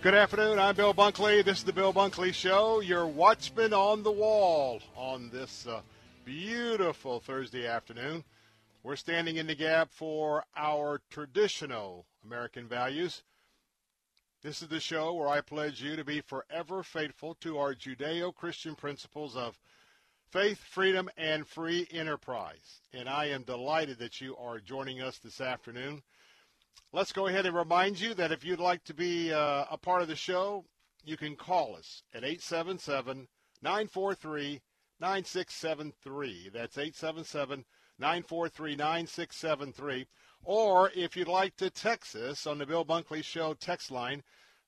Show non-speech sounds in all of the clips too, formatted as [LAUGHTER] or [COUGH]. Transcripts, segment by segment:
Good afternoon. I'm Bill Bunkley. This is the Bill Bunkley Show, your watchman on the wall on this uh, beautiful Thursday afternoon. We're standing in the gap for our traditional American values. This is the show where I pledge you to be forever faithful to our Judeo Christian principles of faith, freedom, and free enterprise. And I am delighted that you are joining us this afternoon. Let's go ahead and remind you that if you'd like to be uh, a part of the show, you can call us at 877 943 9673. That's 877 943 9673. Or if you'd like to text us on the Bill Bunkley Show text line,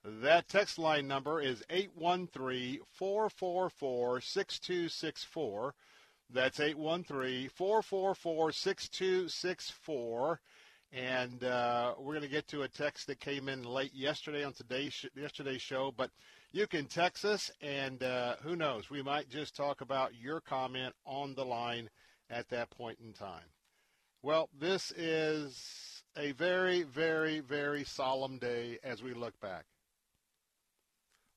that text line number is 813 444 6264. That's 813 444 6264. And uh, we're going to get to a text that came in late yesterday on today's sh- yesterday's show. But you can text us, and uh, who knows, we might just talk about your comment on the line at that point in time. Well, this is a very, very, very solemn day as we look back.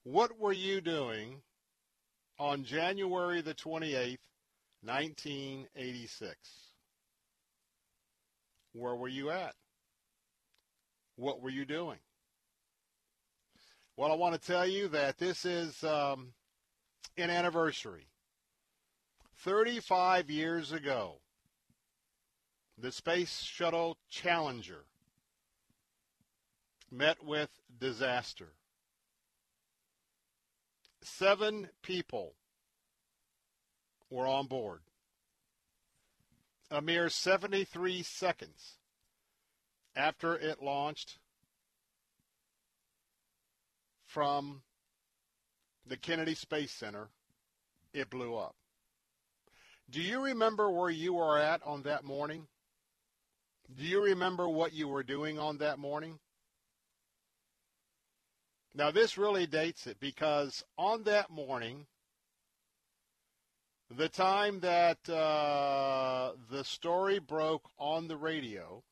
What were you doing on January the 28th, 1986? Where were you at? What were you doing? Well, I want to tell you that this is um, an anniversary. 35 years ago, the Space Shuttle Challenger met with disaster. Seven people were on board. A mere 73 seconds after it launched from the Kennedy Space Center, it blew up. Do you remember where you were at on that morning? Do you remember what you were doing on that morning? Now, this really dates it because on that morning, the time that uh, the story broke on the radio,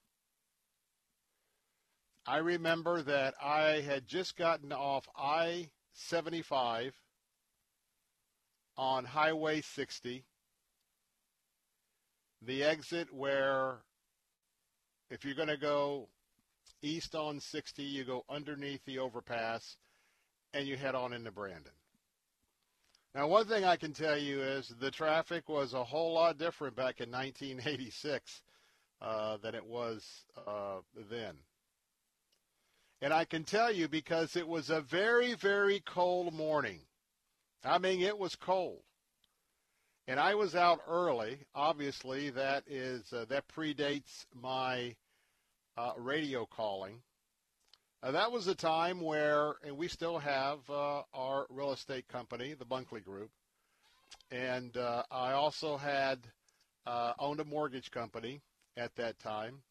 I remember that I had just gotten off I 75 on Highway 60, the exit where if you're going to go east on 60, you go underneath the overpass and you head on into Brandon. Now, one thing I can tell you is the traffic was a whole lot different back in 1986 uh, than it was uh, then. And I can tell you because it was a very, very cold morning. I mean, it was cold. And I was out early. Obviously, that is uh, that predates my uh, radio calling. Uh, that was a time where, and we still have uh, our real estate company, the Bunkley Group, and uh, I also had uh, owned a mortgage company at that time,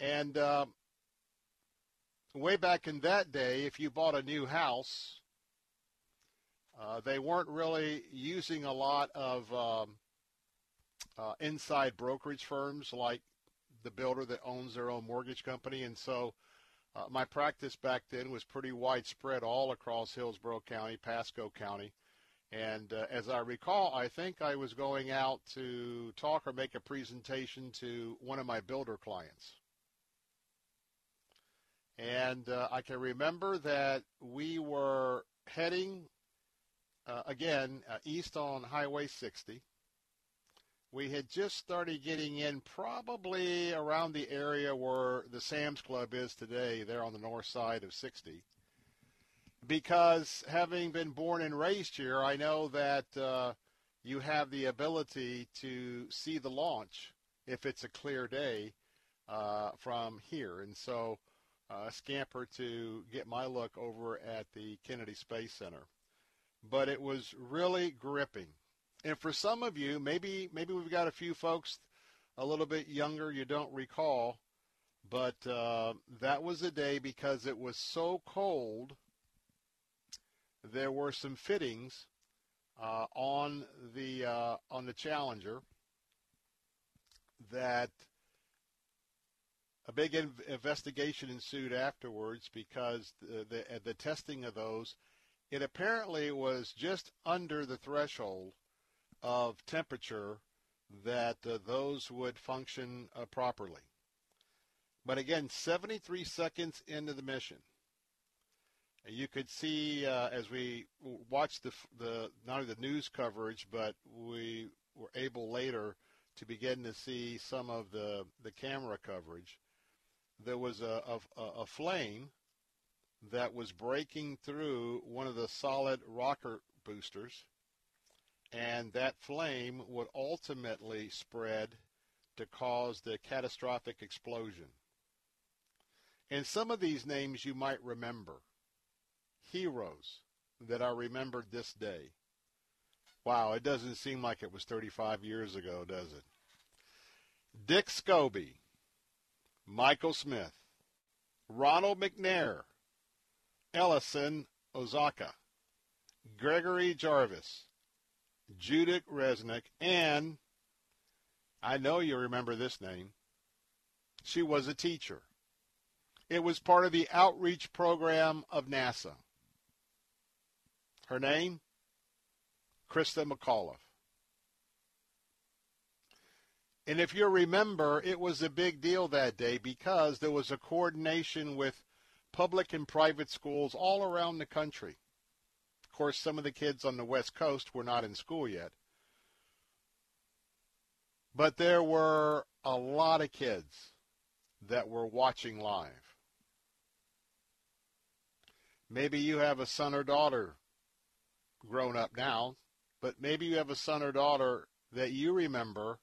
And uh, way back in that day, if you bought a new house, uh, they weren't really using a lot of um, uh, inside brokerage firms like the builder that owns their own mortgage company. And so uh, my practice back then was pretty widespread all across Hillsborough County, Pasco County. And uh, as I recall, I think I was going out to talk or make a presentation to one of my builder clients. And uh, I can remember that we were heading, uh, again, uh, east on Highway 60. We had just started getting in probably around the area where the Sam's Club is today, there on the north side of 60 because having been born and raised here, I know that uh, you have the ability to see the launch if it's a clear day uh, from here. And so uh, scamper to get my look over at the Kennedy Space Center. But it was really gripping. And for some of you, maybe maybe we've got a few folks a little bit younger you don't recall, but uh, that was a day because it was so cold – there were some fittings uh, on the uh, on the Challenger that a big in- investigation ensued afterwards because the, the, the testing of those it apparently was just under the threshold of temperature that uh, those would function uh, properly. But again, 73 seconds into the mission, you could see uh, as we watched the, the not only the news coverage, but we were able later to begin to see some of the, the camera coverage. There was a, a, a flame that was breaking through one of the solid rocket boosters, and that flame would ultimately spread to cause the catastrophic explosion. And some of these names you might remember heroes that are remembered this day. Wow, it doesn't seem like it was 35 years ago, does it? Dick Scobee, Michael Smith, Ronald McNair, Ellison Onizuka, Gregory Jarvis, Judith Resnik, and I know you remember this name. She was a teacher. It was part of the outreach program of NASA. Her name? Christa McAuliffe. And if you remember, it was a big deal that day because there was a coordination with public and private schools all around the country. Course, some of the kids on the West Coast were not in school yet. But there were a lot of kids that were watching live. Maybe you have a son or daughter grown up now, but maybe you have a son or daughter that you remember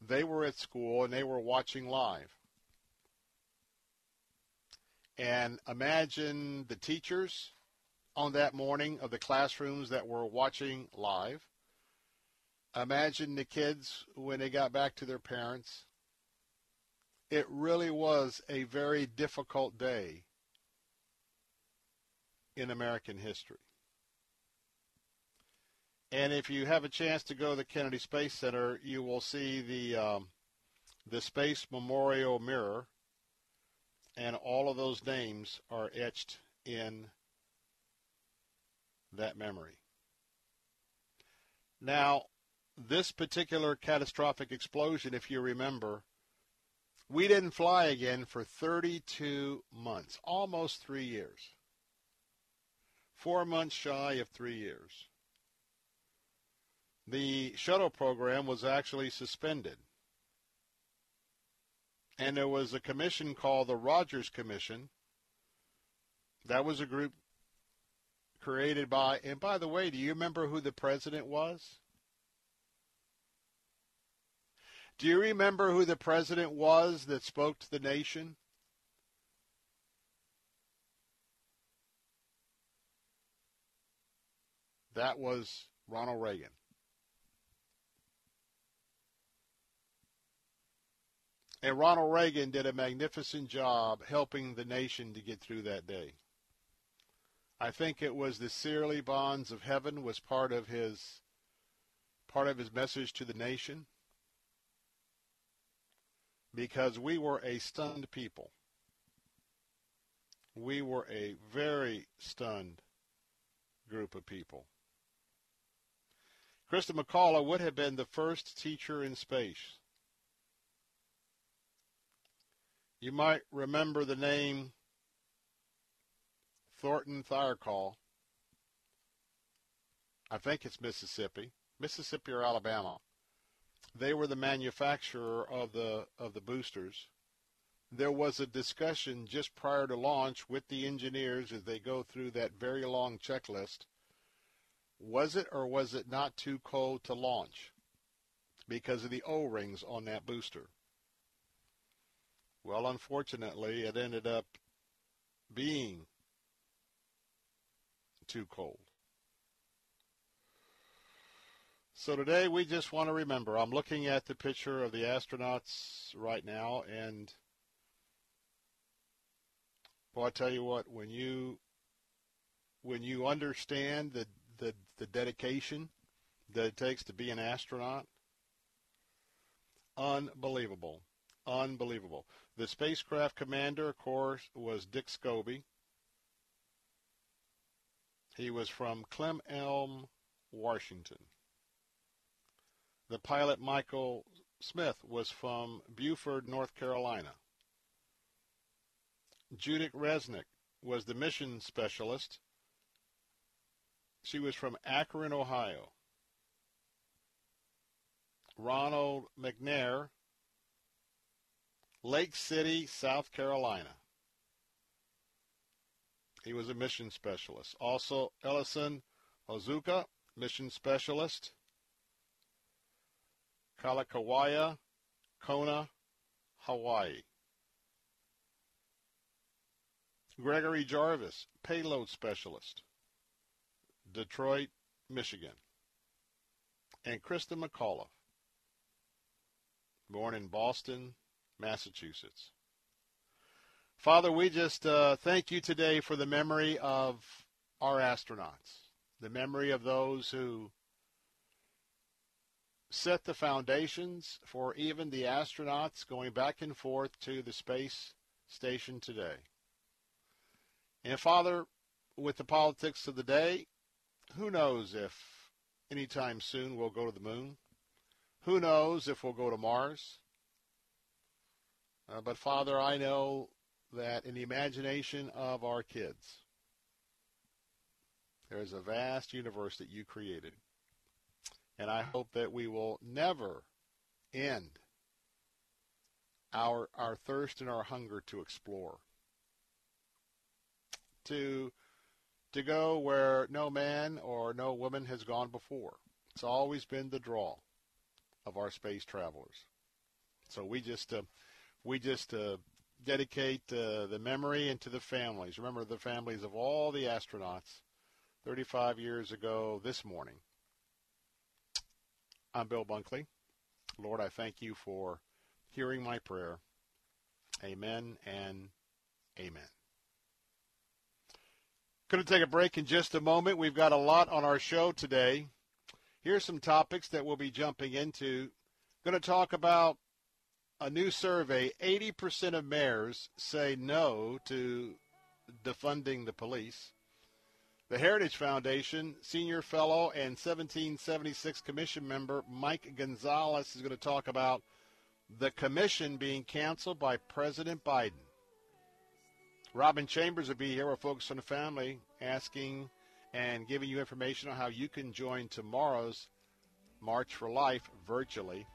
they were at school and they were watching live. And imagine the teachers on that morning of the classrooms that were watching live. Imagine the kids when they got back to their parents. It really was a very difficult day in American history. And if you have a chance to go to the Kennedy Space Center, you will see the um, the Space Memorial Mirror, and all of those names are etched in that memory. Now, this particular catastrophic explosion, if you remember, we didn't fly again for 32 months, almost three years. Four months shy of three years the shuttle program was actually suspended. And there was a commission called the Rogers Commission. That was a group created by, and by the way, do you remember who the president was? Do you remember who the president was that spoke to the nation? That was Ronald Reagan. And Ronald Reagan did a magnificent job helping the nation to get through that day. I think it was the Searly Bonds of Heaven was part of his part of his message to the nation because we were a stunned people. We were a very stunned group of people. Christa McCullough would have been the first teacher in space. You might remember the name Morton Thiokol. I think it's Mississippi, Mississippi or Alabama. They were the manufacturer of the of the boosters. There was a discussion just prior to launch with the engineers as they go through that very long checklist. Was it or was it not too cold to launch because of the O-rings on that booster? Well, unfortunately, it ended up being too cold. So today we just want to remember. I'm looking at the picture of the astronauts right now, and well, I tell you what, when you when you understand the the, the dedication that it takes to be an astronaut, unbelievable, unbelievable. The spacecraft commander, of course, was Dick Scobee. He was from Cle Elum, Washington. The pilot, Michael Smith, was from Beaufort, North Carolina. Judith Resnik was the mission specialist. She was from Akron, Ohio. Ronald McNair, Lake City, South Carolina. He was a mission specialist. Also, Ellison Onizuka, mission specialist. Kealakekua, Kona, Hawaii. Gregory Jarvis, payload specialist. Detroit, Michigan. And Christa McCullough, born in Boston, Massachusetts. Father, we just uh, thank you today for the memory of our astronauts, the memory of those who set the foundations for even the astronauts going back and forth to the space station today. And Father, with the politics of the day, who knows if anytime soon we'll go to the moon? Who knows if we'll go to Mars? Uh, but Father, I know that in the imagination of our kids, there is a vast universe that you created. And I hope that we will never end our, our thirst and our hunger to explore, to, to go where no man or no woman has gone before. It's always been the draw of our space travelers. So we just, uh, we just uh, dedicate uh, the memory and to the families. Remember the families of all the astronauts 35 years ago this morning. I'm Bill Bunkley. Lord, I thank you for hearing my prayer. Amen and amen. Going to take a break in just a moment. We've got a lot on our show today. Here's some topics that we'll be jumping into. Going to talk about a new survey, 80% of mayors say no to defunding the police. The Heritage Foundation senior fellow and 1776 commission member Mike Gonzalez is going to talk about the commission being canceled by President Biden. Robin Chambers will be here with Focus on the Family asking and giving you information on how you can join tomorrow's March for Life virtually.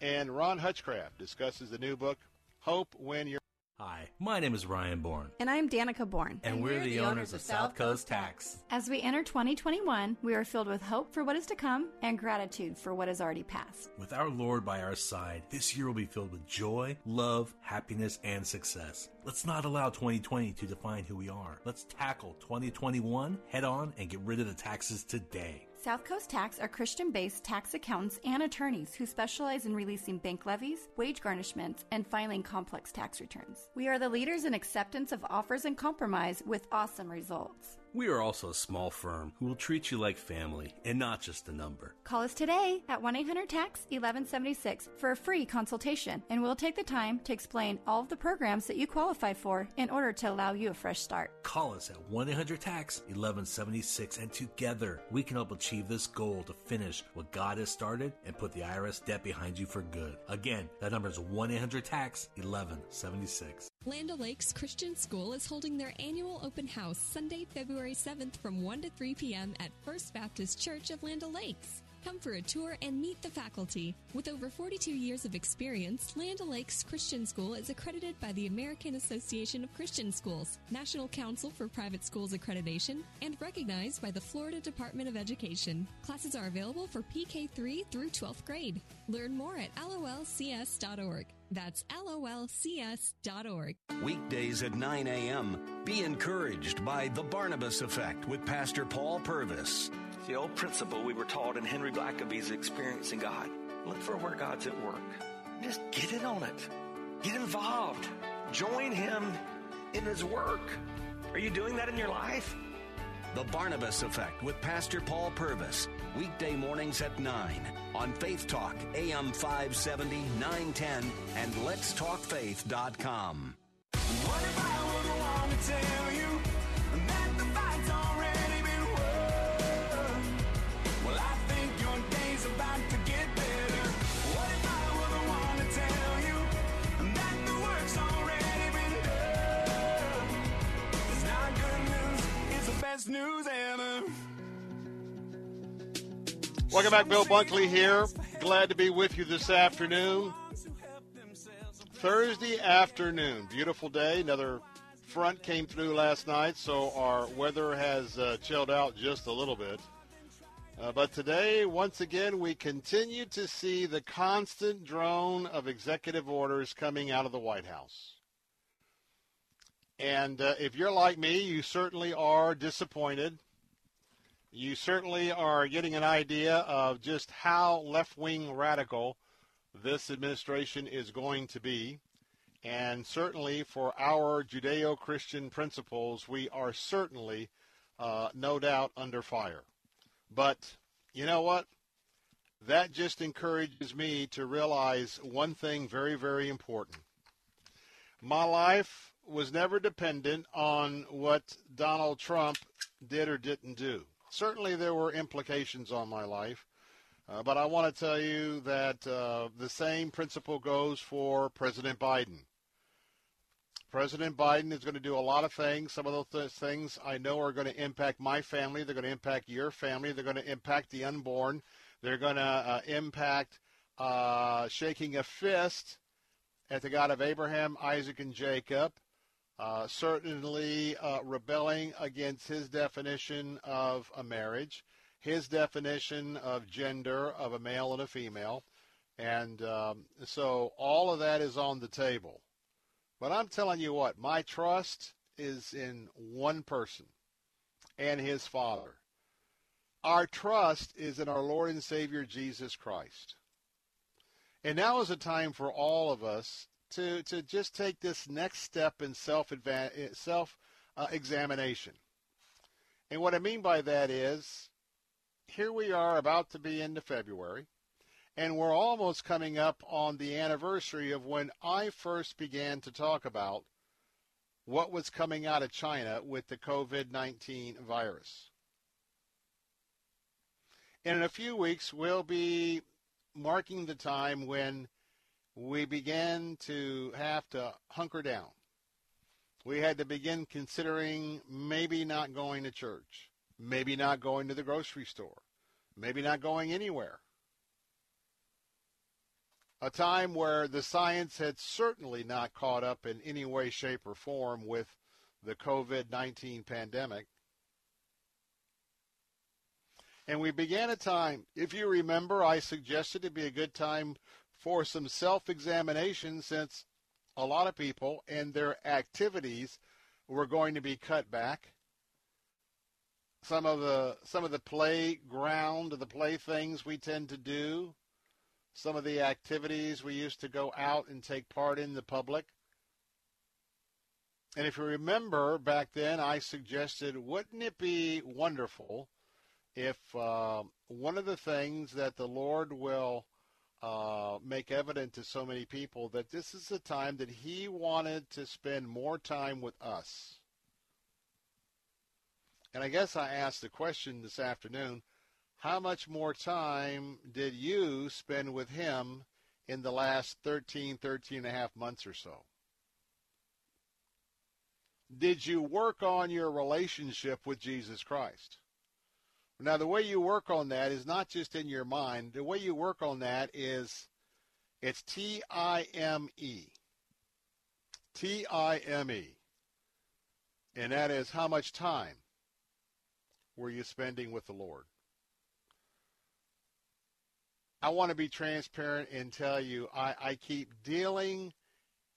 And Ron Hutchcraft discusses the new book, Hope When You're. Hi, my name is Ryan Bourne. And I'm Danica Bourne. And, and we're, we're, the, owners, owners of South Coast Tax. As we enter 2021, we are filled with hope for what is to come and gratitude for what has already passed. With our Lord by our side, this year will be filled with joy, love, happiness, and success. Let's not allow 2020 to define who we are. Let's tackle 2021 head on and get rid of the taxes today. South Coast Tax are Christian based tax accountants and attorneys who specialize in releasing bank levies, wage garnishments, and filing complex tax returns. We are the leaders in acceptance of offers and compromise with awesome results. We are also a small firm who will treat you like family and not just a number. Call us today at 1 800 TAX 1176 for a free consultation, and we'll take the time to explain all of the programs that you qualify for in order to allow you a fresh start. Call us at 1 800 TAX 1176, and together we can help achieve this goal to finish what God has started and put the IRS debt behind you for good. Again, that number is 1 800 TAX 1176. Land O'Lakes Christian School is holding their annual open house Sunday, February 7th from 1 to 3 p.m. at First Baptist Church of Land O'Lakes. Come for a tour and meet the faculty. With over 42 years of experience, Land O'Lakes Christian School is accredited by the American Association of Christian Schools, National Council for Private Schools Accreditation, and recognized by the Florida Department of Education. Classes are available for PK3 through 12th grade. Learn more at lolcs.org. That's lolcs.org. Weekdays at 9 a.m. Be encouraged by The Barnabas Effect with Pastor Paul Purvis. The old principle we were taught in Henry Blackaby's Experiencing God. Look for where God's at work. Just get in on it. Get involved. Join Him in His work. Are you doing that in your life? The Barnabas Effect with Pastor Paul Purvis. Weekday mornings at 9 on Faith Talk, AM 570, 910, and letstalkfaith.com. What Welcome back, Bill Bunkley here. Glad to be with you this afternoon. Thursday afternoon, beautiful day. Another front came through last night, so our weather has uh, chilled out just a little bit. Uh, but today, once again, we continue to see the constant drone of executive orders coming out of the White House. And uh, if you're like me, you certainly are disappointed. You certainly are getting an idea of just how left wing radical this administration is going to be. And certainly for our Judeo Christian principles, we are certainly, uh, no doubt, under fire. But you know what? That just encourages me to realize one thing very, very important. My life was never dependent on what Donald Trump did or didn't do. Certainly there were implications on my life. Uh, but I want to tell you that uh, the same principle goes for President Biden. President Biden is going to do a lot of things. Some of those th- things I know are going to impact my family. They're going to impact your family. They're going to impact the unborn. They're going to uh, impact uh, shaking a fist at the God of Abraham, Isaac, and Jacob. Uh, certainly uh, rebelling against his definition of a marriage his definition of gender of a male and a female. And um, so all of that is on the table. But I'm telling you what, my trust is in one person and his Father. Our trust is in our Lord and Savior Jesus Christ. And now is a time for all of us to, to just take this next step in self self uh, examination. And what I mean by that is here we are about to be into February, and we're almost coming up on the anniversary of when I first began to talk about what was coming out of China with the COVID 19 virus. And in a few weeks, we'll be marking the time when we began to have to hunker down. We had to begin considering maybe not going to church maybe not going to the grocery store, maybe not going anywhere. A time where the science had certainly not caught up in any way, shape, or form with the COVID 19 pandemic. And we began a time, if you remember, I suggested it'd be a good time for some self examination since a lot of people and their activities were going to be cut back some of the some of the playground, the playthings we tend to do, some of the activities we used to go out and take part in the public. And if you remember back then, I suggested, wouldn't it be wonderful if uh, one of the things that the Lord will uh, make evident to so many people that this is a time that He wanted to spend more time with us. And I guess I asked the question this afternoon how much more time did you spend with Him in the last 13, 13 and a half months or so? Did you work on your relationship with Jesus Christ? Now, the way you work on that is not just in your mind. The way you work on that is it's T I M E. T I M E. And that is how much time were you spending with the Lord? I want to be transparent and tell you I, I keep dealing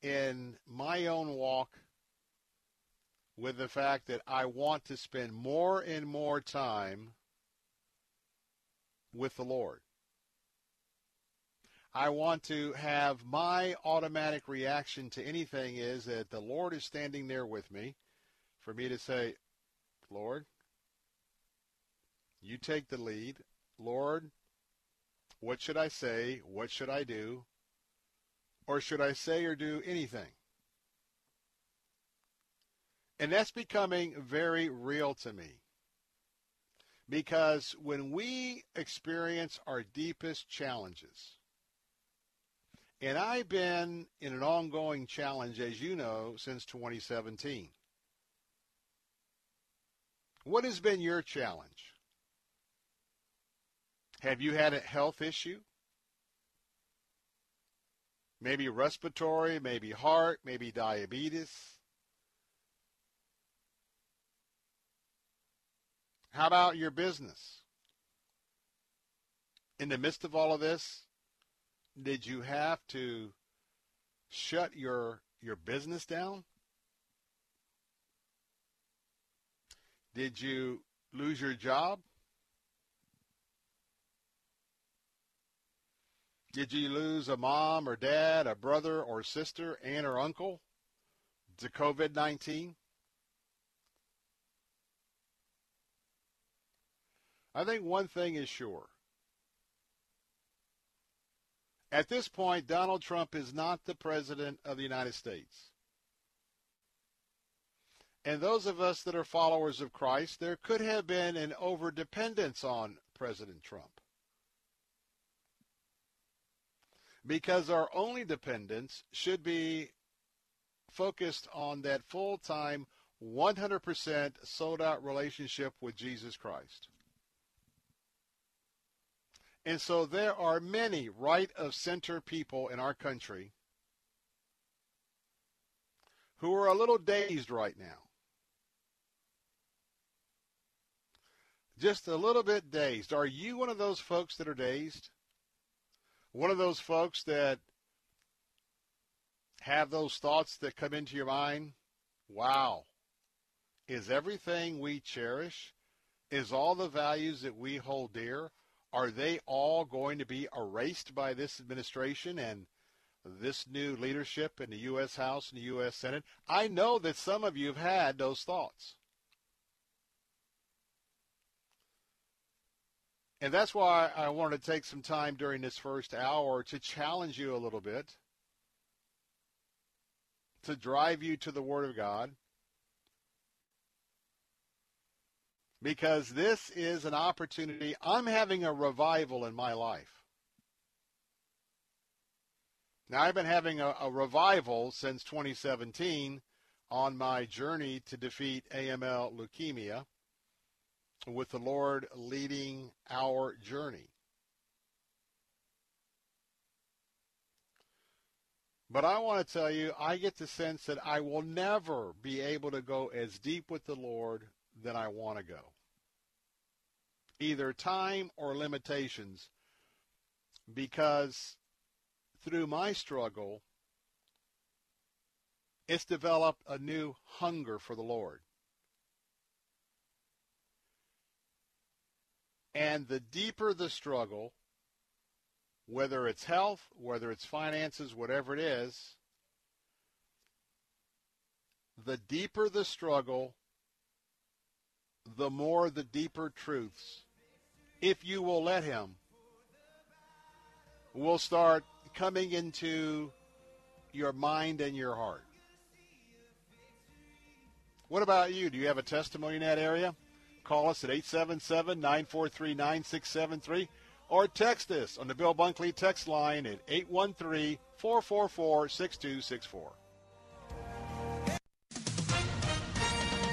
in my own walk with the fact that I want to spend more and more time with the Lord. I want to have my automatic reaction to anything is that the Lord is standing there with me for me to say, Lord, you take the lead. Lord, what should I say? What should I do? Or should I say or do anything? And that's becoming very real to me. Because when we experience our deepest challenges, and I've been in an ongoing challenge, as you know, since 2017. What has been your challenge? Have you had a health issue? Maybe respiratory, maybe heart, maybe diabetes. How about your business? In the midst of all of this, did you have to shut your your business down? Did you lose your job? Did you lose a mom or dad, a brother or sister, aunt or uncle to COVID 19? I think one thing is sure. At this point, Donald Trump is not the President of the United States. And those of us that are followers of Christ, there could have been an overdependence on President Trump. Because our only dependence should be focused on that full time, 100% sold out relationship with Jesus Christ. And so there are many right of center people in our country who are a little dazed right now. Just a little bit dazed. Are you one of those folks that are dazed? One of those folks that have those thoughts that come into your mind? Wow. Is everything we cherish, is all the values that we hold dear, are they all going to be erased by this administration and this new leadership in the U.S. House and the U.S. Senate? I know that some of you have had those thoughts. And that's why I wanted to take some time during this first hour to challenge you a little bit, to drive you to the Word of God, because this is an opportunity. I'm having a revival in my life. Now, I've been having a, a, revival since 2017 on my journey to defeat AML leukemia, with the Lord leading our journey. But I want to tell you, I get the sense that I will never be able to go as deep with the Lord than I want to go either time or limitations because through my struggle, it's developed a new hunger for the Lord. And the deeper the struggle, whether it's health, whether it's finances, whatever it is, the deeper the struggle, the more the deeper truths, if you will let him, will start coming into your mind and your heart. What about you? Do you have a testimony in that area? Call us at 877 943 9673 or text us on the Bill Bunkley text line at 813 444 6264.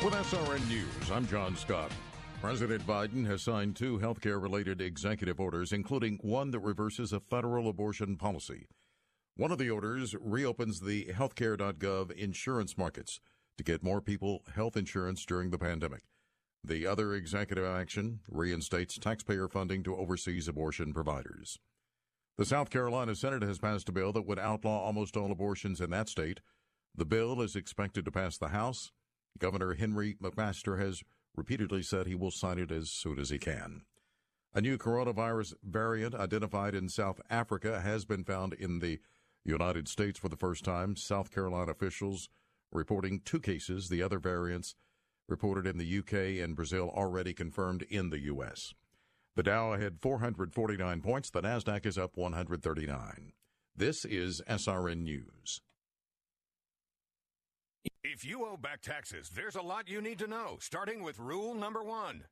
With SRN News, I'm John Scott. President Biden has signed two healthcare related executive orders, including one that reverses a federal abortion policy. One of the orders reopens the healthcare.gov insurance markets to get more people health insurance during the pandemic. The other executive action reinstates taxpayer funding to overseas abortion providers. The South Carolina Senate has passed a bill that would outlaw almost all abortions in that state. The bill is expected to pass the House. Governor Henry McMaster has repeatedly said he will sign it as soon as he can. A new coronavirus variant identified in South Africa has been found in the United States for the first time. South Carolina officials reporting two cases, the other variants reported in the UK and Brazil already confirmed in the US. The Dow had 449 points, the Nasdaq is up 139. This is SRN News. If you owe back taxes, there's a lot you need to know, starting with rule number one.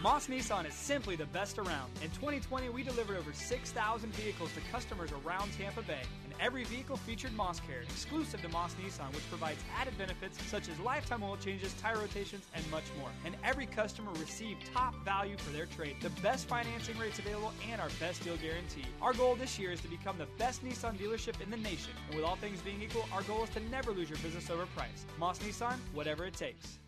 Moss Nissan is simply the best around. In 2020, we delivered over 6,000 vehicles to customers around Tampa Bay, and every vehicle featured Moss Care, exclusive to Moss Nissan, which provides added benefits such as lifetime oil changes, tire rotations, and much more. And every customer received top value for their trade, the best financing rates available, and our best deal guarantee. Our goal this year is to become the best Nissan dealership in the nation, and with all things being equal, our goal is to never lose your business over price. Moss Nissan, whatever it takes.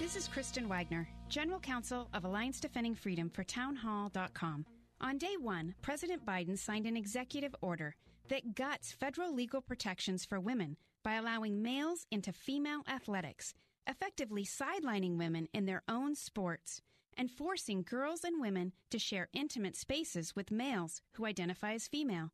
This is Kristen Waggoner, General Counsel of Alliance Defending Freedom for Townhall.com. On day one, President Biden signed an executive order that guts federal legal protections for women by allowing males into female athletics, effectively sidelining women in their own sports, and forcing girls and women to share intimate spaces with males who identify as female.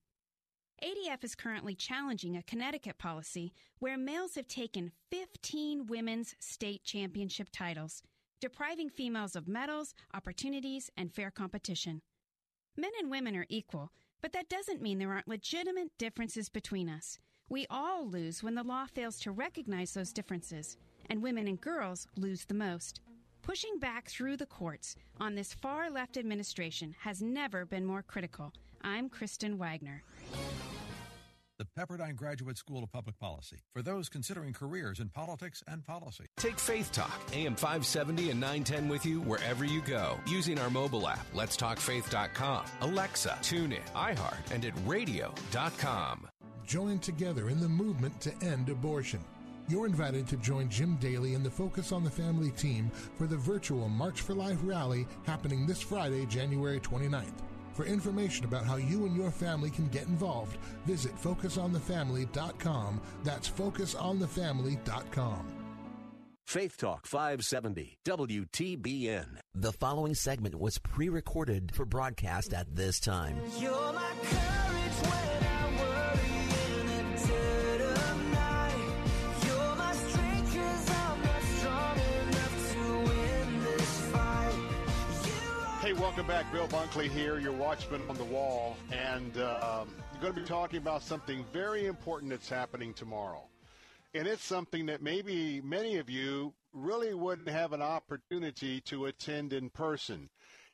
ADF is currently challenging a Connecticut policy where males have taken 15 women's state championship titles, depriving females of medals, opportunities, and fair competition. Men and women are equal, but that doesn't mean there aren't legitimate differences between us. We all lose when the law fails to recognize those differences, and women and girls lose the most. Pushing back through the courts on this far left administration has never been more critical. I'm Kristen Waggoner. The Pepperdine Graduate School of Public Policy for those considering careers in politics and policy. Take Faith Talk, AM 570 and 910 with you wherever you go using our mobile app, letstalkfaith.com, Alexa, TuneIn, iHeart, and at radio.com. Join together in the movement to end abortion. You're invited to join Jim Daly and the Focus on the Family team for the virtual March for Life rally happening this Friday, January 29th. For information about how you and your family can get involved, visit focusonthefamily.com. That's focusonthefamily.com. Faith Talk 570, WTBN. The following segment was pre recorded for broadcast at this time. Welcome back. Bill Bunkley here, your watchman on the wall, and uh, um, you're going to be talking about something very important that's happening tomorrow. And it's something that maybe many of you really wouldn't have an opportunity to attend in person.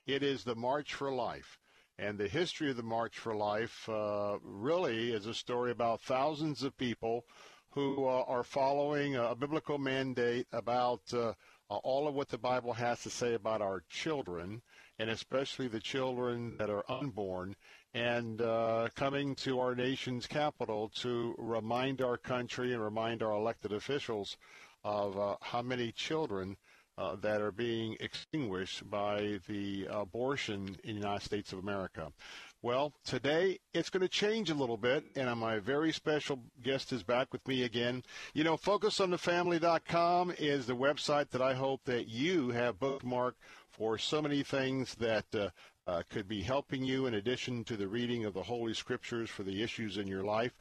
It is the March for Life. And the history of the March for Life uh, really is a story about thousands of people who uh, are following a biblical mandate about uh, all of what the Bible has to say about our children, and especially the children that are unborn, and uh, coming to our nation's capital to remind our country and remind our elected officials of uh, how many children uh, that are being extinguished by the abortion in the United States of America. Well, today it's going to change a little bit, and my very special guest is back with me again. You know, FocusOnTheFamily.com is the website that I hope that you have bookmarked for so many things that uh, uh, could be helping you in addition to the reading of the Holy Scriptures for the issues in your life.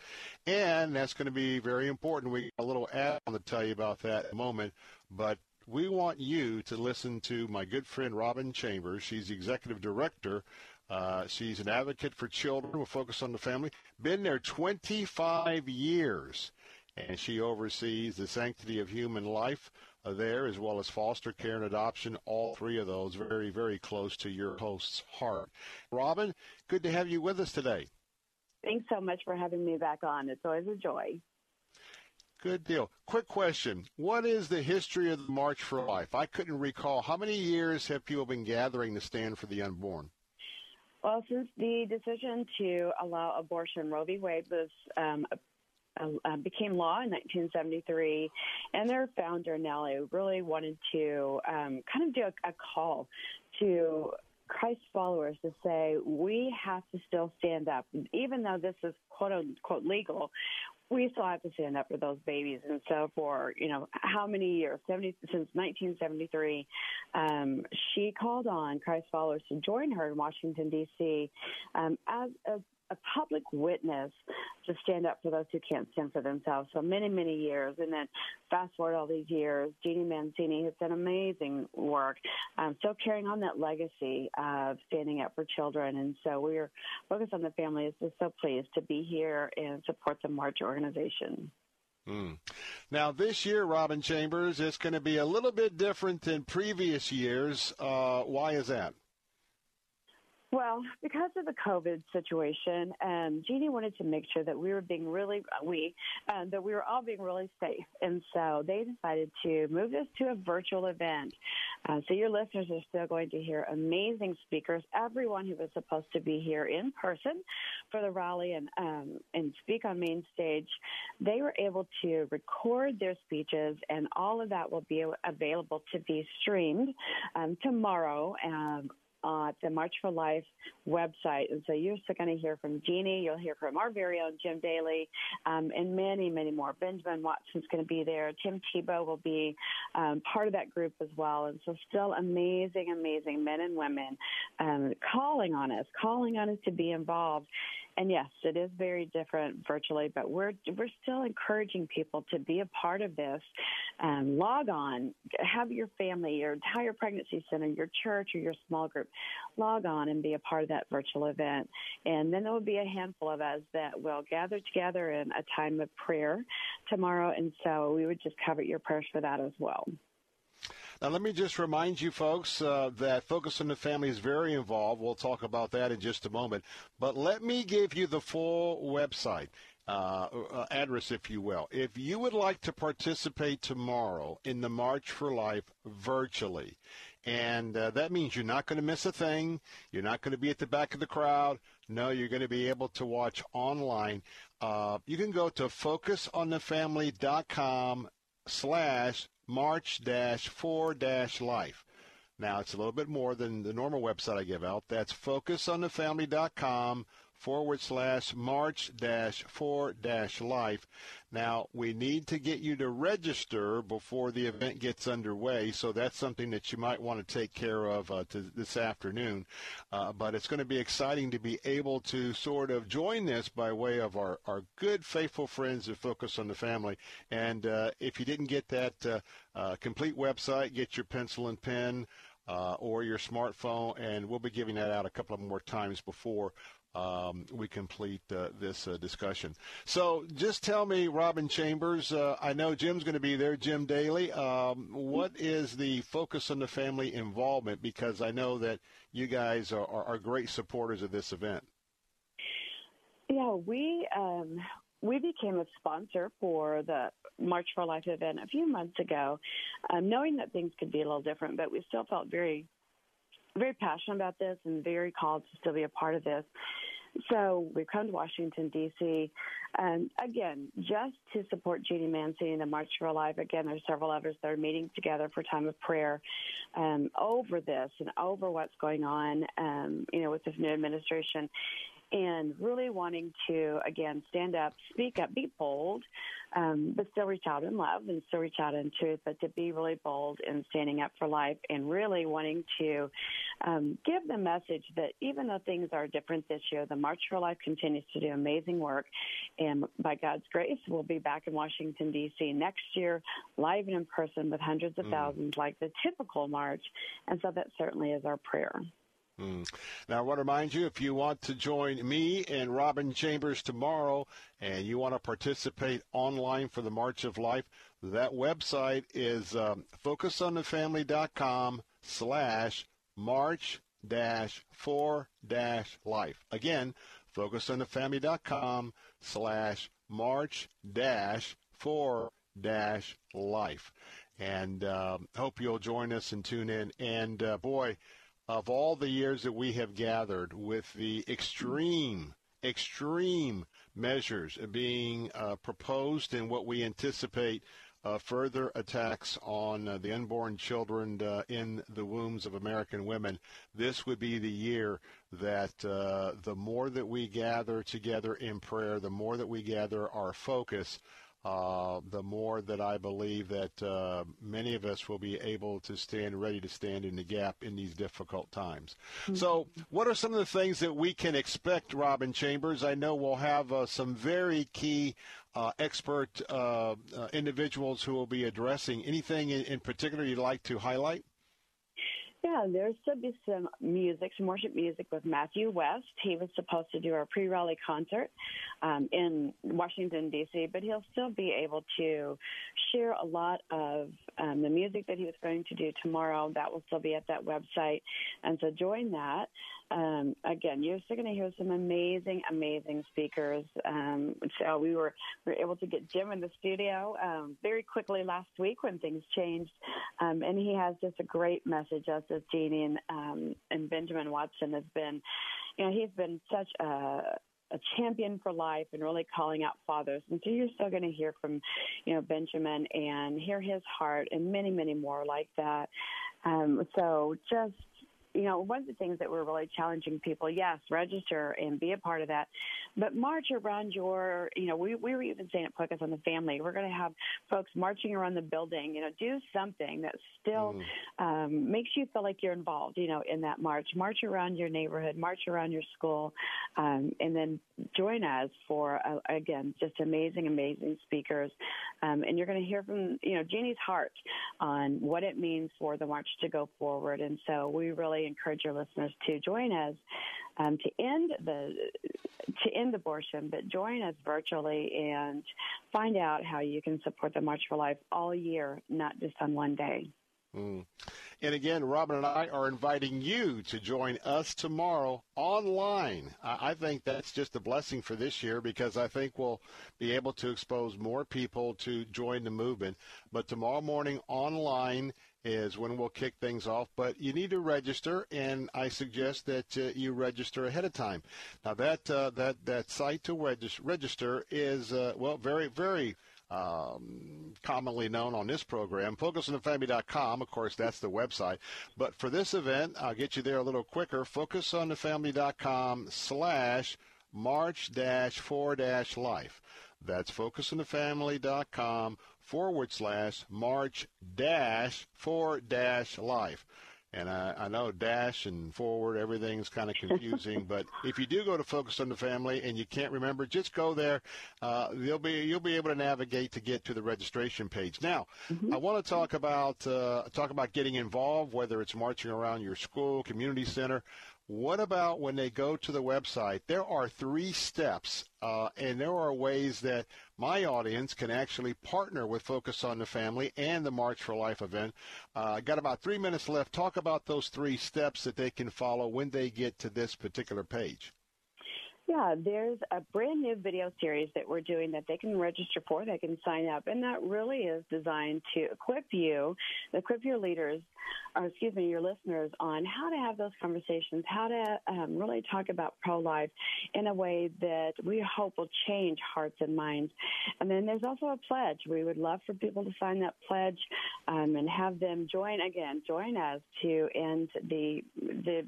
And that's going to be very important. We got a little on to tell you about that in a moment. But we want you to listen to my good friend Robyn Chambers. She's the executive director uh, she's an advocate for children with focus on the family. Been there 25 years, and she oversees the sanctity of human life there, as well as foster care and adoption. All three of those very, very close to your host's heart. Robyn, good to have you with us today. Thanks so much for having me back on. It's always a joy. Good deal. Quick question. What is the history of the March for Life? I couldn't recall. How many years have people been gathering to stand for the unborn? Well, since the decision to allow abortion, Roe v. Wade was um, uh, became law in 1973, and their founder Nellie really wanted to um, kind of do a, a call to Christ followers to say we have to still stand up, even though this is quote unquote legal we still have to stand up for those babies. And so for, you know, how many years, 70, since 1973, um, she called on Christ followers to join her in Washington, D.C. Um, as a a public witness to stand up for those who can't stand for themselves. So many, many years. And then fast forward all these years, Jeanne Mancini has done amazing work, um, still carrying on that legacy of standing up for children. And so we're focused on the family. Is just so pleased to be here and support the March organization. Mm. Now, this year, Robyn Chambers, it's going to be a little bit different than previous years. Uh, why is that? Well, because of the COVID situation, um, Jeanne wanted to make sure that we were being really we uh, that we were all being really safe, and so they decided to move this to a virtual event. Uh, so your listeners are still going to hear amazing speakers. Everyone who was supposed to be here in person for the rally and um, and speak on main stage, they were able to record their speeches, and all of that will be available to be streamed um, tomorrow um, uh, the March for Life website. And so you're going to hear from Jeanne. You'll hear from our very own Jim Daly um, and many, many more. Benjamin Watson's going to be there. Tim Tebow will be um, part of that group as well. And so still amazing, amazing men and women um, calling on us, calling on us to be involved. And yes, it is very different virtually, but we're we're still encouraging people to be a part of this. Um, log on, have your family, your entire pregnancy center, your church, or your small group, log on and be a part of that virtual event. And then there will be a handful of us that will gather together in a time of prayer tomorrow. And so we would just cover your prayers for that as well. Now, let me just remind you folks uh, that Focus on the Family is very involved. We'll talk about that in just a moment. But let me give you the full website. Uh, uh, address, if you will. If you would like to participate tomorrow in the March for Life virtually, and uh, that means you're not going to miss a thing, you're not going to be at the back of the crowd. No, you're going to be able to watch online. Uh, you can go to focusonthefamily.com slash march dash four dash life. Now, it's a little bit more than the normal website I give out. That's focusonthefamily.com forward slash march dash four dash life. Now, we need to get you to register before the event gets underway, so that's something that you might want to take care of uh, this afternoon. Uh, but it's going to be exciting to be able to sort of join this by way of our, our good, faithful friends that focus on the family. And uh, if you didn't get that uh, uh, complete website, get your pencil and pen. uh, or your smartphone, and we'll be giving that out a couple of more times before um, we complete uh, this uh, discussion. So just tell me, Robyn Chambers, uh, I know Jim's going to be there, Jim Daly. Um, what is the focus on the family involvement? Because I know that you guys are, are, are great supporters of this event. Yeah, we um, we became a sponsor for the March for Life event a few months ago, um, knowing that things could be a little different, but we still felt very very passionate about this and very called to still be a part of this. So we've come to Washington, D.C. And again, just to support Jeanne Mancini and the March for Life. Again, there's several others that are meeting together for time of prayer um, over this and over what's going on, um, you know, with this new administration and really wanting to again stand up, speak up, be bold, um, but still reach out in love and still reach out in truth, but to be really bold in standing up for life and really wanting to um, give the message that even though things are different this year, the March for Life continues to do amazing work, and by God's grace, we'll be back in Washington D.C. next year, live and in person with hundreds of Mm. thousands, like the typical march, and so that certainly is our prayer. Mm. Now, I want to remind you if you want to join me and Robyn Chambers tomorrow and you want to participate online for the March of Life, that website is um, focusonthefamily.com slash march dash four dash life. Again, focusonthefamily.com slash march dash four dash life. And um, hope you'll join us and tune in. And uh, boy, of all the years that we have gathered with the extreme, extreme measures being uh, proposed and what we anticipate uh, further attacks on uh, the unborn children uh, in the wombs of American women, this would be the year that uh, the more that we gather together in prayer, the more that we gather our focus, uh, the more that I believe that uh, many of us will be able to stand ready to stand in the gap in these difficult times. So, what are some of the things that we can expect, Robyn Chambers? I know we'll have uh, some very key uh, expert uh, uh, individuals who will be addressing anything in, in particular you'd like to highlight. Yeah, there's to be some music, some worship music with Matthew West. He was supposed to do our pre-rally concert um, in Washington D.C., but he'll still be able to share a lot of um, the music that he was going to do tomorrow. That will still be at that website, and so join that. Um, again, you're still going to hear some amazing, amazing speakers. Um, so we were we were able to get Jim in the studio um, very quickly last week when things changed, um, and he has just a great message. As Jeanne and um, and Benjamin Watson has been, you know, he's been such a a champion for life and really calling out fathers. And so you're still going to hear from, you know, Benjamin and hear his heart and many, many more like that. Um, so just you know, one of the things that we're really challenging people, yes, register and be a part of that, but march around your, you know, we, we were even saying at Focus on the Family, we're going to have folks marching around the building, you know, do something that still um, makes you feel like you're involved, you know, in that march. March around your neighborhood, march around your school, um, and then join us for, uh, again, just amazing, amazing speakers. Um, and you're going to hear from, you know, Jeanne's heart on what it means for the march to go forward. And so we really encourage your listeners to join us um, to end the to end abortion, but join us virtually and find out how you can support the March for Life all year, not just on one day. Mm. And again, Robyn and I are inviting you to join us tomorrow online. I think that's just a blessing for this year because I think we'll be able to expose more people to join the movement. But tomorrow morning online is when we'll kick things off. But you need to register, and I suggest that uh, you register ahead of time. Now that uh, that that site to regis- register is uh, well very very um, commonly known on this program, focusonthefamily.com. Of course, that's the website. But for this event, I'll get you there a little quicker. Focusonthefamily.com slash march dash four dash life. That's focusonthefamily.com forward slash march dash four dash life. And I, I know dash and forward, everything's kind of confusing. but if you do go to Focus on the Family and you can't remember, just go there. Uh, you'll be you'll be able to navigate to get to the registration page. Now, I want to talk about uh, talk about getting involved, whether it's marching around your school, community center. What about when they go to the website? There are three steps, uh, and there are ways that my audience can actually partner with Focus on the Family and the March for Life event. Uh, I got about three minutes left. Talk about those three steps that they can follow when they get to this particular page. Yeah, there's a brand new video series that we're doing that they can register for. They can sign up, and that really is designed to equip you, equip your leaders, or excuse me, your listeners on how to have those conversations, how to um, really talk about pro-life in a way that we hope will change hearts and minds. And then there's also a pledge. We would love for people to sign that pledge um, and have them join again, join us to end the the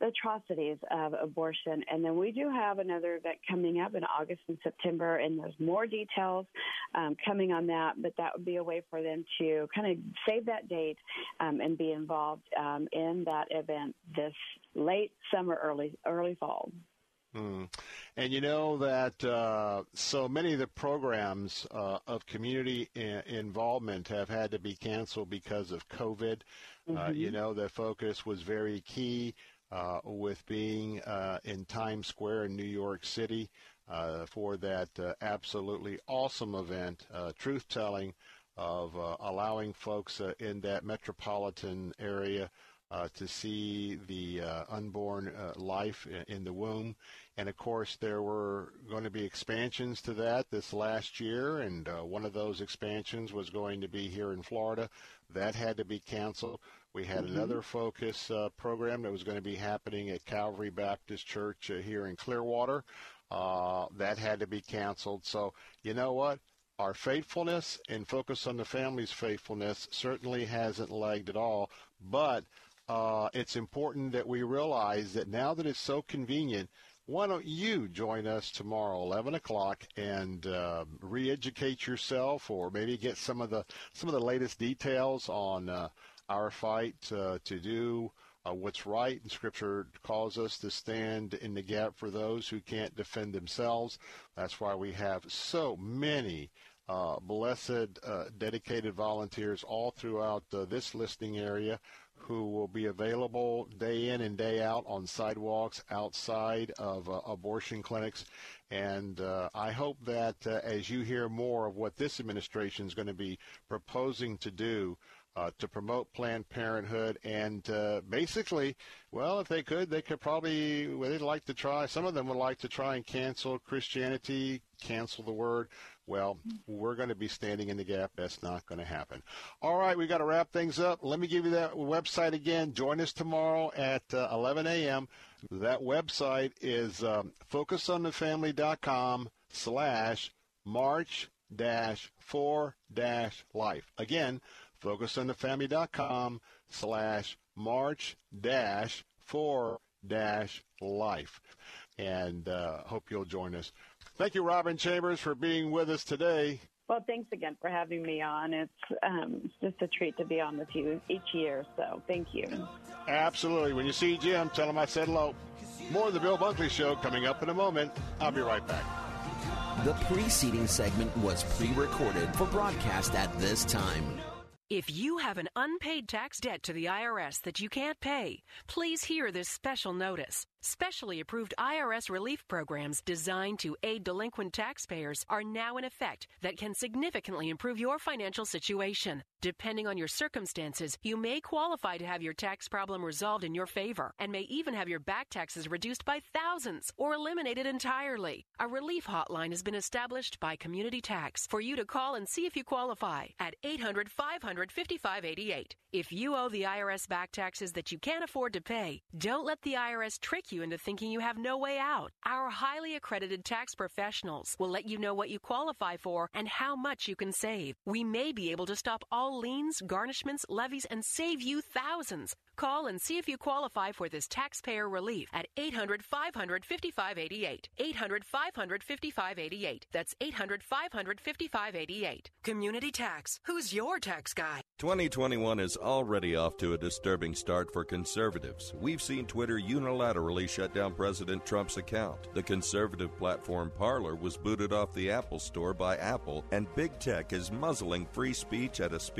atrocities of abortion. And then we do have another event coming up in August and September, and there's more details um, coming on that. But that would be a way for them to kind of save that date um, and be involved um, in that event this late summer, early early fall. Mm. And you know that uh, so many of the programs uh, of community I- involvement have had to be canceled because of COVID. Uh, Mhm. you know, the focus was very key uh, with being uh, in Times Square in New York City uh, for that uh, absolutely awesome event, uh, truth telling of uh, allowing folks in that metropolitan area to see the unborn life in the womb. And of course, there were going to be expansions to that this last year, and one of those expansions was going to be here in Florida. That had to be canceled. We had Mhm. another focus uh, program that was going to be happening at Calvary Baptist Church uh, here in Clearwater. Uh, that had to be canceled. So, you know what? Our faithfulness and focus on the family's faithfulness certainly hasn't lagged at all. But uh, it's important that we realize that now that it's so convenient, why don't you join us tomorrow, 11 o'clock, and uh, re-educate yourself, or maybe get some of the some of the latest details on uh, our fight uh, to do uh, what's right. And Scripture calls us to stand in the gap for those who can't defend themselves. That's why we have so many uh, blessed, uh, dedicated volunteers all throughout uh, this listening area who will be available day in and day out on sidewalks outside of uh, abortion clinics. And uh, I hope that uh, as you hear more of what this administration is going to be proposing to do, uh, to promote Planned Parenthood, and uh, basically, well, if they could, they could probably, well, they'd like to try. Some of them would like to try and cancel Christianity, cancel the word. Well, we're going to be standing in the gap. That's not going to happen. All right, we've got to wrap things up. Let me give you that website again. Join us tomorrow at uh, 11 a.m. That website is um, focusonthefamily.com slash march dash four dash life. Again, focusonthefamily.com slash march dash four dash life. And uh, hope you'll join us. Thank you, Robyn Chambers, for being with us today. Well, thanks again for having me on. It's, um, it's just a treat to be on with you each year. So thank you. Absolutely. When you see Jim, tell him I said hello. More of the Bill Bunkley Show coming up in a moment. I'll be right back. The preceding segment was pre recorded for broadcast at this time. If you have an unpaid tax debt to the IRS that you can't pay, please hear this special notice. Specially approved IRS relief programs designed to aid delinquent taxpayers are now in effect that can significantly improve your financial situation. Depending on your circumstances, you may qualify to have your tax problem resolved in your favor and may even have your back taxes reduced by thousands or eliminated entirely. A relief hotline has been established by Community Tax for you to call and see if you qualify at 800 500 5588. If you owe the IRS back taxes that you can't afford to pay, don't let the IRS trick you into thinking you have no way out. Our highly accredited tax professionals will let you know what you qualify for and how much you can save. We may be able to stop all liens, garnishments, levies, and save you thousands. Call and see if you qualify for this taxpayer relief at 800 500 5588. 800 500 5588. That's 800 500 5588. Community Tax. Who's your tax guy? 2021 is already off to a disturbing start for conservatives. We've seen Twitter unilaterally shut down President Trump's account. The conservative platform Parler was booted off the Apple Store by Apple, and big tech is muzzling free speech at a speed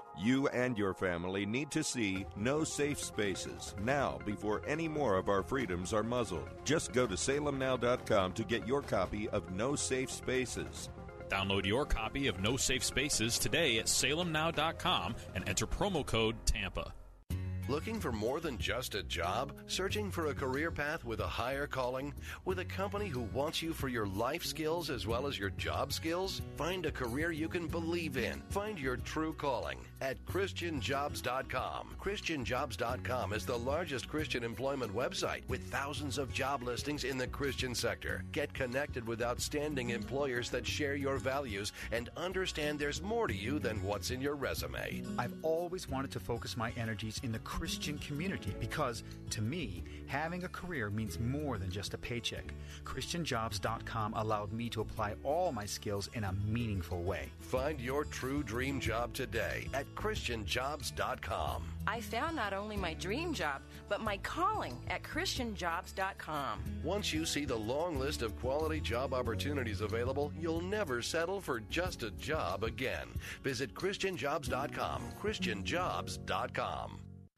You and your family need to see No Safe Spaces now before any more of our freedoms are muzzled. Just go to salemnow.com to get your copy of No Safe Spaces. Download your copy of No Safe Spaces today at salemnow.com and enter promo code TAMPA. Looking for more than just a job? Searching for a career path with a higher calling? With a company who wants you for your life skills as well as your job skills? Find a career you can believe in. Find your true calling at ChristianJobs.com. ChristianJobs.com is the largest Christian employment website with thousands of job listings in the Christian sector. Get connected with outstanding employers that share your values and understand there's more to you than what's in your resume. I've always wanted to focus my energies in the Christian community because, to me, having a career means more than just a paycheck. ChristianJobs.com allowed me to apply all my skills in a meaningful way. Find your true dream job today at ChristianJobs.com. I found not only my dream job, but my calling at ChristianJobs.com. Once you see the long list of quality job opportunities available, you'll never settle for just a job again. Visit ChristianJobs.com. ChristianJobs.com.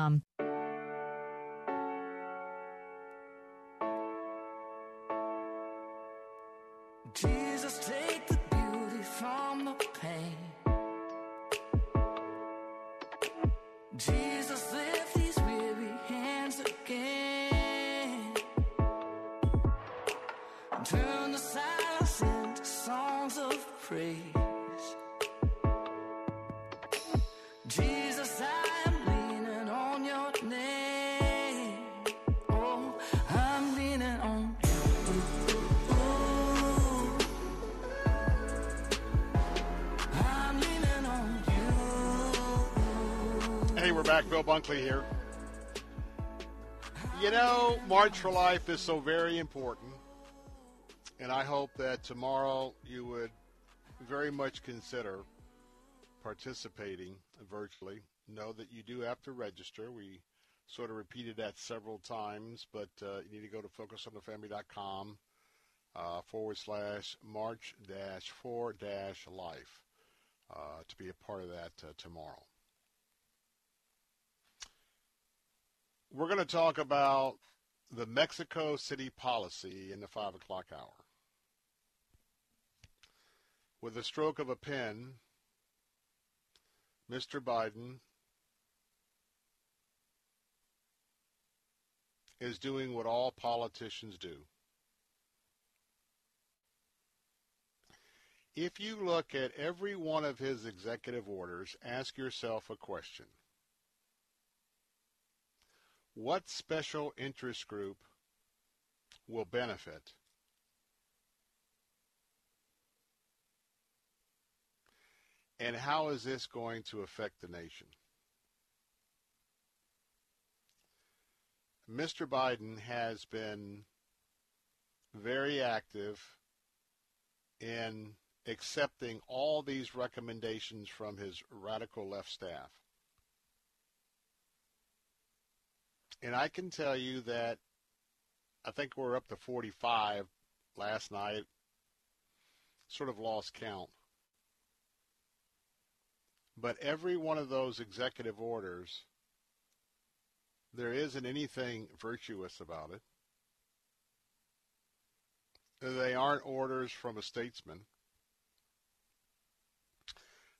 Um, Jesus, Bill Bunkley here. You know, March for Life is so very important, and I hope that tomorrow you would very much consider participating virtually. Know that you do have to register. We sort of repeated that several times, but uh, you need to go to focusonthefamily.com uh, forward slash march dash four dash life uh, to be a part of that uh, tomorrow. We're going to talk about the Mexico City policy in the 5 o'clock hour. With a stroke of a pen, Mr. Biden is doing what all politicians do If you look at every one of his executive orders, ask yourself a question. What special interest group will benefit? And how is this going to affect the nation? Mr. Biden has been very active in accepting all these recommendations from his radical left staff. And I can tell you that I think we're up to 45 last night. Sort of lost count. But every one of those executive orders, there isn't anything virtuous about it. They aren't orders from a statesman.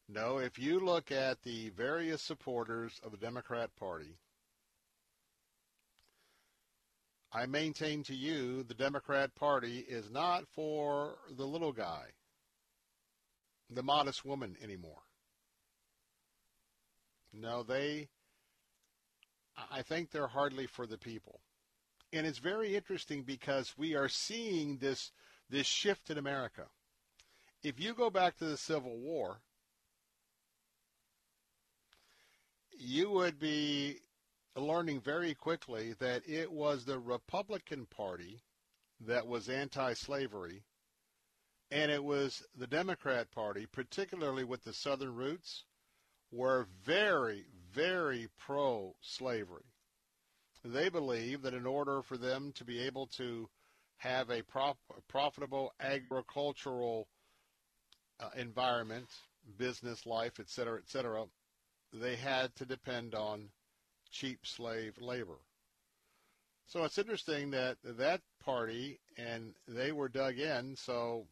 No, if you look at the various supporters of the Democrat Party, I maintain to you the Democrat Party is not for the little guy, the modest woman anymore. No, they, I think they're hardly for the people. And it's very interesting because we are seeing this, this shift in America. If you go back to the Civil War, you would be learning very quickly that it was the Republican Party that was anti-slavery, and it was the Democrat Party, particularly with the Southern roots, were very, very pro-slavery. They believed that in order for them to be able to have a prop, profitable agricultural uh, environment, business life, et cetera, et cetera, they had to depend on cheap slave labor. So it's interesting that that party and they were dug in, so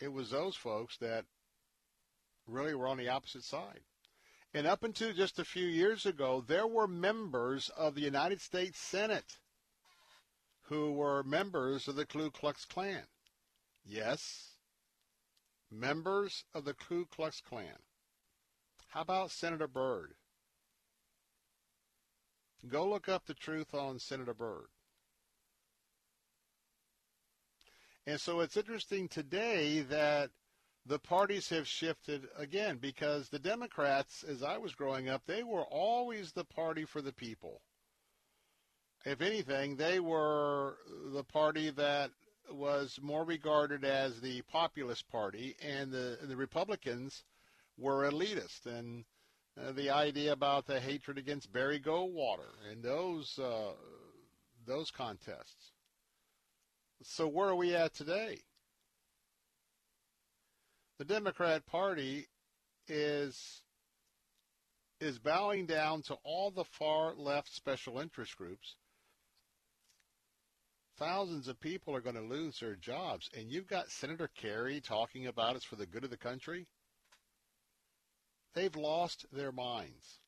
it was those folks that really were on the opposite side. And up until just a few years ago, there were members of the United States Senate who were members of the Ku Klux Klan. Yes, members of the Ku Klux Klan. How about Senator Byrd? Go look up the truth on Senator Byrd. And so it's interesting today that the parties have shifted again because the Democrats, as I was growing up, they were always the party for the people. If anything, they were the party that was more regarded as the populist party, and the the Republicans were elitist, and the idea about the hatred against Barry Goldwater and those uh, those contests. So where are we at today? The Democrat Party is is bowing down to all the far left special interest groups. Thousands of people are going to lose their jobs, and you've got Senator Kerry talking about it's for the good of the country. They've lost their minds.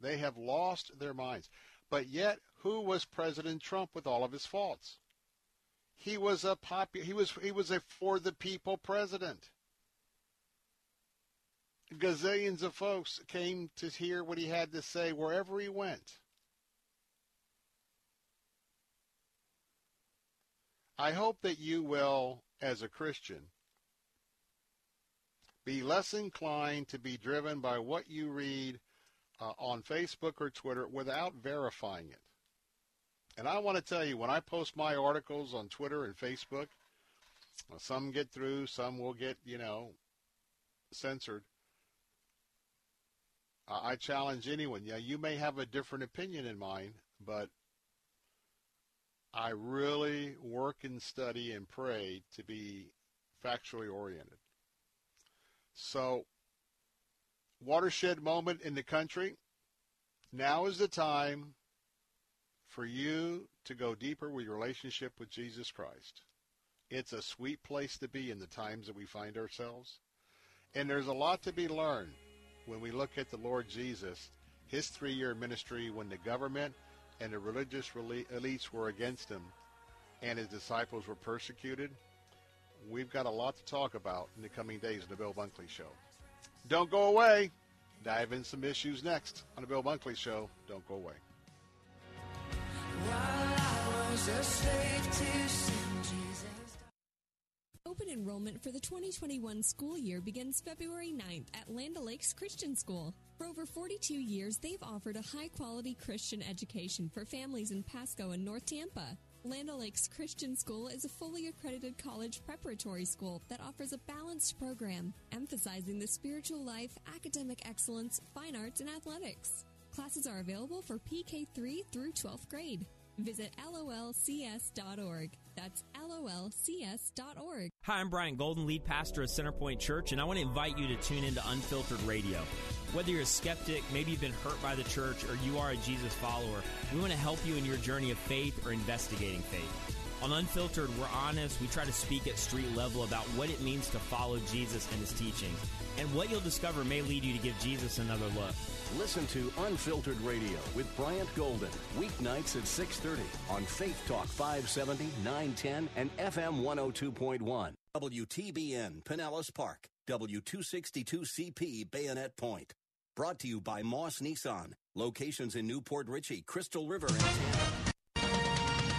They have lost their minds. But yet, who was President Trump with all of his faults? He was a popu- he was he was a for the people president. Gazillions of folks came to hear what he had to say wherever he went. I hope that you will, as a Christian, be less inclined to be driven by what you read uh, on Facebook or Twitter without verifying it. And I want to tell you, when I post my articles on Twitter and Facebook, well, some get through, some will get, you know, censored. Uh, I challenge anyone. Yeah, you may have a different opinion in mine, but I really work and study and pray to be factually oriented. So, watershed moment in the country. Now is the time for you to go deeper with your relationship with Jesus Christ. It's a sweet place to be in the times that we find ourselves. And there's a lot to be learned when we look at the Lord Jesus, his three year ministry when the government and the religious elites were against him and his disciples were persecuted. We've got a lot to talk about in the coming days of the Bill Bunkley Show. Don't go away. Dive in some issues next on the Bill Bunkley Show. Don't go away. Open enrollment for the 2021 school year begins February 9th at Land O'Lakes Christian School. For over 42 years, they've offered a high quality Christian education for families in Pasco and North Tampa. Land O'Lakes Christian School is a fully accredited college preparatory school that offers a balanced program, emphasizing the spiritual life, academic excellence, fine arts, and athletics. Classes are available for PK3 through 12th grade. Visit lolcs.org. That's lolcs.org. Hi, I'm Brian Golden, lead pastor of Centerpoint Church, and I want to invite you to tune into Unfiltered Radio. Whether you're a skeptic, maybe you've been hurt by the church, or you are a Jesus follower, we want to help you in your journey of faith or investigating faith. On Unfiltered, we're honest. We try to speak at street level about what it means to follow Jesus and his teachings. And what you'll discover may lead you to give Jesus another look. Listen to Unfiltered Radio with Bryant Golden, weeknights at 6:30 on Faith Talk 570, 910 and FM 102.1. WTBN Pinellas Park, W262CP Bayonet Point. Brought to you by Moss Nissan. Locations in New Port Richey, Crystal River, and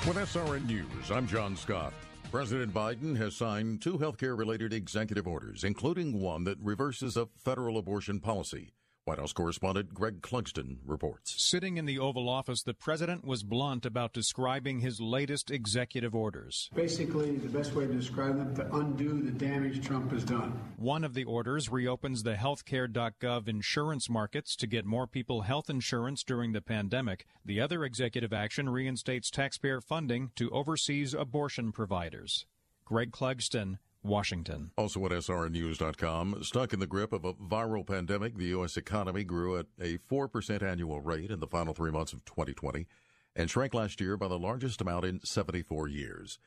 With SRN News, I'm John Scott. President Biden has signed two healthcare related executive orders, including one that reverses a federal abortion policy. White House correspondent Greg Clugston reports. Sitting in the Oval Office, the president was blunt about describing his latest executive orders. Basically, the best way to describe them to undo the damage Trump has done. One of the orders reopens the healthcare.gov insurance markets to get more people health insurance during the pandemic. The other executive action reinstates taxpayer funding to overseas abortion providers. Greg Clugston, Washington. Also at SRNews.com, stuck in the grip of a viral pandemic, the U.S. economy grew at a 4% annual rate in the final three months of 2020 and shrank last year by the largest amount in 74 years.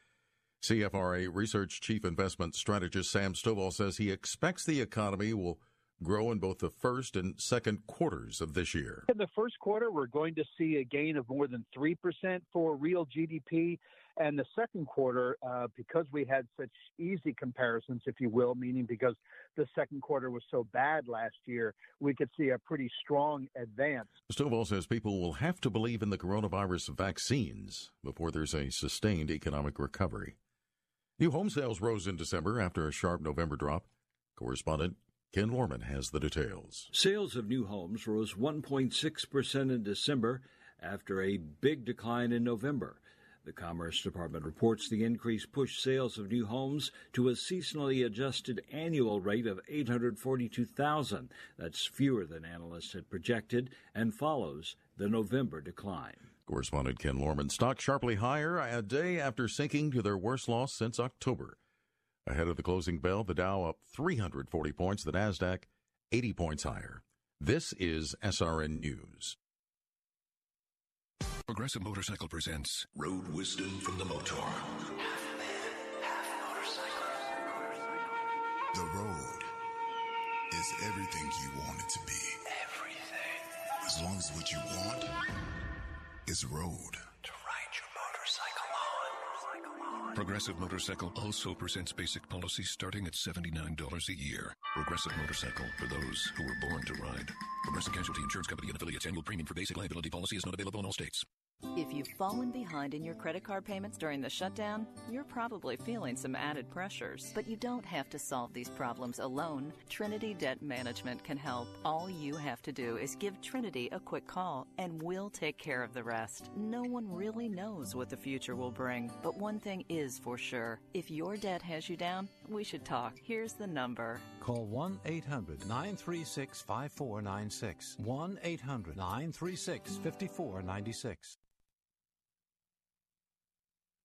CFRA Research Chief Investment Strategist Sam Stovall says he expects the economy will grow in both the first and second quarters of this year. In the first quarter, we're going to see a gain of more than 3% for real GDP. And the second quarter, uh, because we had such easy comparisons, if you will, meaning because the second quarter was so bad last year, we could see a pretty strong advance. Stovall says people will have to believe in the coronavirus vaccines before there's a sustained economic recovery. New home sales rose in December after a sharp November drop. Correspondent Ken Lorman has the details. Sales of new homes rose 1.6% in December after a big decline in November. The Commerce Department reports the increase pushed sales of new homes to a seasonally adjusted annual rate of 842,000. That's fewer than analysts had projected and follows the November decline. Correspondent Ken Lorman. Stock sharply higher a day after sinking to their worst loss since October. Ahead of the closing bell, the Dow up 340 points, the Nasdaq 80 points higher. This is SRN News. Progressive Motorcycle presents Road Wisdom from the Motor. The road is everything you want it to be. Everything. As long as what you want is road. Progressive Motorcycle also presents basic policies starting at $79 a year. Progressive Motorcycle for those who were born to ride. Progressive Casualty Insurance Company and affiliates annual premium for basic liability policy is not available in all states. If you've fallen behind in your credit card payments during the shutdown, you're probably feeling some added pressures. But you don't have to solve these problems alone. Trinity Debt Management can help. All you have to do is give Trinity a quick call, and we'll take care of the rest. No one really knows what the future will bring, but one thing is for sure. If your debt has you down, we should talk. Here's the number. Call 1 800 936 5496. 1 800 936 5496.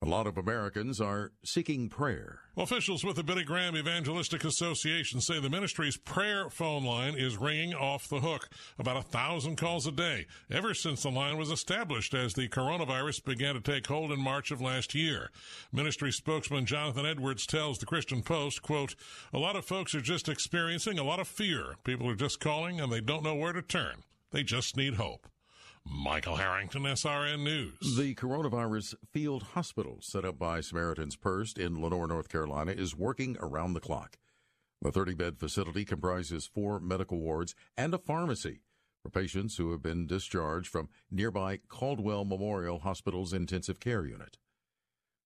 A lot of Americans are seeking prayer. Officials with the Billy Graham Evangelistic Association say the ministry's prayer phone line is ringing off the hook. About a thousand calls a day ever since the line was established as the coronavirus began to take hold in March of last year. Ministry spokesman Jonathan Edwards tells the Christian Post, quote, a lot of folks are just experiencing a lot of fear. People are just calling and they don't know where to turn. They just need hope. Michael Harrington, SRN News. The coronavirus field hospital set up by Samaritan's Purse in Lenoir, North Carolina is working around the clock. The 30 bed facility comprises four medical wards and a pharmacy for patients who have been discharged from nearby Caldwell Memorial Hospital's intensive care unit.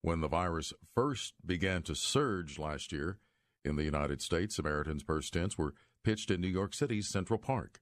When the virus first began to surge last year in the United States, Samaritan's Purse tents were pitched in New York City's Central Park.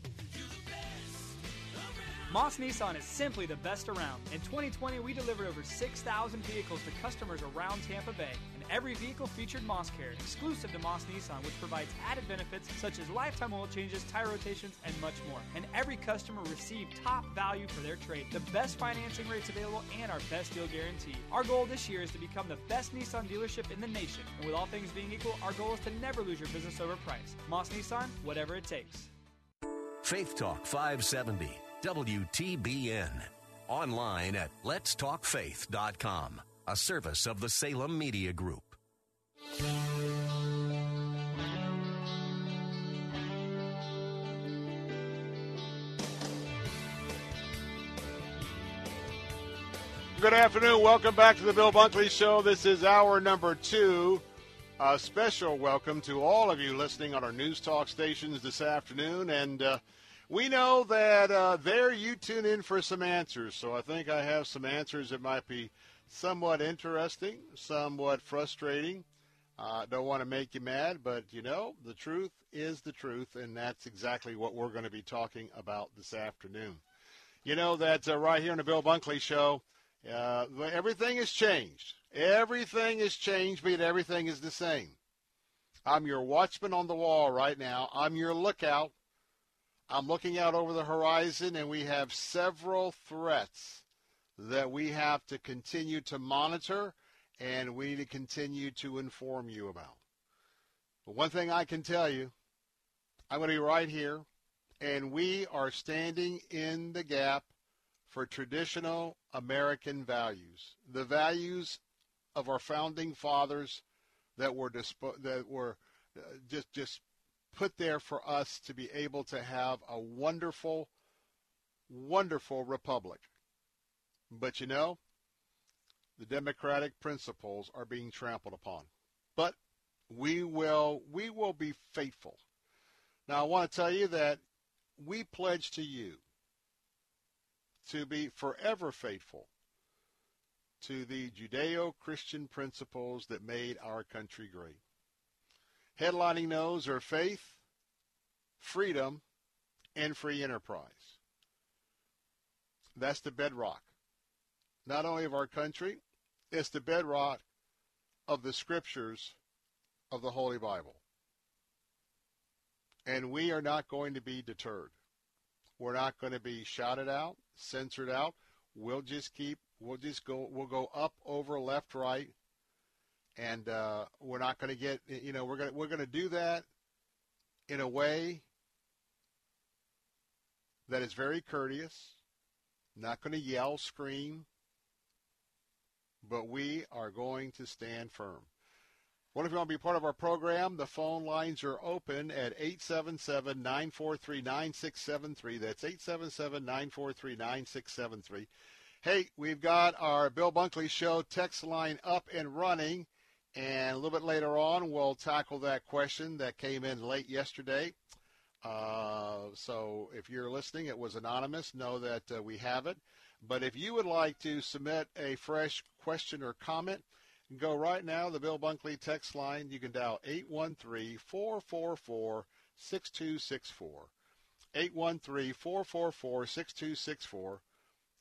Moss Nissan is simply the best around. In 2020, we delivered over 6,000 vehicles to customers around Tampa Bay, and every vehicle featured Moss Care, exclusive to Moss Nissan, which provides added benefits such as lifetime oil changes, tire rotations, and much more. And every customer received top value for their trade, the best financing rates available, and our best deal guarantee. Our goal this year is to become the best Nissan dealership in the nation, and with all things being equal, our goal is to never lose your business over price. Moss Nissan, whatever it takes. Faith Talk 570, WTBN. Online at letstalkfaith.com, a service of the Salem Media Group. Good afternoon. Welcome back to the Bill Bunkley Show. This is hour number two. A special welcome to all of you listening on our news talk stations this afternoon. And uh, we know that uh, there you tune in for some answers. So I think I have some answers that might be somewhat interesting, somewhat frustrating. Uh, don't want to make you mad, but you know, the truth is the truth, and that's exactly what we're going to be talking about this afternoon. You know that uh, right here on the Bill Bunkley Show, uh, everything has changed. Everything has changed, but everything is the same. I'm your watchman on the wall right now. I'm your lookout. I'm looking out over the horizon, and we have several threats that we have to continue to monitor and we need to continue to inform you about. But one thing I can tell you, I'm going to be right here, and we are standing in the gap for traditional American values, the values of our founding fathers that were that were uh, just just put there for us to be able to have a wonderful, wonderful republic. But you know, the democratic principles are being trampled upon. But we will we will be faithful. Now I want to tell you that we pledge to you to be forever faithful to the Judeo-Christian principles that made our country great. Headlining those are faith, freedom, and free enterprise. That's the bedrock, not only of our country, it's the bedrock of the scriptures of the Holy Bible. And we are not going to be deterred. We're not going to be shouted out, censored out. We'll just keep, we'll just go, we'll go up, over, left, right, and uh, we're not going to get, you know, we're going we're going to do that in a way that is very courteous, not going to yell, scream, but we are going to stand firm. What if you want to be part of our program? The phone lines are open at 877-943-9673. That's 877-943-9673. Hey, we've got our Bill Bunkley Show text line up and running. And a little bit later on, we'll tackle that question that came in late yesterday. Uh, so if you're listening, it was anonymous. Know that uh, we have it. But if you would like to submit a fresh question or comment, go right now the Bill Bunkley text line. You can dial 813-444-6264. 813-444-6264.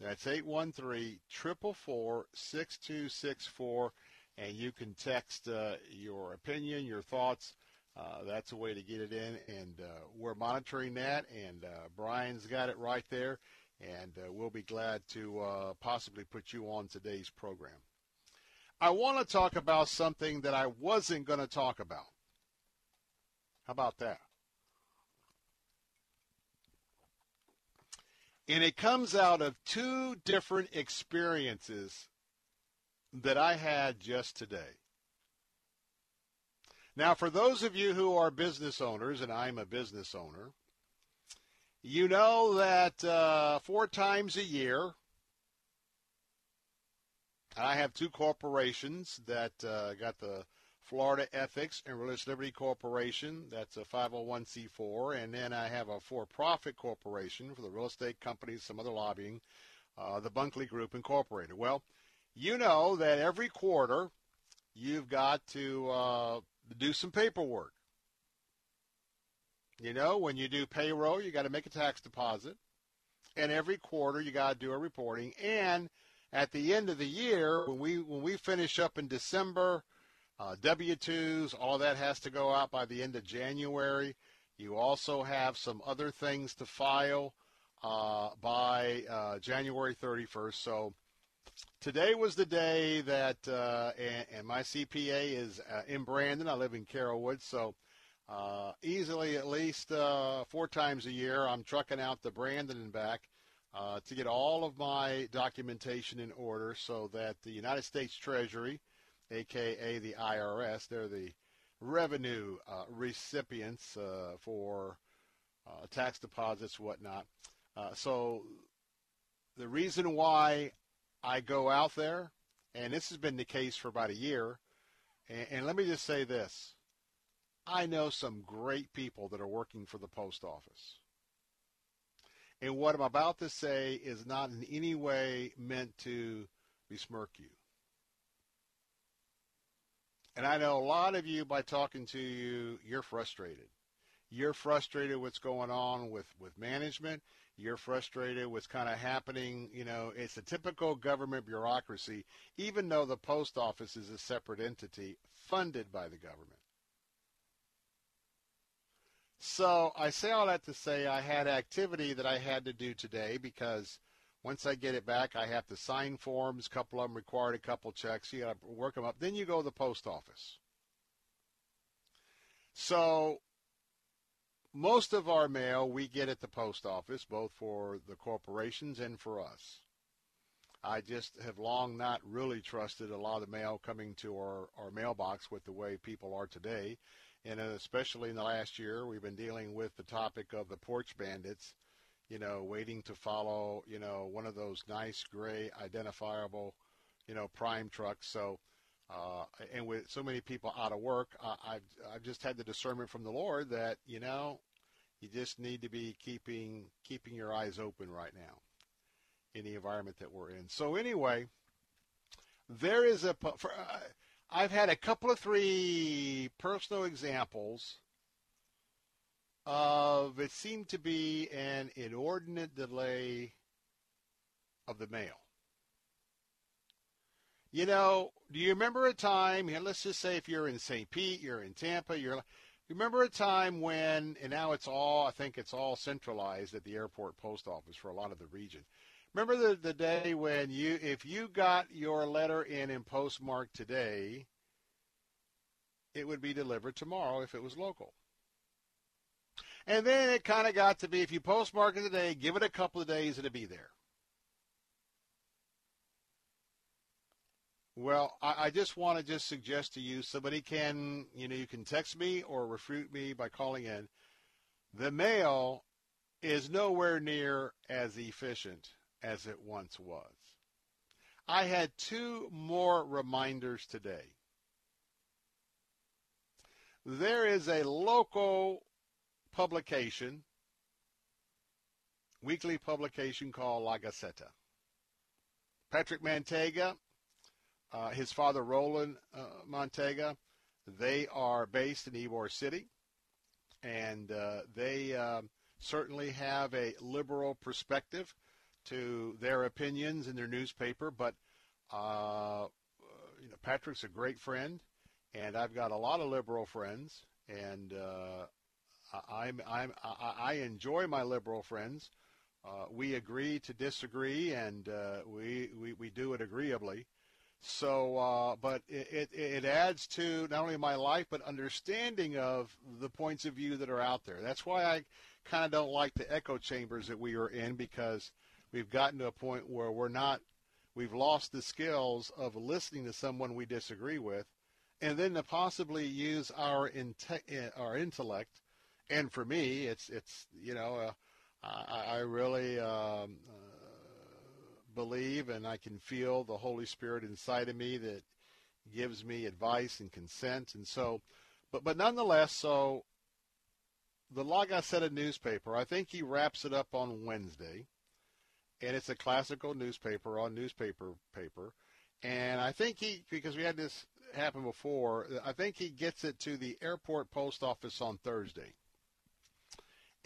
That's 813-444-6264. And you can text uh, your opinion, your thoughts. Uh, that's a way to get it in. And uh, we're monitoring that. And uh, Brian's got it right there and uh, we'll be glad to uh, possibly put you on today's program. I want to talk about something that I wasn't going to talk about. How about that? And it comes out of two different experiences that I had just today. Now, for those of you who are business owners, and I'm a business owner, you know that uh, four times a year, I have two corporations that uh, got the Florida Ethics and Religious Liberty Corporation. That's a 501c4. And then I have a for-profit corporation for the real estate companies, some other lobbying, uh, the Bunkley Group Incorporated. Well, you know that every quarter you've got to uh, do some paperwork. You know, when you do payroll, you got to make a tax deposit. And every quarter you got to do a reporting. And at the end of the year, when we when we finish up in December, uh, W-2s, all that has to go out by the end of January. You also have some other things to file uh, by uh, January 31st. So today was the day that, uh, and, and, my CPA is uh, in Brandon. I live in Carrollwood, so uh, easily at least uh, four times a year I'm trucking out to Brandon and back uh, to get all of my documentation in order so that the United States Treasury, aka the IRS, they're the revenue uh, recipients for tax deposits, whatnot. so the reason why I go out there, and this has been the case for about a year. And, and let me just say this I know some great people that are working for the post office. And what I'm about to say is not in any way meant to besmirk you. And I know a lot of you, by talking to you, you're frustrated. You're frustrated what's going on with, with management. You're frustrated what's kind of happening. You know, it's a typical government bureaucracy, even though the post office is a separate entity funded by the government. So I say all that to say I had activity that I had to do today because once I get it back, I have to sign forms. A couple of them required a couple checks. You got to work them up. Then you go to the post office. So most of our mail we get at the post office, both for the corporations and for us. I just have long not really trusted a lot of mail coming to our, our mailbox with the way people are today. And especially in the last year, we've been dealing with the topic of the porch bandits, you know, waiting to follow, you know, one of those nice gray identifiable, you know, prime trucks. So uh, and with so many people out of work, uh, I've I've just had the discernment from the Lord that you know you just need to be keeping keeping your eyes open right now in the environment that we're in. So anyway, there is a for, uh, I've had a couple of three personal examples of it seemed to be an inordinate delay of the mail. You know, do you remember a time, here, let's just say if you're in St. Pete, you're in Tampa, you're remember a time when, and now it's all, I think it's all centralized at the airport post office for a lot of the region. Remember the, the day when you, if you got your letter in and postmarked today, it would be delivered tomorrow if it was local. And then it kind of got to be if you postmark it today, give it a couple of days, and it'll be there. Well, I, I just want to just suggest to you, somebody can, you know, you can text me or refute me by calling in. The mail is nowhere near as efficient as it once was. I had two more reminders today. There is a local publication, weekly publication called La Gaceta. Patrick Manteiga uh, his father, Roland uh, Manteiga, they are based in Ybor City, and uh, they um, certainly have a liberal perspective to their opinions in their newspaper. But uh, you know, Patrick's a great friend, and I've got a lot of liberal friends, and uh, I'm, I'm, I enjoy my liberal friends. We agree to disagree, and we, we, we do it agreeably. So, uh, but it, it, it adds to not only my life, but understanding of the points of view that are out there. That's why I kind of don't like the echo chambers that we are in because we've gotten to a point where we're not, we've lost the skills of listening to someone we disagree with, and then to possibly use our inte- our intellect. And for me, it's it's you know, uh, I, I really um, believe and I can feel the Holy Spirit inside of me that gives me advice and consent, and so, but but nonetheless, so the Gazette newspaper, I think he wraps it up on Wednesday, and it's a classical newspaper on newspaper paper, and I think he because we had this happen before, I think he gets it to the airport post office on Thursday.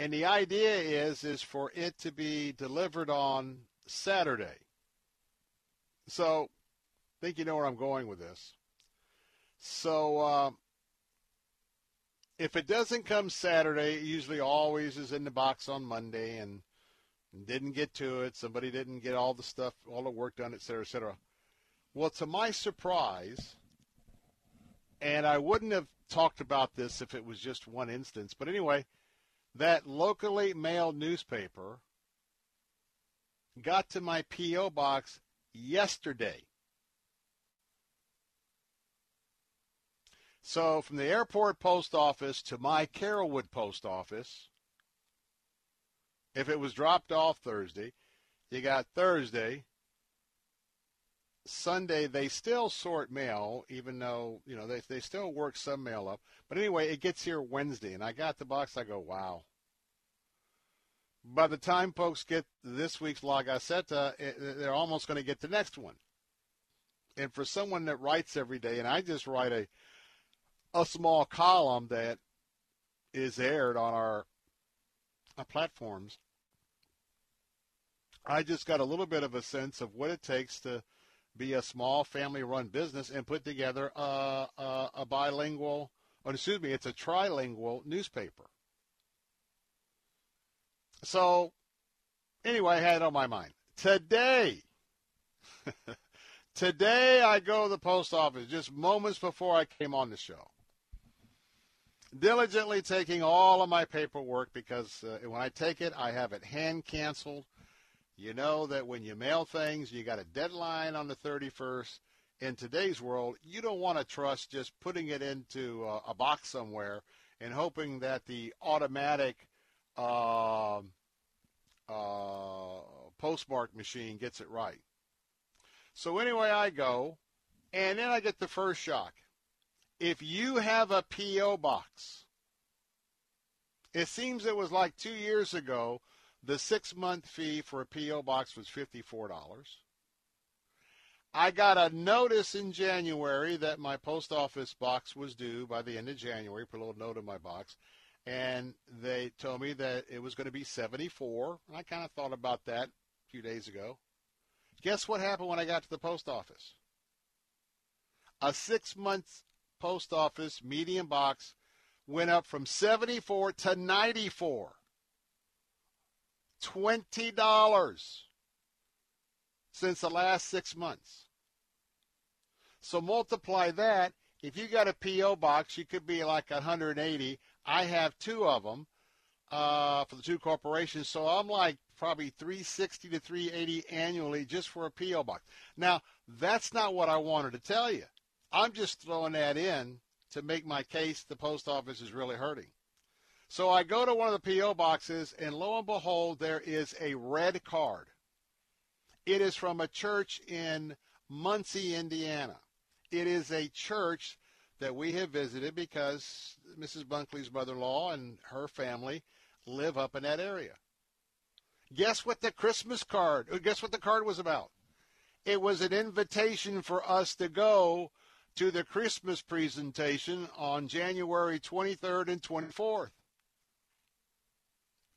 And the idea is is for it to be delivered on Saturday. So, I think you know where I'm going with this. So, uh, if it doesn't come Saturday, it usually always is in the box on Monday and didn't get to it. Somebody didn't get all the stuff, all the work done, et cetera, et cetera. Well, to my surprise, and I wouldn't have talked about this if it was just one instance, but anyway, that locally mailed newspaper got to my P.O. box yesterday. So from the airport post office to my Carrollwood post office, if it was dropped off Thursday, you got Thursday. Sunday they still sort mail, even though you know they they still work some mail up. But anyway, it gets here Wednesday, and I got the box. I go, wow. By the time folks get this week's La Gaceta, eh, they're almost going to get the next one. And for someone that writes every day, and I just write a a small column that is aired on our, our platforms, I just got a little bit of a sense of what it takes to be a small family-run business and put together a, a, a bilingual, or excuse me, it's a trilingual newspaper. So, anyway, I had it on my mind. Today, [LAUGHS] today I go to the post office just moments before I came on the show diligently taking all of my paperwork because uh, when I take it, I have it hand canceled. You know that when you mail things, you got a deadline on the 31st. In today's world, you don't want to trust just putting it into uh, a box somewhere and hoping that the automatic uh, uh, postmark machine gets it right. So anyway, I go, and then I get the first shock if you have a P.O. box, it seems it was like two years ago, the six month fee for a P.O. box was $54. I got a notice in January that my post office box was due by the end of January, put a little note in my box, and they told me that it was going to be 74. And I kind of thought about that a few days ago. Guess what happened when I got to the post office? A six month post office medium box went up from 74 to 94. $20 since the last six months. So multiply that. If you got a P.O. box, you could be like 180. I have two of them uh, for the two corporations. So I'm like probably 360 to 380 annually just for a P.O. box. Now, that's not what I wanted to tell you. I'm just throwing that in to make my case the post office is really hurting. So I go to one of the P.O. boxes, and lo and behold, there is a red card. It is from a church in Muncie, Indiana. It is a church that we have visited because Mrs. Bunkley's mother-in-law and her family live up in that area. Guess what the Christmas card, guess what the card was about? It was an invitation for us to go to the Christmas presentation on January 23rd and 24th.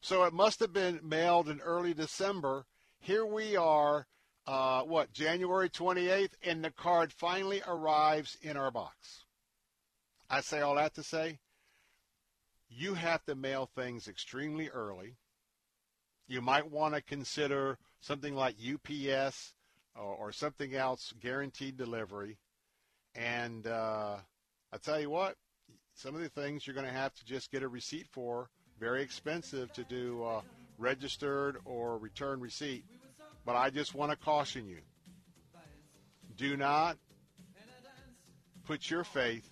So it must have been mailed in early December. Here we are, uh, what, January 28th, and the card finally arrives in our box. I say all that to say, you have to mail things extremely early. You might want to consider something like UPS or, or something else, guaranteed delivery. And uh, I tell you what, some of the things you're going to have to just get a receipt for. Very expensive to do uh, registered or return receipt. But I just want to caution you do not put your faith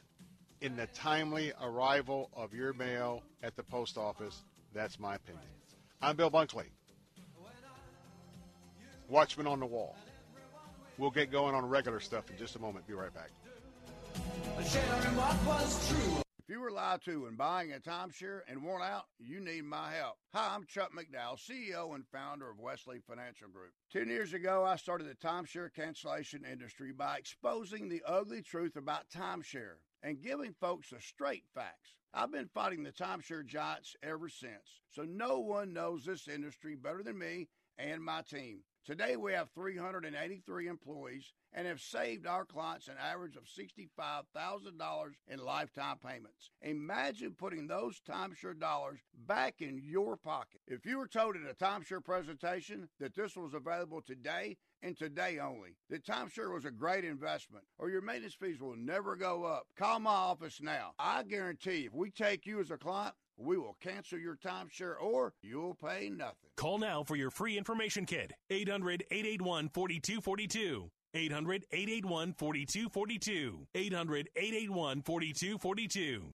in the timely arrival of your mail at the post office. That's my opinion. I'm Bill Bunkley. Watchman on the wall. We'll get going on regular stuff in just a moment. Be right back. If you were lied to when buying a timeshare and want out, you need my help. Hi, I'm Chuck McDowell, CEO and founder of Wesley Financial Group. Ten years ago, I started the timeshare cancellation industry by exposing the ugly truth about timeshare and giving folks the straight facts. I've been fighting the timeshare giants ever since, so no one knows this industry better than me and my team. Today, we have 383 employees and have saved our clients an average of $65,000 in lifetime payments. Imagine putting those timeshare dollars back in your pocket. If you were told at a timeshare presentation that this was available today and today only, that timeshare was a great investment or your maintenance fees will never go up, call my office now. I guarantee if we take you as a client, we will cancel your timeshare or you'll pay nothing. Call now for your free information kit. 800 881 4242. 800 881 4242. 800 881 4242.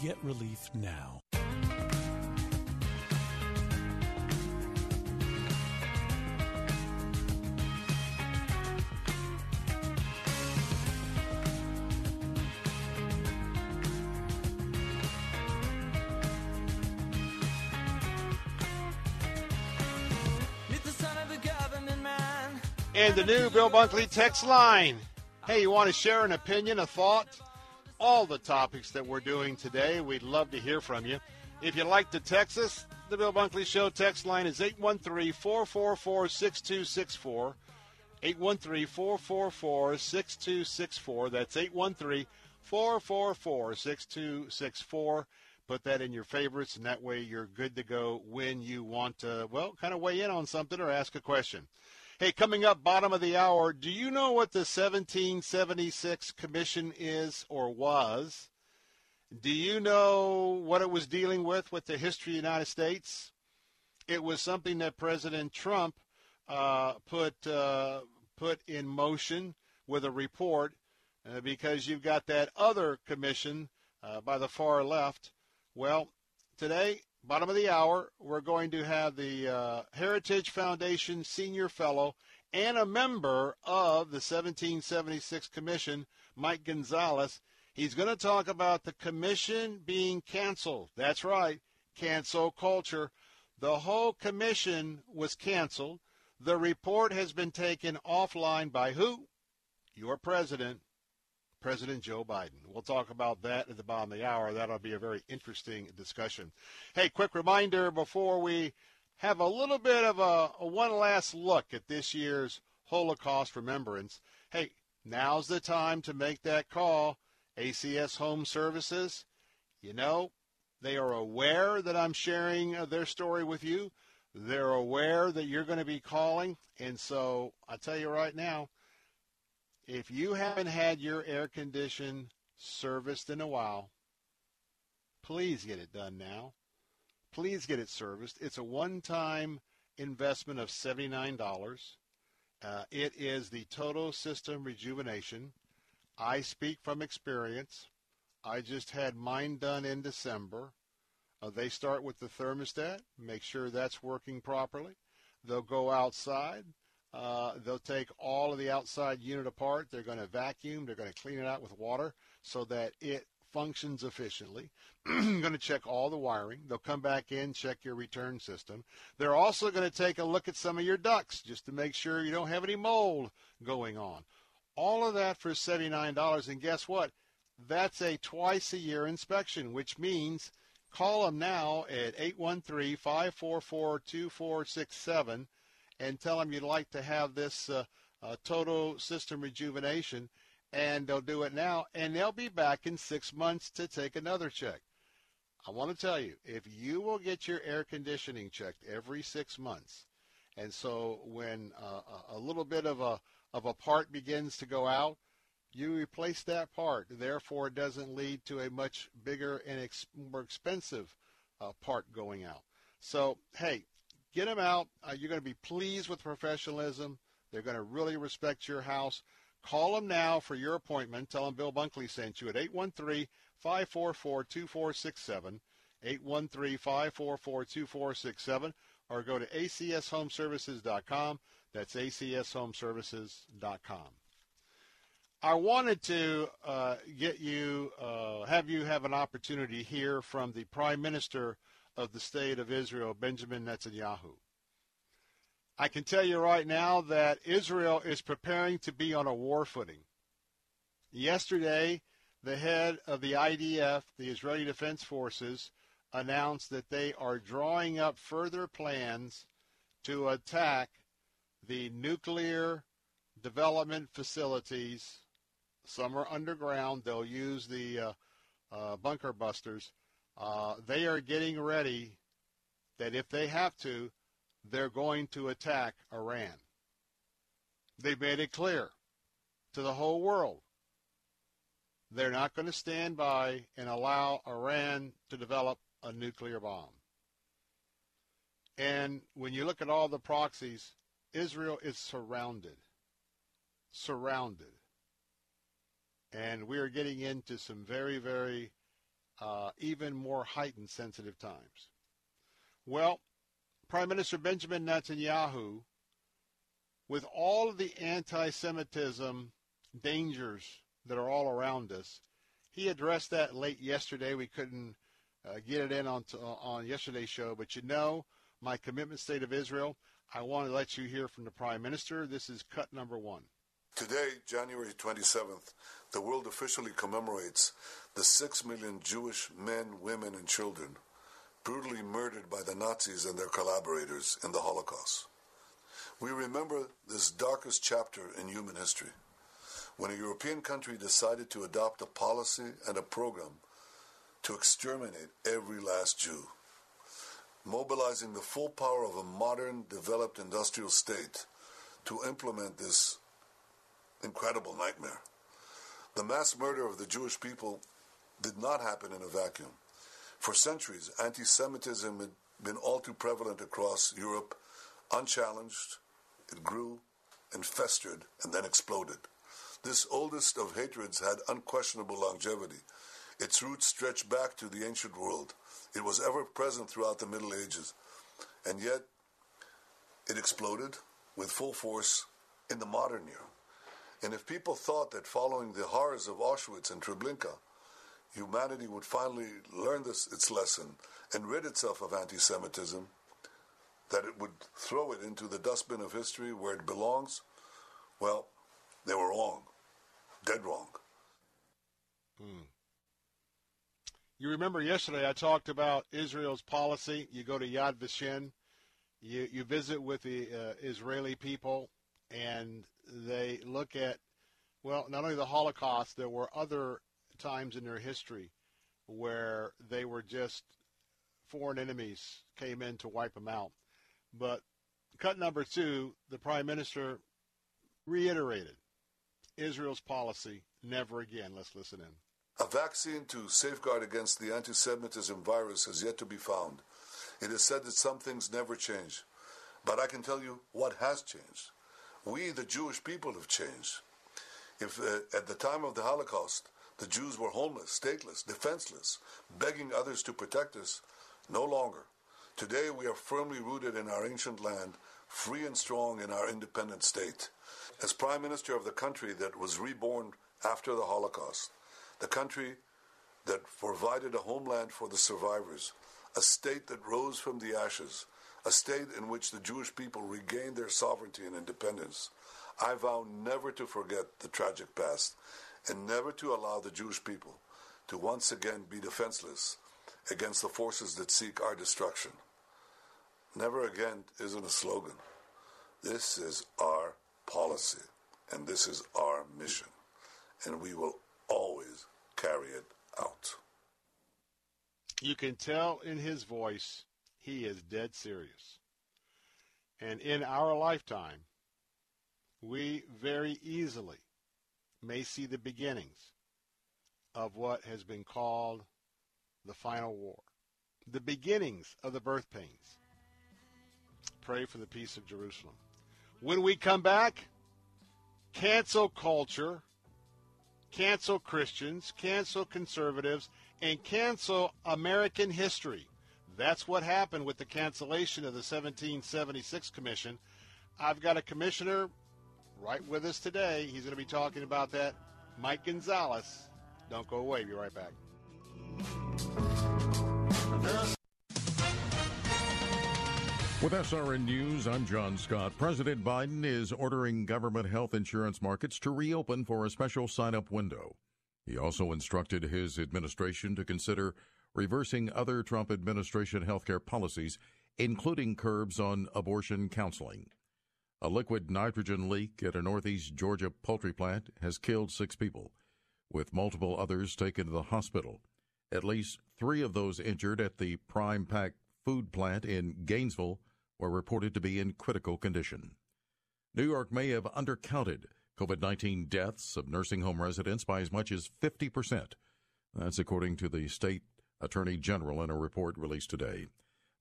Get relief now. And the new Bill Bunkley text line. Hey, you want to share an opinion, a thought? All the topics that we're doing today, we'd love to hear from you. If you'd like to text us, the Bill Bunkley Show text line is 813 444 6264. 813 444 6264. That's 813 444 6264. Put that in your favorites, and that way you're good to go when you want to, well, kind of weigh in on something or ask a question. Hey, coming up, bottom of the hour, do you know what the 1776 Commission is or was? Do you know what it was dealing with with the history of the United States? It was something that President Trump uh, put uh, put in motion with a report uh, because you've got that other commission uh, by the far left. Well, today bottom of the hour, we're going to have the uh, Heritage Foundation Senior Fellow and a member of the 1776 Commission, Mike Gonzalez. He's going to talk about the commission being canceled. That's right, cancel culture. The whole commission was canceled. The report has been taken offline by who? Your president, President Joe Biden. We'll talk about that at the bottom of the hour. That'll be a very interesting discussion. Hey, quick reminder before we have a little bit of a, a one last look at this year's Holocaust remembrance. Hey, now's the time to make that call. ACS Home Services, you know, they are aware that I'm sharing uh, their story with you. They're aware that you're going to be calling. And so I tell you right now, if you haven't had your air condition serviced in a while, please get it done now. Please get it serviced. It's a one-time investment of $79. Uh, it is the total system rejuvenation. I speak from experience. I just had mine done in December. Uh, they start with the thermostat, make sure that's working properly. They'll go outside. Uh, they'll take all of the outside unit apart. They're going to vacuum. They're going to clean it out with water so that it functions efficiently. [CLEARS THROAT] going to check all the wiring. They'll come back in, check your return system. They're also going to take a look at some of your ducts just to make sure you don't have any mold going on. All of that for $79. And guess what? That's a twice a year inspection, which means call them now at 813 544 2467 and tell them you'd like to have this uh, uh, total system rejuvenation and they'll do it now, and they'll be back in six months to take another check. I want to tell you, if you will get your air conditioning checked every six months, and so when uh, a little bit of a of a part begins to go out, you replace that part. Therefore, it doesn't lead to a much bigger and ex- more expensive uh, part going out. So, hey, get them out. Uh, you're going to be pleased with professionalism. They're going to really respect your house. Call them now for your appointment. Tell them Bill Bunkley sent you at 813-544-2467, 813-544-2467, or go to acshomeservices.com. That's acshomeservices.com. I wanted to uh, get you, uh, have you have an opportunity hear from the Prime Minister of the State of Israel, Benjamin Netanyahu. I can tell you right now that Israel is preparing to be on a war footing. Yesterday, the head of the IDF, the Israeli Defense Forces, announced that they are drawing up further plans to attack the nuclear development facilities. Some are underground. They'll use the uh, uh, bunker busters. Uh, they are getting ready that if they have to, they're going to attack Iran. They've made it clear to the whole world. They're not going to stand by and allow Iran to develop a nuclear bomb. And when you look at all the proxies, Israel is surrounded. Surrounded. And we are getting into some very, very, uh, even more heightened sensitive times. Well, Prime Minister Benjamin Netanyahu, with all of the anti Semitism dangers that are all around us, he addressed that late yesterday. We couldn't uh, get it in on, t- on yesterday's show, but you know my commitment, State of Israel. I want to let you hear from the Prime Minister. This is cut number one. Today, January 27th, the world officially commemorates the six million Jewish men, women, and children brutally murdered by the Nazis and their collaborators in the Holocaust. We remember this darkest chapter in human history when a European country decided to adopt a policy and a program to exterminate every last Jew, mobilizing the full power of a modern, developed industrial state to implement this incredible nightmare. The mass murder of the Jewish people did not happen in a vacuum. For centuries, anti Semitism had been all too prevalent across Europe, unchallenged. It grew and festered and then exploded. This oldest of hatreds had unquestionable longevity. Its roots stretched back to the ancient world. It was ever present throughout the Middle Ages. And yet, it exploded with full force in the modern era. And if people thought that following the horrors of Auschwitz and Treblinka, humanity would finally learn this, its lesson and rid itself of anti Semitism, that it would throw it into the dustbin of history where it belongs, well, they were wrong. Dead wrong. Hmm. You remember yesterday I talked about Israel's policy. You go to Yad Vashem, you, you visit with the uh, Israeli people, and they look at, well, not only the Holocaust, there were other times in their history where they were just foreign enemies came in to wipe them out. But cut number two, the prime minister reiterated Israel's policy never again. Let's listen in. A vaccine to safeguard against the anti Semitism virus has yet to be found. It is said that some things never change. But I can tell you what has changed. We, the Jewish people, have changed. If uh, at the time of the Holocaust, the Jews were homeless, stateless, defenseless, begging others to protect us, no longer. Today we are firmly rooted in our ancient land, free and strong in our independent state. As Prime Minister of the country that was reborn after the Holocaust, the country that provided a homeland for the survivors, a state that rose from the ashes, a state in which the Jewish people regained their sovereignty and independence. I vow never to forget the tragic past and never to allow the Jewish people to once again be defenseless against the forces that seek our destruction. Never again isn't a slogan. This is our policy, and this is our mission, and we will always carry it out. You can tell in his voice he is dead serious. And in our lifetime, we very easily may see the beginnings of what has been called the final war, the beginnings of the birth pains. Pray for the peace of Jerusalem. When we come back, cancel culture, cancel Christians, cancel conservatives, and cancel American history. That's what happened with the cancellation of the 1776 Commission. I've got a commissioner right with us today. He's going to be talking about that. Mike Gonzalez. Don't go away. Be right back. With SRN News, I'm John Scott. President Biden is ordering government health insurance markets to reopen for a special sign up window. He also instructed his administration to consider reversing other Trump administration healthcare policies, including curbs on abortion counseling. A liquid nitrogen leak at a northeast Georgia poultry plant has killed six people, with multiple others taken to the hospital. At least three of those injured at the Prime Pack food plant in Gainesville were reported to be in critical condition. New York may have undercounted COVID 19 deaths of nursing home residents by as much as 50%. That's according to the state attorney general in a report released today.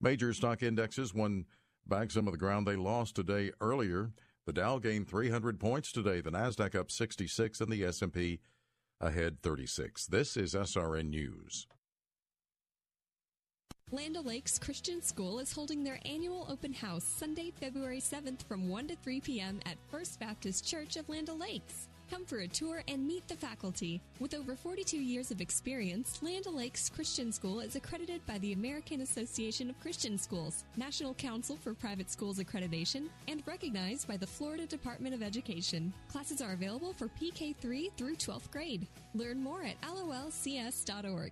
Major stock indexes won back some of the ground they lost today earlier. The Dow gained 300 points today, the Nasdaq up 66 and the S&P ahead 36. This is SRN News. Land O'Lakes Christian School is holding their annual open house Sunday, February 7th from 1 to 3 p.m. at First Baptist Church of Land O'Lakes. Come for a tour and meet the faculty. With over 42 years of experience, Land O'Lakes Christian School is accredited by the American Association of Christian Schools, National Council for Private Schools Accreditation, and recognized by the Florida Department of Education. Classes are available for PK3 through 12th grade. Learn more at lolcs.org.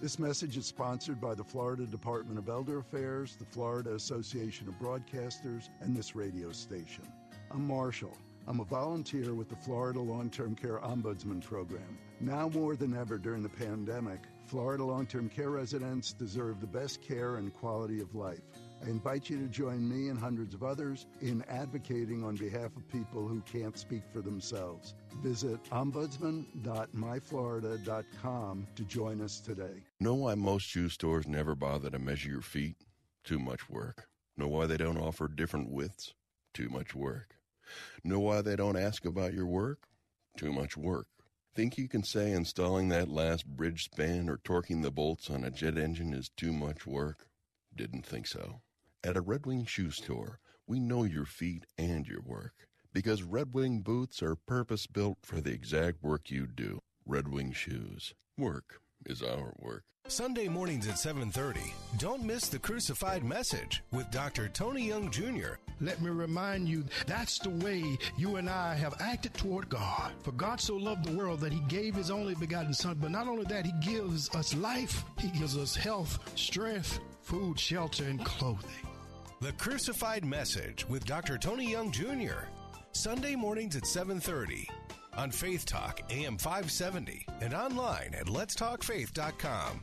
This message is sponsored by the Florida Department of Elder Affairs, the Florida Association of Broadcasters, and this radio station. I'm Marshall. I'm a volunteer with the Florida Long Term Care Ombudsman Program. Now more than ever during the pandemic, Florida long term care residents deserve the best care and quality of life. I invite you to join me and hundreds of others in advocating on behalf of people who can't speak for themselves. Visit ombudsman.myflorida.com to join us today. Know why most shoe stores never bother to measure your feet? Too much work. Know why they don't offer different widths? Too much work. Know why they don't ask about your work? Too much work. Think you can say installing that last bridge span or torquing the bolts on a jet engine is too much work? Didn't think so. At a Red Wing shoe store, we know your feet and your work because Red Wing boots are purpose built for the exact work you do. Red Wing shoes. Work is our work. Sunday mornings at 7:30. Don't miss the crucified message with Dr. Tony Young Jr. Let me remind you, that's the way you and I have acted toward God. For God so loved the world that he gave his only begotten son, but not only that, he gives us life, he gives us health, strength, food, shelter, and clothing. The Crucified Message with Dr. Tony Young Jr. Sunday mornings at 7:30 on Faith Talk AM 570 and online at letstalkfaith.com.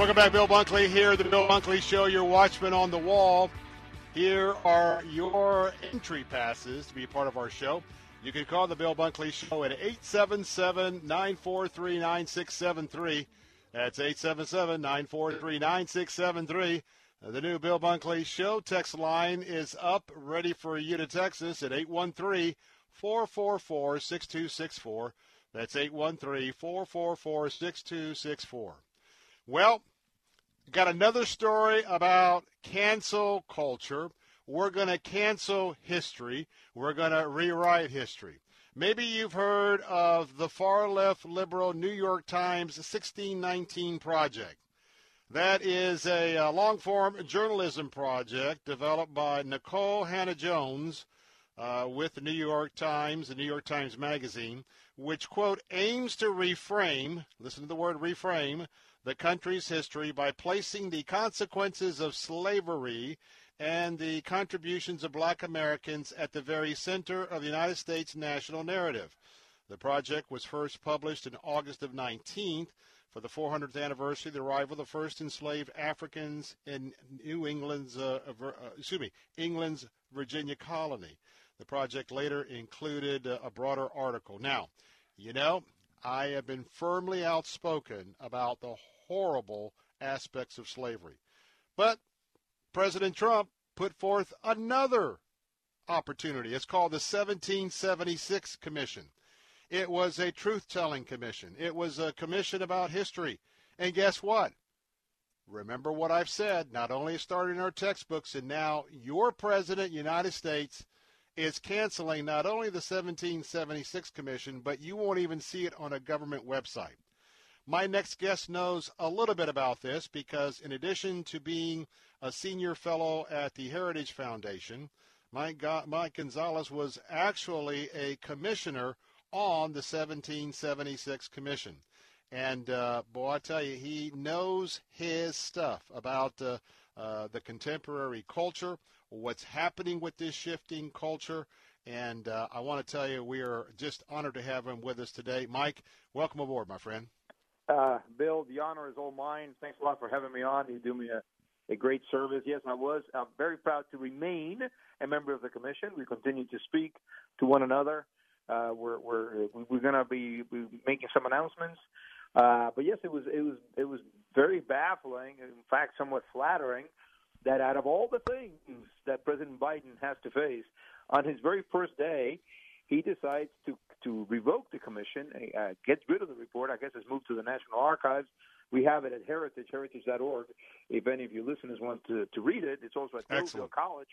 Welcome back, Bill Bunkley here, the Bill Bunkley Show, your watchman on the wall. Here are your entry passes to be part of our show. You can call the Bill Bunkley Show at 877 943 9673. That's 877 943 9673. The new Bill Bunkley Show text line is up, ready for you to text us at 813 444 6264. That's 813 444 6264. Well, got another story about cancel culture. We're going to cancel history. We're going to rewrite history. Maybe you've heard of the far left liberal New York Times 1619 Project. That is a, a long form journalism project developed by Nicole Hannah-Jones uh, with the New York Times, the New York Times Magazine, which, quote, aims to reframe, listen to the word reframe, the country's history by placing the consequences of slavery and the contributions of black Americans at the very center of the United States national narrative. The project was first published in August of 19th for the 400th anniversary of the arrival of the first enslaved Africans in New England's, uh, uh, excuse me, England's Virginia colony. The project later included uh, a broader article. Now, you know, I have been firmly outspoken about the horrible aspects of slavery. But President Trump put forth another opportunity. It's called the 1776 Commission. It was a truth telling commission, it was a commission about history. And guess what? Remember what I've said. Not only started in our textbooks, and now your president, United States, is canceling not only the 1776 Commission, but you won't even see it on a government website. My next guest knows a little bit about this because, in addition to being a senior fellow at the Heritage Foundation, Mike, Mike Gonzalez was actually a commissioner on the 1776 Commission. And uh, boy, I tell you, he knows his stuff about uh, uh, the contemporary culture, what's happening with this shifting culture. And uh, I want to tell you, we are just honored to have him with us today. Mike, welcome aboard, my friend. Uh, Bill, the honor is all mine. Thanks a lot for having me on. You do me a, a great service. Yes, I was. I'm very proud to remain a member of the commission. We continue to speak to one another. Uh, we're we're we're going to be making some announcements. Uh, but yes, it was it was it was very baffling. In fact, somewhat flattering that out of all the things that President Biden has to face on his very first day, he decides to to revoke the commission, uh, gets rid of the report. I guess it's moved to the National Archives. We have it at Heritage, heritage.org. If any of your listeners want to, to read it, it's also at Hillsdale College.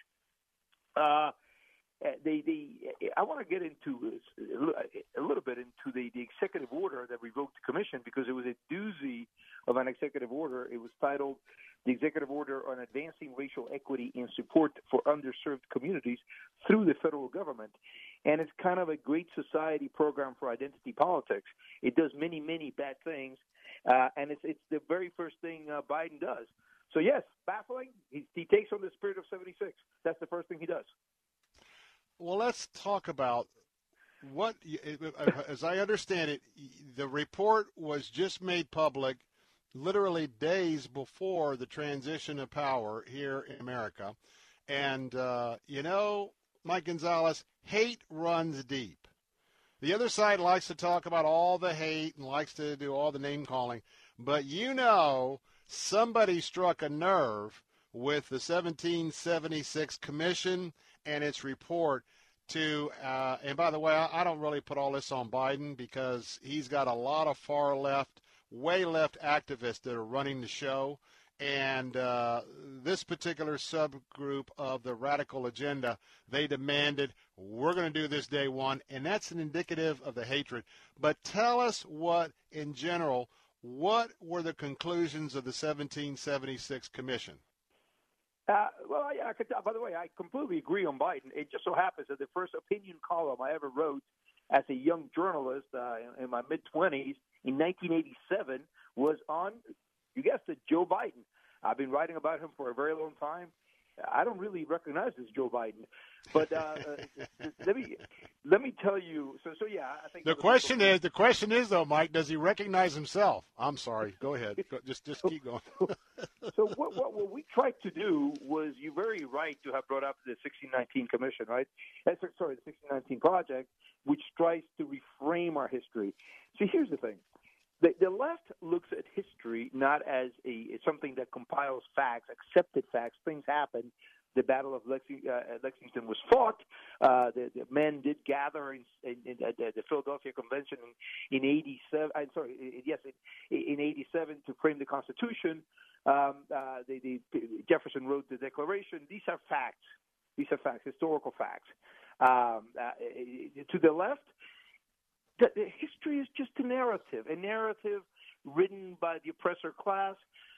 Uh, they, they, I want to get into a little bit into the, the executive order that revoked the commission because it was a doozy of an executive order. It was titled the executive order on advancing racial equity and support for underserved communities through the federal government. And it's kind of a great society program for identity politics. It does many, many bad things, uh, and it's it's the very first thing uh, Biden does. So yes, baffling. He, he takes on the spirit of '76. That's the first thing he does. Well, let's talk about what, [LAUGHS] as I understand it, the report was just made public literally days before the transition of power here in America. And, uh, you know, Mike Gonzalez, hate runs deep. The other side likes to talk about all the hate and likes to do all the name calling. But you know, somebody struck a nerve with the 1776 Commission and its report to, uh, and by the way, I, I don't really put all this on Biden because he's got a lot of far left, way left activists that are running the show. And uh, this particular subgroup of the radical agenda, they demanded, we're going to do this day one. And that's an indicative of the hatred. But tell us what, in general, what were the conclusions of the 1776 Commission? Uh, well, I, I could, by the way, I completely agree on Biden. It just so happens that the first opinion column I ever wrote as a young journalist uh, in, in my mid 20s in 1987 was on, you guessed it, Joe Biden. I've been writing about him for a very long time. I don't really recognize this Joe Biden, but uh, uh, [LAUGHS] let me let me tell you. So so yeah, I think the question is the question is though, Mike, does he recognize himself? I'm sorry. Go ahead. [LAUGHS] just just keep going. so what, what what we tried to do was you're very right to have brought up the 1619 Commission, right? Uh, sorry, the 1619 project, which tries to reframe our history. See, here's the thing. The, the left looks at history not as a something that compiles facts, accepted facts. Things happen. The Battle of Lexington, uh, Lexington was fought. Uh, the, the men did gather in, in, in uh, the Philadelphia Convention in, in '87. I'm sorry, yes, in, in '87 to frame the Constitution. Um, uh, Jefferson wrote the Declaration. These are facts. These are facts, historical facts. Um, uh, to the left, the history is just a narrative, a narrative written by the oppressor class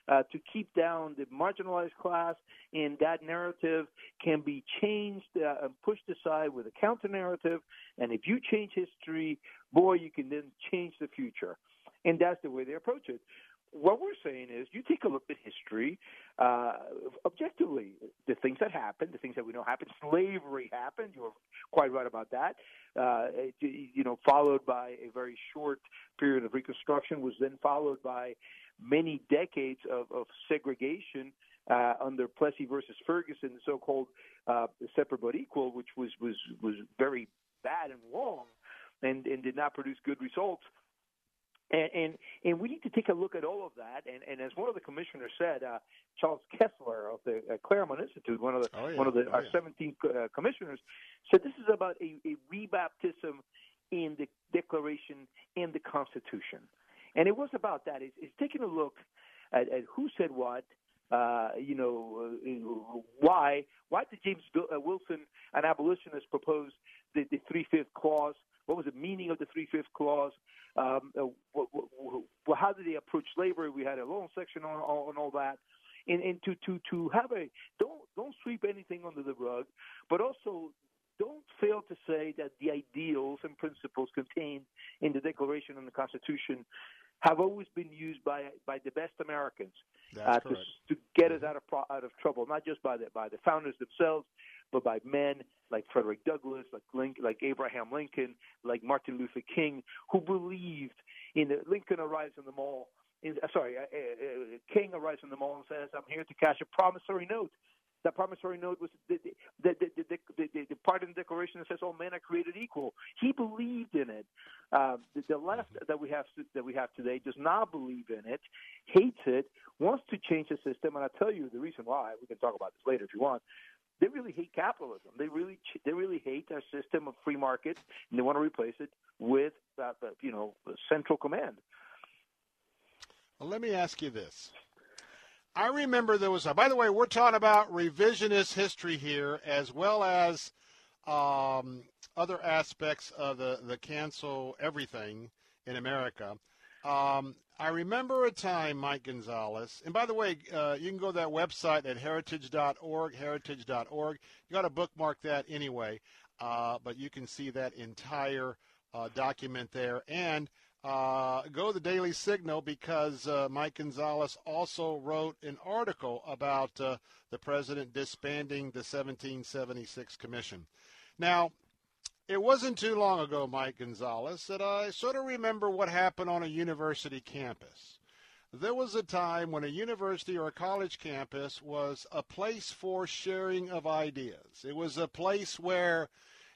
uh, to keep down the marginalized class, and that narrative can be changed uh, and pushed aside with a counter narrative. And if you change history, boy, you can then change the future. And that's the way they approach it what we're saying is you take a look at history uh, objectively. The things that happened, the things that we know happened, slavery happened. You're quite right about that. Uh, you know, followed by a very short period of Reconstruction, was then followed by many decades of, of segregation uh, under Plessy versus Ferguson, the so-called uh, separate but equal, which was was was very bad and wrong, and and did not produce good results. And, and and we need to take a look at all of that. And, and as one of the commissioners said, uh, Charles Kesler of the uh, Claremont Institute, one of the oh, yeah. one of the oh, our yeah. 17 uh, commissioners, said this is about a, a rebaptism in the Declaration and the Constitution. And it was about that. It's, it's taking a look at, at who said what, uh, you know, uh, why why did James uh, Wilson, an abolitionist, propose the, the three fifth clause? What was the meaning of the three fifth clause? Um, uh, what, what, how did they approach slavery? We had a long section on, on all that. And, and to, to, to have a don't don't sweep anything under the rug, but also don't fail to say that the ideals and principles contained in the Declaration and the Constitution have always been used by by the best Americans uh, to, to get us out of out of trouble, not just by the by the founders themselves, but by men like Frederick Douglass, like Lincoln, like Abraham Lincoln, like Martin Luther King, who believed in the Lincoln arrives in the mall. In, uh, sorry, uh, uh, King arrives in the mall and says, "I'm here to cash a promissory note." That promissory note was the the, the, the, the, the, the part in the Declaration that says all men are created equal. He believed in it. Uh, the, the left that we have that we have today does not believe in it, hates it, wants to change the system. And I tell you the reason why. We can talk about this later if you want. They really hate capitalism. They really they really hate our system of free market, and they want to replace it with uh, you know central command. Well, let me ask you this. I remember there was a, by the way, we're talking about revisionist history here as well as um, other aspects of the, the cancel everything in America. Um, I remember a time, Mike Gonzalez, and by the way, uh, you can go to that website at heritage.org, heritage.org. You got to bookmark that anyway, uh, but you can see that entire uh, document there. And uh, go to the Daily Signal because uh, Mike Gonzalez also wrote an article about uh, the president disbanding the 1776 commission. Now, it wasn't too long ago, Mike Gonzalez, that I sort of remember what happened on a university campus. There was a time when a university or a college campus was a place for sharing of ideas. It was a place where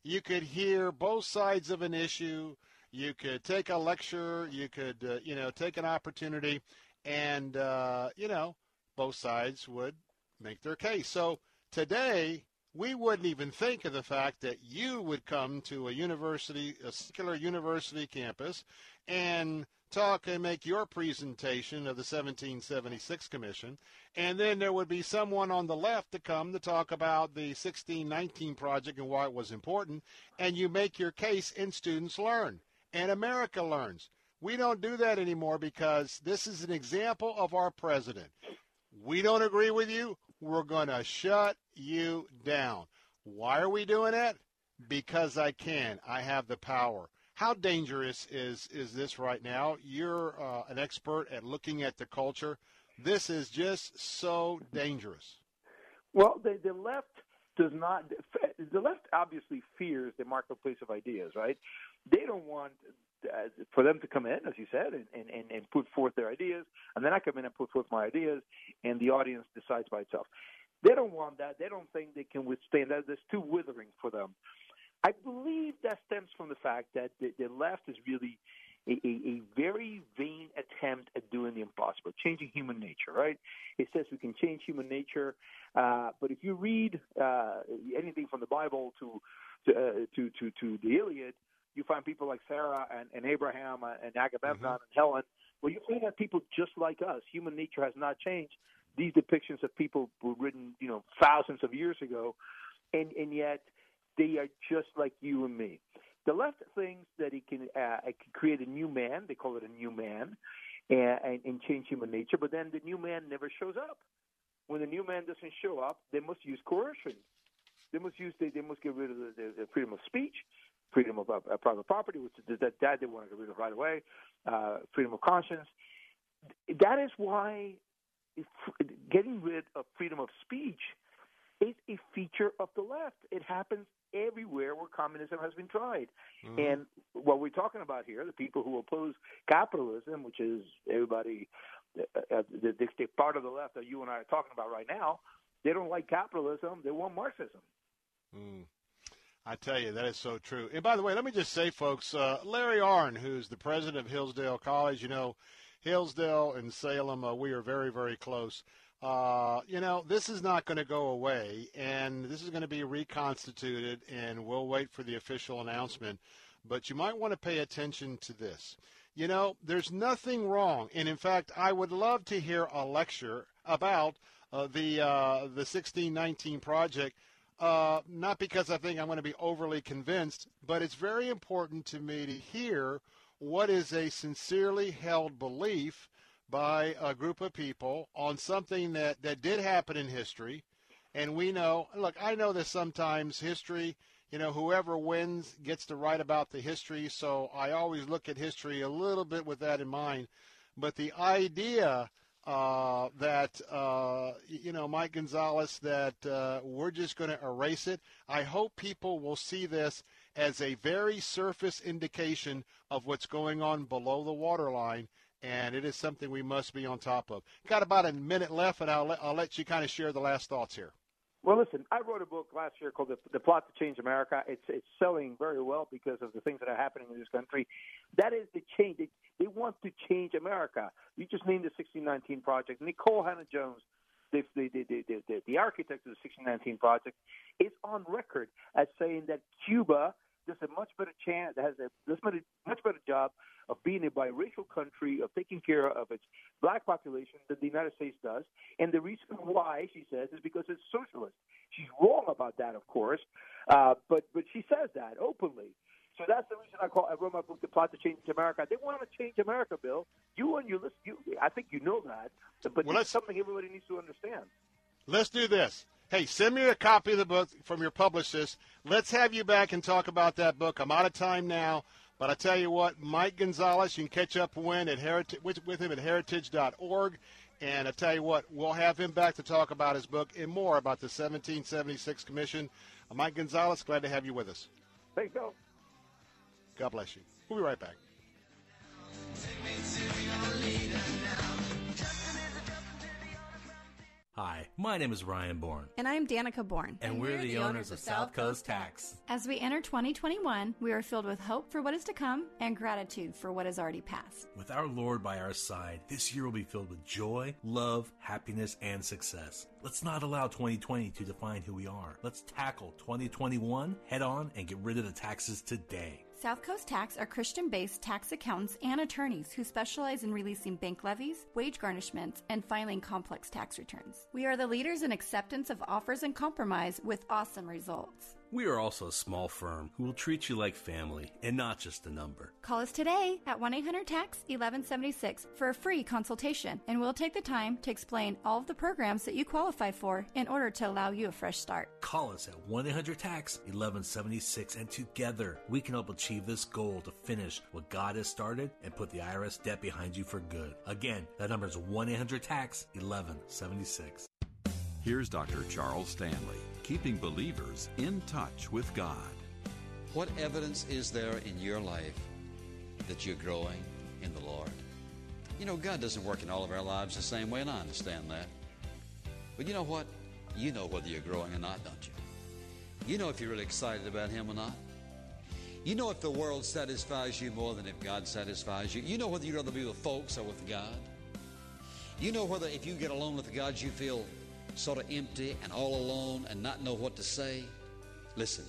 you could hear both sides of an issue you could take a lecture, you could, uh, you know, take an opportunity, and, uh, you know, both sides would make their case. So today, we wouldn't even think of the fact that you would come to a university, a secular university campus, and talk and make your presentation of the 1776 Commission, and then there would be someone on the left to come to talk about the 1619 project and why it was important, and you make your case, and students learn, and America learns. We don't do that anymore because this is an example of our president. We don't agree with you. We're going to shut you down. Why are we doing it? Because I can. I have the power. How dangerous is is this right now? You're uh, an expert at looking at the culture. This is just so dangerous. Well, the, the left does not. The left obviously fears the marketplace of ideas, right? They don't want uh, for them to come in, as you said, and, and, and put forth their ideas, and then I come in and put forth my ideas, and the audience decides by itself. They don't want that. They don't think they can withstand that. That's too withering for them. I believe that stems from the fact that the, the left is really a, a, a, very vain attempt at doing the impossible, changing human nature, right? It says we can change human nature, uh, but if you read uh, anything from the Bible to to, uh, to to to the Iliad, you find people like Sarah and, and Abraham and Agamemnon mm-hmm. and Helen. Well, you find that people just like us. Human nature has not changed. These depictions of people were written, you know, thousands of years ago, and and yet they are just like you and me. The left thinks that it can, uh, it can create a new man. They call it a new man, and, and, and change human nature. But then the new man never shows up. When the new man doesn't show up, they must use coercion. They must use they, they must get rid of the, the, the freedom of speech, freedom of uh, private property, which is that, that they want to get rid of right away, uh, freedom of conscience. That is why getting rid of freedom of speech is a feature of the left. It happens everywhere where communism has been tried. Mm-hmm. And what we're talking about here, the people who oppose capitalism, which is everybody, uh, uh, the, the, the part of the left that you and I are talking about right now, they don't like capitalism. They want Marxism. Mm. I tell you, that is so true. And by the way, let me just say, folks, uh, Larry Arnn, who's the president of Hillsdale College, you know, Hillsdale and Salem, uh, we are very, very close. Uh, you know, this is not going to go away, and this is going to be reconstituted, and we'll wait for the official announcement. But you might want to pay attention to this. You know, there's nothing wrong, and in fact, I would love to hear a lecture about uh, the uh, the 1619 project. Uh, not because I think I'm going to be overly convinced, but it's very important to me to hear what is a sincerely held belief by a group of people on something that, that did happen in history. And we know, look, I know that sometimes history, you know, whoever wins gets to write about the history. So I always look at history a little bit with that in mind. But the idea uh, that, uh, you know, Mike Gonzalez, that uh, we're just going to erase it, I hope people will see this as a very surface indication of what's going on below the waterline and it is something we must be on top of. Got about a minute left, and I'll let, I'll let you kind of share the last thoughts here. Well, listen, I wrote a book last year called the, Plot to Change America." It's it's selling very well because of the things that are happening in this country. That is the change. They, they want to change America. You just named the 1619 Project. Nicole Hannah-Jones, the the, the the the the architect of the 1619 Project, is on record as saying that Cuba does a much better chance, has a much much better job of being a biracial country, of taking care of its black population than the United States does. And the reason why, she says, is because it's socialist. She's wrong about that, of course, uh, but but she says that openly. So that's the reason I call I wrote my book, The Plot to Change America. They want to change America, Bill. You and you listen. You, I think you know that, but well, it's something everybody needs to understand. Let's do this. Hey, send me a copy of the book from your publicist. Let's have you back and talk about that book. I'm out of time now. But I tell you what, Mike Gonzalez, you can catch up when at heritage, with, with him at heritage.org. And I tell you what, we'll have him back to talk about his book and more about the 1776 Commission. Uh, Mike Gonzalez, glad to have you with us. Thanks, Bill. God bless you. We'll be right back. Hi. My name is Ryan Bourne. And I'm Danica Bourne. And, and we're, we're, the, the owners, owners of South Coast Tax. As we enter 2021, we are filled with hope for what is to come and gratitude for what has already passed. With our Lord by our side, this year will be filled with joy, love, happiness, and success. Let's not allow 2020 to define who we are. Let's tackle 2021 head on and get rid of the taxes today. South Coast Tax are Christian based tax accountants and attorneys who specialize in releasing bank levies, wage garnishments, and filing complex tax returns. We are the leaders in acceptance of offers and compromise with awesome results. We are also a small firm who will treat you like family and not just a number. Call us today at 1 800 TAX 1176 for a free consultation, and we'll take the time to explain all of the programs that you qualify for in order to allow you a fresh start. Call us at 1 800 TAX 1176, and together we can help achieve this goal to finish what God has started and put the IRS debt behind you for good. Again, that number is 1 800 TAX 1176. Here's Dr. Charles Stanley keeping believers in touch with God. What evidence is there in your life that you're growing in the Lord? You know, God doesn't work in all of our lives the same way, and I understand that. But you know what? You know whether you're growing or not, don't you? You know if you're really excited about Him or not. You know if the world satisfies you more than if God satisfies you. You know whether you'd rather be with folks or with God. You know whether if you get alone with God, you feel sort of empty and all alone and not know what to say? Listen,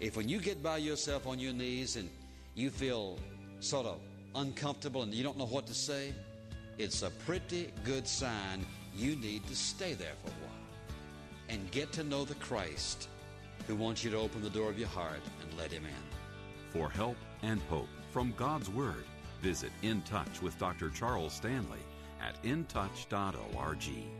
if when you get by yourself on your knees and you feel sort of uncomfortable and you don't know what to say, it's a pretty good sign you need to stay there for a while and get to know the Christ who wants you to open the door of your heart and let him in. For help and hope from God's Word, visit In Touch with Dr. Charles Stanley at intouch.org.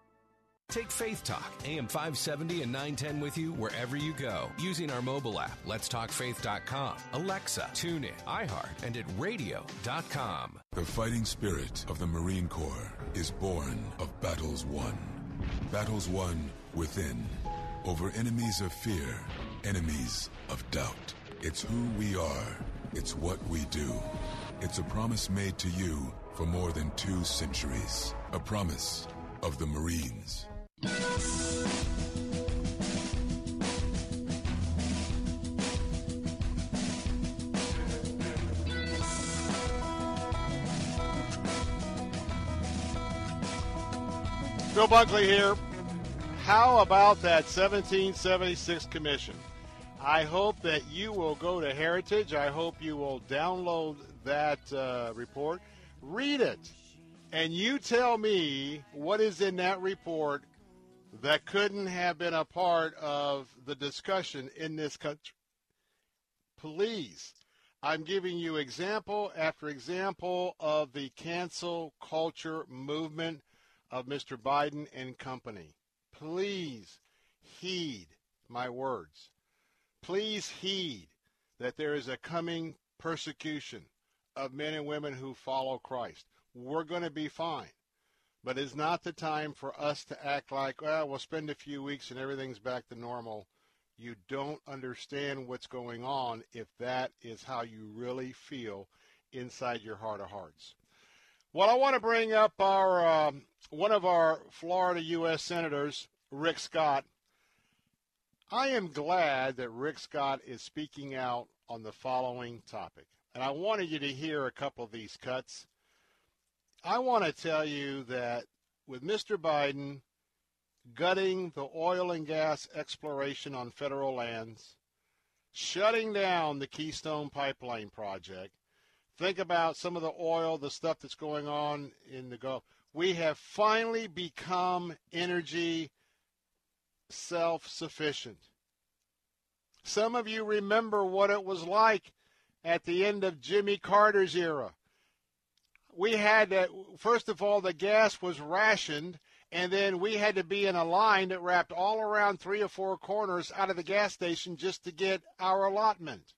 Take Faith Talk, AM 570 and 910 with you wherever you go using our mobile app, letstalkfaith.com, Alexa, TuneIn, iHeart, and at radio.com. The fighting spirit of the Marine Corps is born of battles won. Battles won within, over enemies of fear, enemies of doubt. It's who we are. It's what we do. It's a promise made to you for more than two centuries. A promise of the Marines. Bill Bunkley here. How about that 1776 commission? I hope that you will go to Heritage. I hope you will download that uh, report, read it, and you tell me what is in that report that couldn't have been a part of the discussion in this country. Please, I'm giving you example after example of the cancel culture movement of Mr. Biden and company. Please heed my words. Please heed that there is a coming persecution of men and women who follow Christ. We're going to be fine. But it's not the time for us to act like, well, we'll spend a few weeks and everything's back to normal. You don't understand what's going on if that is how you really feel inside your heart of hearts. Well, I want to bring up our um, one of our Florida U.S. senators, Rick Scott. I am glad that Rick Scott is speaking out on the following topic, and I wanted you to hear a couple of these cuts. I want to tell you that with Mr. Biden gutting the oil and gas exploration on federal lands, shutting down the Keystone Pipeline project, think about some of the oil, the stuff that's going on in the Gulf. We have finally become energy self sufficient. Some of you remember what it was like at the end of Jimmy Carter's era. We had to, first of all, the gas was rationed, and then we had to be in a line that wrapped all around three or four corners out of the gas station just to get our allotment.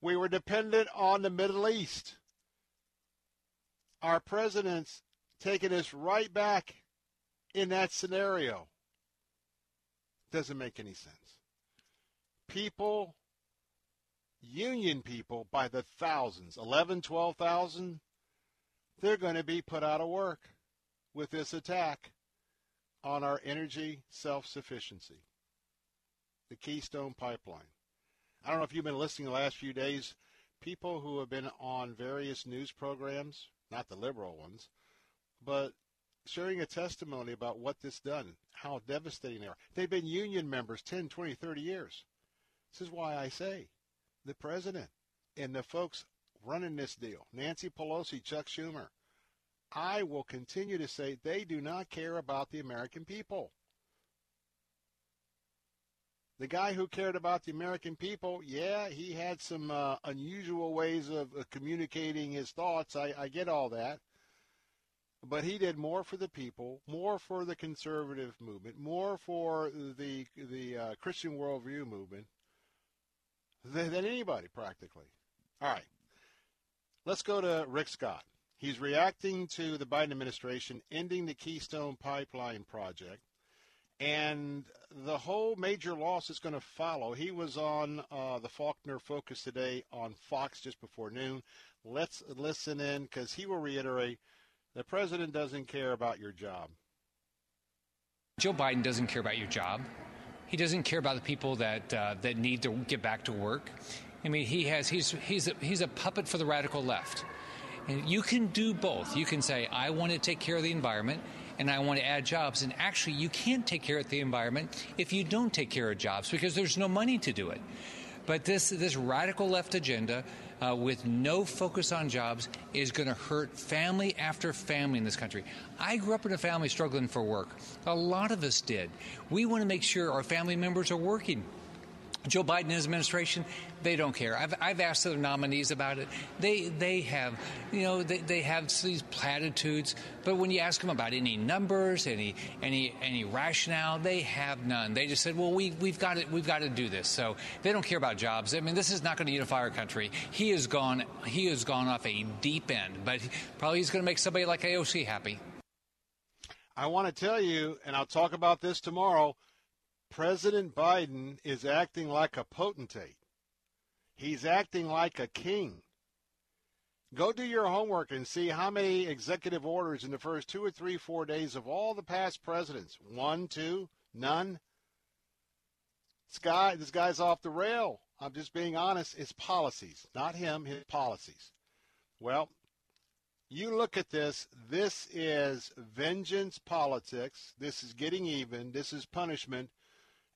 We were dependent on the Middle East. Our president's taking us right back in that scenario. Doesn't make any sense. People, union people by the thousands, 11, 12,000, they're going to be put out of work with this attack on our energy self-sufficiency. The Keystone Pipeline. I don't know if you've been listening the last few days. People who have been on various news programs, not the liberal ones, but sharing a testimony about what this done, how devastating they are. They've been union members 10, 20, 30 years. This is why I say the president and the folks running this deal, Nancy Pelosi, Chuck Schumer, I will continue to say they do not care about the American people. The guy who cared about the American people, yeah, he had some uh, unusual ways of uh, communicating his thoughts. I, I get all that. But he did more for the people, more for the conservative movement, more for the the uh, Christian worldview movement than, than anybody practically. All right, let's go to Rick Scott. He's reacting to the Biden administration ending the Keystone Pipeline project and the whole major loss is going to follow. He was on uh, the Faulkner Focus today on Fox just before noon. Let's listen in because he will reiterate the president doesn't care about your job. Joe Biden doesn't care about your job. He doesn't care about the people that uh, that need to get back to work. I mean, he has he's he's a, he's a puppet for the radical left. And you can do both. You can say, I want to take care of the environment and I want to add jobs. And actually, you can't take care of the environment if you don't take care of jobs because there's no money to do it. But this, this radical left agenda uh, with no focus on jobs is going to hurt family after family in this country. I grew up in a family struggling for work. A lot of us did. We want to make sure our family members are working. Joe Biden and his administration, they don't care. I've, I've asked other nominees about it. They they have, you know, they, they have these platitudes, but when you ask them about any numbers, any any any rationale, they have none. They just said, well, we we've got to we've got to do this. So they don't care about jobs. I mean, this is not going to unify our country. He has gone he has gone off a deep end, but probably he's going to make somebody like AOC happy. I want to tell you, and I'll talk about this tomorrow President Biden is acting like a potentate. He's acting like a king. Go do your homework and see how many executive orders in the first two or three, four days of all the past presidents. One, two, none. This guy, this guy's off the rail. I'm just being honest. It's policies, not him, his policies. Well, you look at this. This is vengeance politics. This is getting even. This is punishment.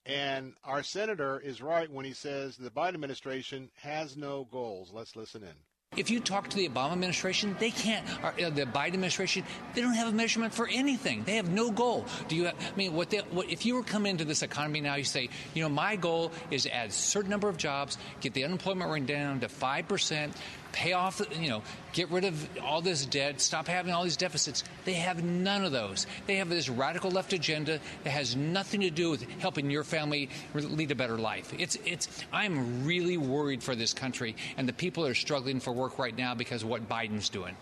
And our senator is right when he says the Biden administration has no goals. Let's listen in. If you talk to the Obama administration, they can't. Or, the Biden administration, they don't have a measurement for anything. They have no goal. Do you? Have, I mean, what, they, what if you were come into this economy now? You say, you know, my goal is to add a certain number of jobs, get the unemployment rate down to five percent, pay off, you know, get rid of all this debt, stop having all these deficits. They have none of those. They have this radical left agenda that has nothing to do with helping your family lead a better life. It's, it's, I'm really worried for this country and the people that are struggling for work right now because of what Biden's doing.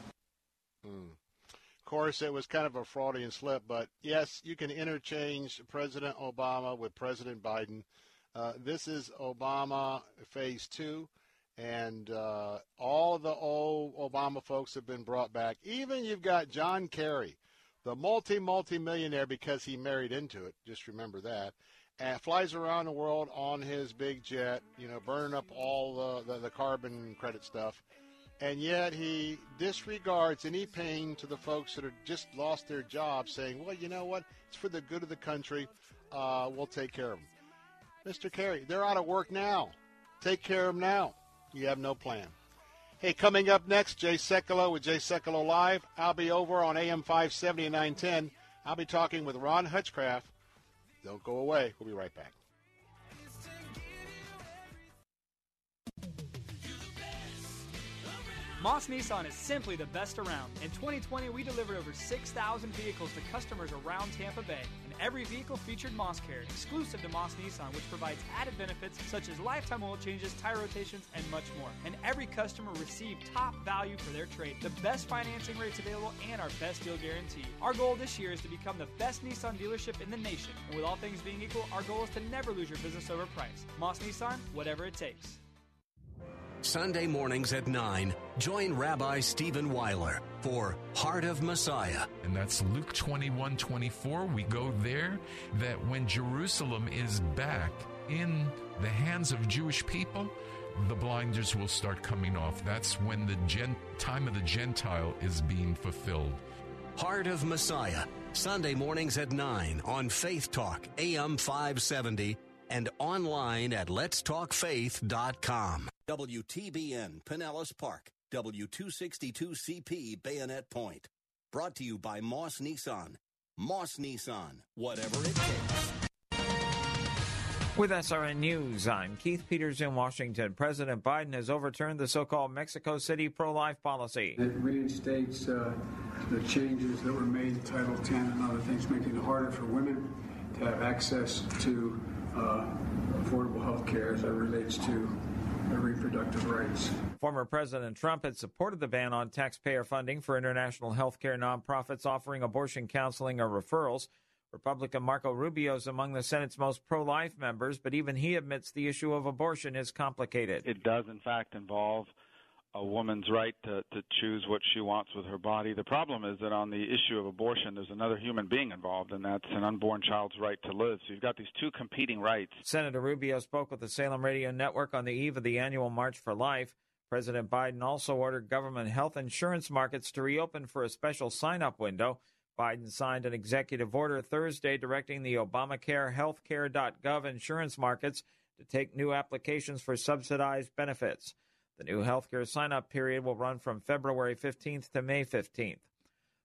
Hmm. Of course, it was kind of a Freudian slip, but yes, you can interchange President Obama with President Biden. Uh, this is Obama phase two, and uh, all the old Obama folks have been brought back. Even you've got John Kerry, the multi multi millionaire because he married into it. Just remember that. And flies around the world on his big jet, you know, burning up all the, the, the carbon credit stuff and yet he disregards any pain to the folks that have just lost their jobs, saying, well, you know what? It's for the good of the country. Uh, we'll take care of them. Mr. Kerry, they're out of work now. Take care of them now. You have no plan. Hey, coming up next, Jay Sekulow with Jay Sekulow Live. I'll be over on AM 570 and 910. I'll be talking with Ron Hutchcraft. Don't go away. We'll be right back. Moss Nissan is simply the best around. In 2020, we delivered over 6,000 vehicles to customers around Tampa Bay, and every vehicle featured Moss Care, exclusive to Moss Nissan, which provides added benefits such as lifetime oil changes, tire rotations, and much more. And every customer received top value for their trade, the best financing rates available, and our best deal guarantee. Our goal this year is to become the best Nissan dealership in the nation, and with all things being equal, our goal is to never lose your business over price. Moss Nissan, whatever it takes. Sunday mornings at 9, join Rabbi Stephen Weiler for Heart of Messiah. And that's Luke 21 24. We go there that when Jerusalem is back in the hands of Jewish people, the blinders will start coming off. That's when the gen- time of the Gentile is being fulfilled. Heart of Messiah, Sunday mornings at 9 on Faith Talk, AM 570 and online at letstalkfaith.com. WTBN Pinellas Park, W262CP Bayonet Point. Brought to you by Moss Nissan. Moss Nissan, whatever it takes. With SRN News, I'm Keith Peters in Washington. President Biden has overturned the so called Mexico City pro life policy. It reinstates uh, the changes that were made to Title X and other things, making it harder for women to have access to uh, affordable health care as it relates to their reproductive rights. Former President Trump had supported the ban on taxpayer funding for international health care nonprofits offering abortion counseling or referrals. Republican Marco Rubio is among the Senate's most pro life members, but even he admits the issue of abortion is complicated. It does, in fact, involve a woman's right to, to choose what she wants with her body. The problem is that on the issue of abortion, there's another human being involved, and that's an unborn child's right to live. So you've got these two competing rights. Senator Rubio spoke with the Salem Radio Network on the eve of the annual March for Life. President Biden also ordered government health insurance markets to reopen for a special sign up window. Biden signed an executive order Thursday directing the Obamacare healthcare.gov insurance markets to take new applications for subsidized benefits. The new healthcare sign up period will run from February 15th to May 15th.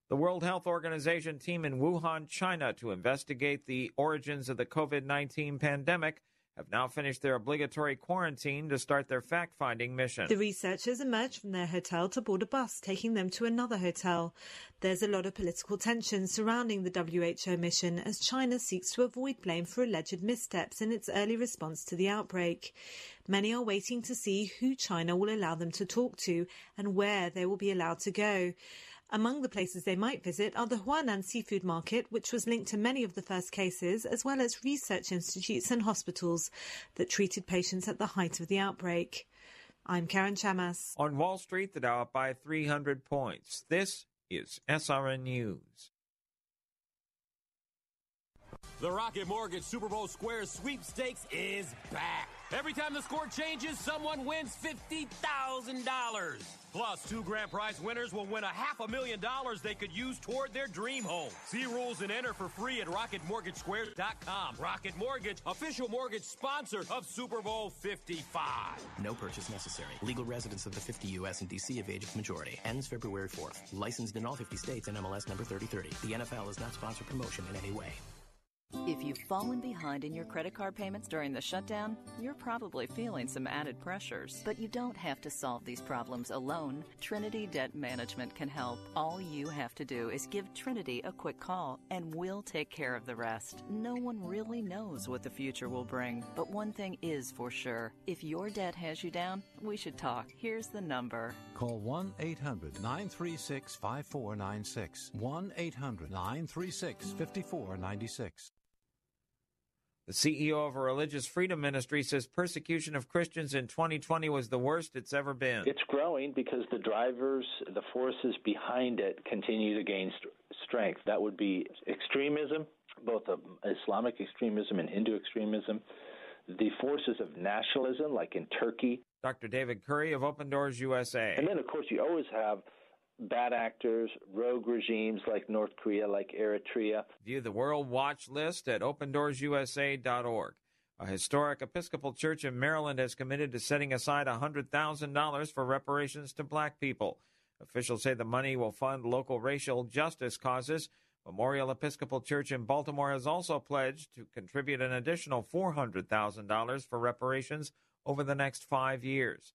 The World Health Organization team in Wuhan, China, to investigate the origins of the COVID 19 pandemic have now finished their obligatory quarantine to start their fact finding mission. The researchers emerged from their hotel to board a bus taking them to another hotel. There's a lot of political tension surrounding the WHO mission as China seeks to avoid blame for alleged missteps in its early response to the outbreak. Many are waiting to see who China will allow them to talk to and where they will be allowed to go. Among the places they might visit are the Huanan Seafood Market, which was linked to many of the first cases, as well as research institutes and hospitals that treated patients at the height of the outbreak. I'm Karen Chamas. On Wall Street, the Dow up by 300 points. This is SRN News. The Rocket Mortgage Super Bowl Square sweepstakes is back. Every time the score changes, someone wins $50,000. Plus, two grand prize winners will win a half a million dollars they could use toward their dream home. See rules and enter for free at RocketMortgageSquare.com. Rocket Mortgage, official mortgage sponsor of Super Bowl 55. No purchase necessary. Legal residents of the 50 U.S. and D.C. of age of majority. Ends February 4th. Licensed in all 50 states and MLS number 3030. The NFL is not sponsored promotion in any way. If you've fallen behind in your credit card payments during the shutdown, you're probably feeling some added pressures. But you don't have to solve these problems alone. Trinity Debt Management can help. All you have to do is give Trinity a quick call, and we'll take care of the rest. No one really knows what the future will bring, but one thing is for sure. If your debt has you down, we should talk. Here's the number. Call 1 800 936 5496. 1 800 936 5496. The CEO of a religious freedom ministry says persecution of Christians in 2020 was the worst it's ever been. It's growing because the drivers, the forces behind it continue to gain st- strength. That would be extremism, both Islamic extremism and Hindu extremism, the forces of nationalism, like in Turkey. Dr. David Curry of Open Doors USA. And then, of course, you always have bad actors, rogue regimes like North Korea, like Eritrea. View the World Watch list at opendoorsUSA.org. A historic Episcopal church in Maryland has committed to setting aside $100,000 for reparations to black people. Officials say the money will fund local racial justice causes. Memorial Episcopal Church in Baltimore has also pledged to contribute an additional $400,000 for reparations over the next five years.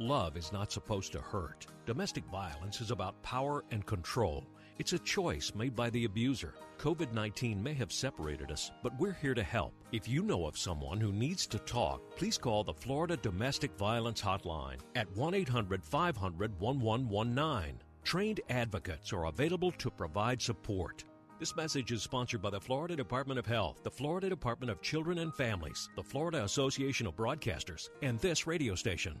Love is not supposed to hurt. Domestic violence is about power and control. It's a choice made by the abuser. COVID 19 may have separated us, but we're here to help. If you know of someone who needs to talk, please call the Florida Domestic Violence Hotline at 1 800 500 1119. Trained advocates are available to provide support. This message is sponsored by the Florida Department of Health, the Florida Department of Children and Families, the Florida Association of Broadcasters, and this radio station.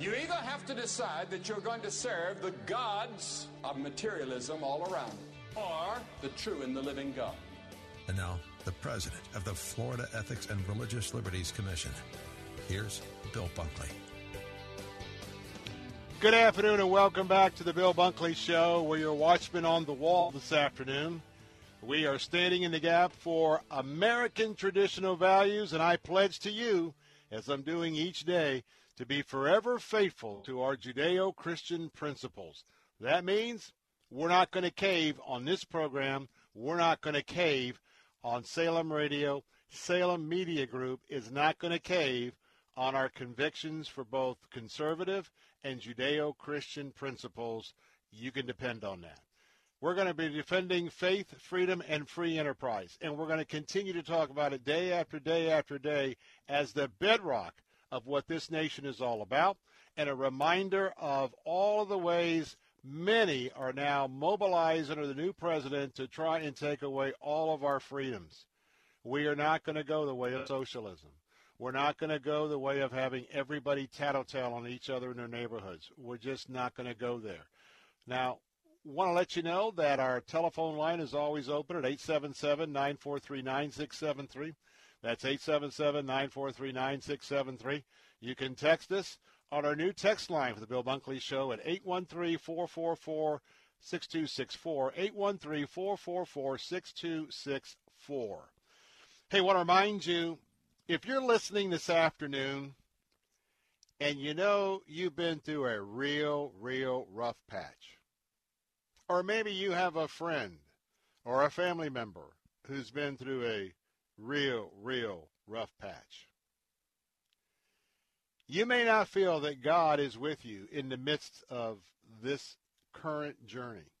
You either have to decide that you're going to serve the gods of materialism all around you, or the true and the living God. And now, the president of the Florida Ethics and Religious Liberties Commission. Here's Bill Bunkley. Good afternoon and welcome back to the Bill Bunkley Show. We're your watchman on the wall this afternoon. We are standing in the gap for American traditional values, and I pledge to you, as I'm doing each day, to be forever faithful to our Judeo Christian principles. That means we're not going to cave on this program. We're not going to cave on Salem Radio. Salem Media Group is not going to cave on our convictions for both conservative and Judeo Christian principles. You can depend on that. We're going to be defending faith, freedom, and free enterprise. And we're going to continue to talk about it day after day after day as the bedrock of what this nation is all about and a reminder of all of the ways many are now mobilized under the new president to try and take away all of our freedoms. We are not going to go the way of socialism. We're not going to go the way of having everybody tattletale on each other in their neighborhoods. We're just not going to go there. Now, want to let you know that our telephone line is always open at 877 943 9673. That's 877 943 9673. You can text us on our new text line for the Bill Bunkley Show at 813 444 6264. 813 444 6264. Hey, want to remind you if you're listening this afternoon and you know you've been through a real, real rough patch, or maybe you have a friend or a family member who's been through a real, real rough patch. You may not feel that God is with you in the midst of this current journey,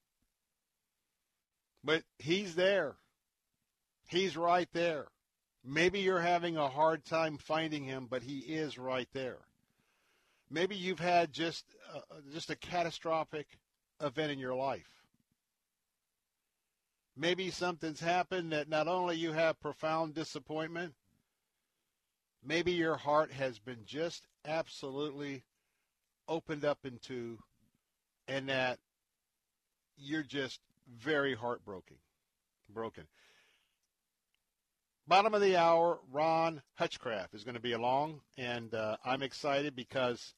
but He's there. He's right there. Maybe you're having a hard time finding him, but he is right there. Maybe you've had just uh, just a catastrophic event in your life. Maybe something's happened that not only you have profound disappointment, maybe your heart has been just absolutely opened up into and that you're just very heartbroken. Broken. Bottom of the hour, Ron Hutchcraft is going to be along, and uh, I'm excited because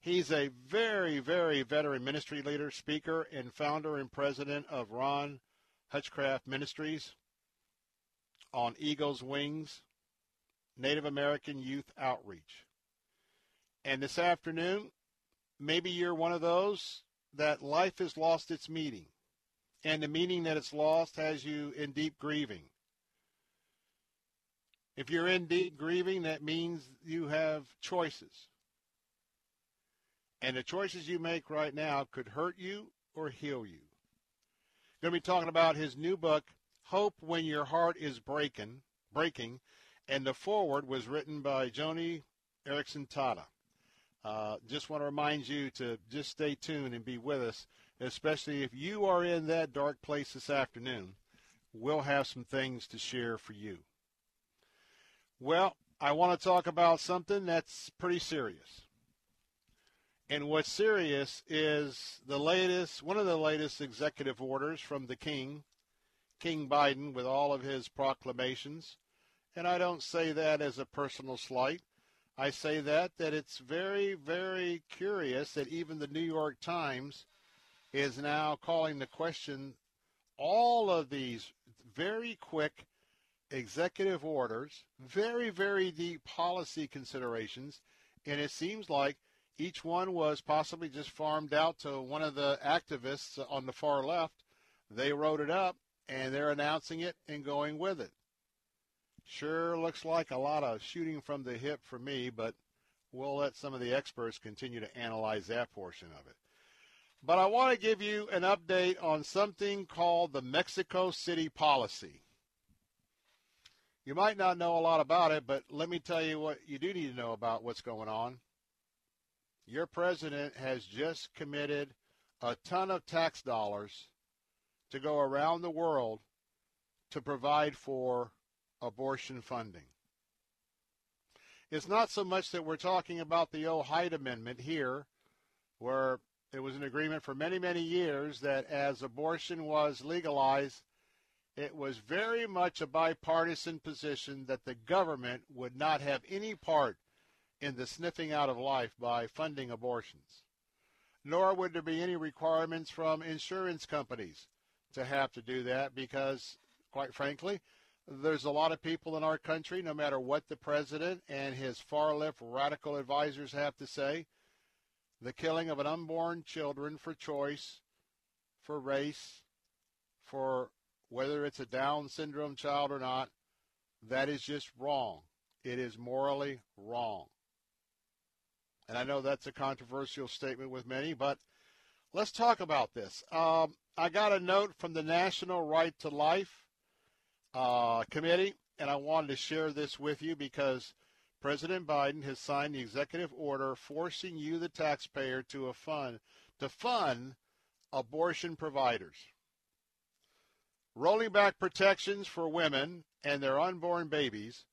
he's a very, very veteran ministry leader, speaker, and founder and president of Ron Hutchcraft Ministries on Eagle's Wings, Native American Youth Outreach. And this afternoon, maybe you're one of those that life has lost its meaning, and the meaning that it's lost has you in deep grieving if you're in deep grieving, that means you have choices. And the choices you make right now could hurt you or heal you. Going to be talking about his new book, Hope When Your Heart is Breaking, breaking and the foreword was written by Joni Eareckson Tada. Uh, just want to remind you to just stay tuned and be with us, especially if you are in that dark place this afternoon. We'll have some things to share for you. Well, I want to talk about something that's pretty serious. And what's serious is the latest, one of the latest executive orders from the King, King Biden, with all of his proclamations. And I don't say that as a personal slight. I say that that it's very, very curious that even the New York Times is now calling the question all of these very quick executive orders, very, very deep policy considerations, and it seems like each one was possibly just farmed out to one of the activists on the far left. They wrote it up, and they're announcing it and going with it. Sure looks like a lot of shooting from the hip for me, but we'll let some of the experts continue to analyze that portion of it. But I want to give you an update on something called the Mexico City policy. You might not know a lot about it, but let me tell you what you do need to know about what's going on. Your president has just committed a ton of tax dollars to go around the world to provide for abortion funding. It's not so much that we're talking about the Hyde Amendment here, where it was an agreement for many, many years that as abortion was legalized, it was very much a bipartisan position that the government would not have any part in the sniffing out of life by funding abortions. Nor would there be any requirements from insurance companies to have to do that because, quite frankly, there's a lot of people in our country, no matter what the president and his far left radical advisors have to say, the killing of an unborn children for choice, for race, for whether it's a Down syndrome child or not, that is just wrong. It is morally wrong. And I know that's a controversial statement with many, but let's talk about this. Um, I got a note from the National Right to Life uh, Committee, and I wanted to share this with you because President Biden has signed the executive order forcing you, the taxpayer, to a fund to fund abortion providers. Rolling back protections for women and their unborn babies,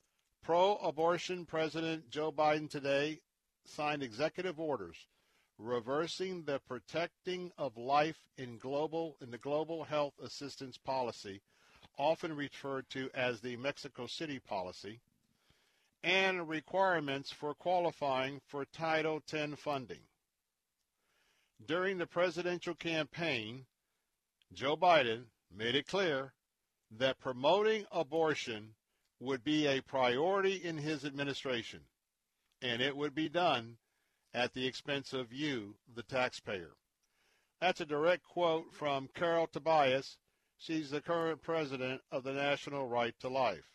pro abortion President Joe Biden today signed executive orders reversing the protecting of life in global in the global health assistance policy, often referred to as the Mexico City policy, and requirements for qualifying for Title X funding. During the presidential campaign, Joe Biden made it clear that promoting abortion would be a priority in his administration, and it would be done at the expense of you, the taxpayer. That's a direct quote from Carol Tobias. She's the current president of the National Right to Life.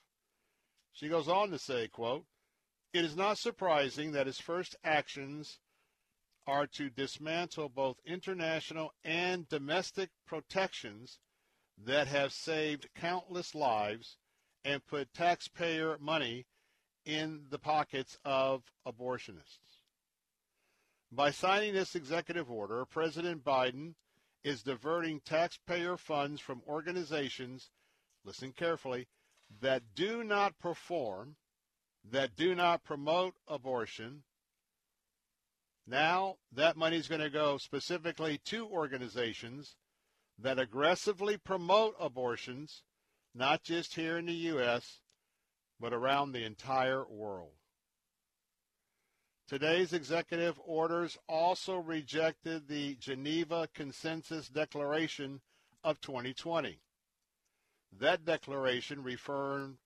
She goes on to say, quote, It is not surprising that his first actions are to dismantle both international and domestic protections that have saved countless lives and put taxpayer money in the pockets of abortionists. By signing this executive order, President Biden is diverting taxpayer funds from organizations, listen carefully, that do not perform, that do not promote abortion. Now that money is going to go specifically to organizations that aggressively promote abortions, not just here in the U.S., but around the entire world. Today's executive orders also rejected the Geneva Consensus Declaration of 2020. That declaration reaffirmed,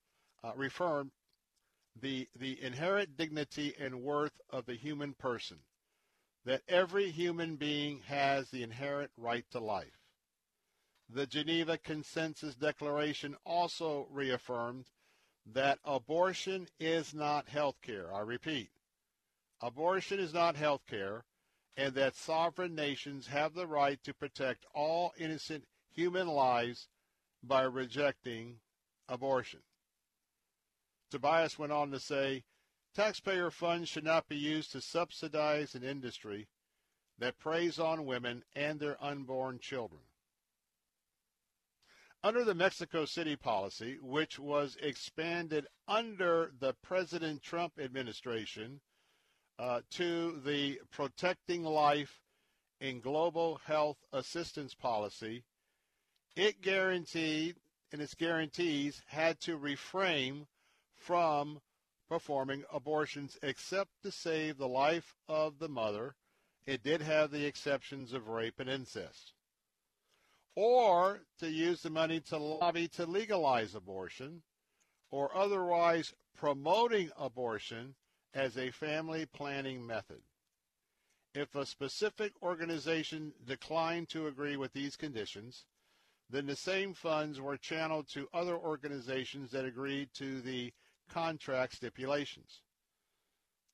uh, reaffirmed the, the inherent dignity and worth of the human person, that every human being has the inherent right to life. The Geneva Consensus Declaration also reaffirmed that abortion is not health care. I repeat, abortion is not health care, and that sovereign nations have the right to protect all innocent human lives by rejecting abortion. Tobias went on to say, taxpayer funds should not be used to subsidize an industry that preys on women and their unborn children. Under the Mexico City policy, which was expanded under the President Trump administration, uh, to the Protecting Life in Global Health Assistance Policy, it guaranteed, and its guarantees had to refrain from performing abortions except to save the life of the mother. It did have the exceptions of rape and incest. Or to use the money to lobby to legalize abortion, or otherwise promoting abortion as a family planning method. If a specific organization declined to agree with these conditions, then the same funds were channeled to other organizations that agreed to the contract stipulations.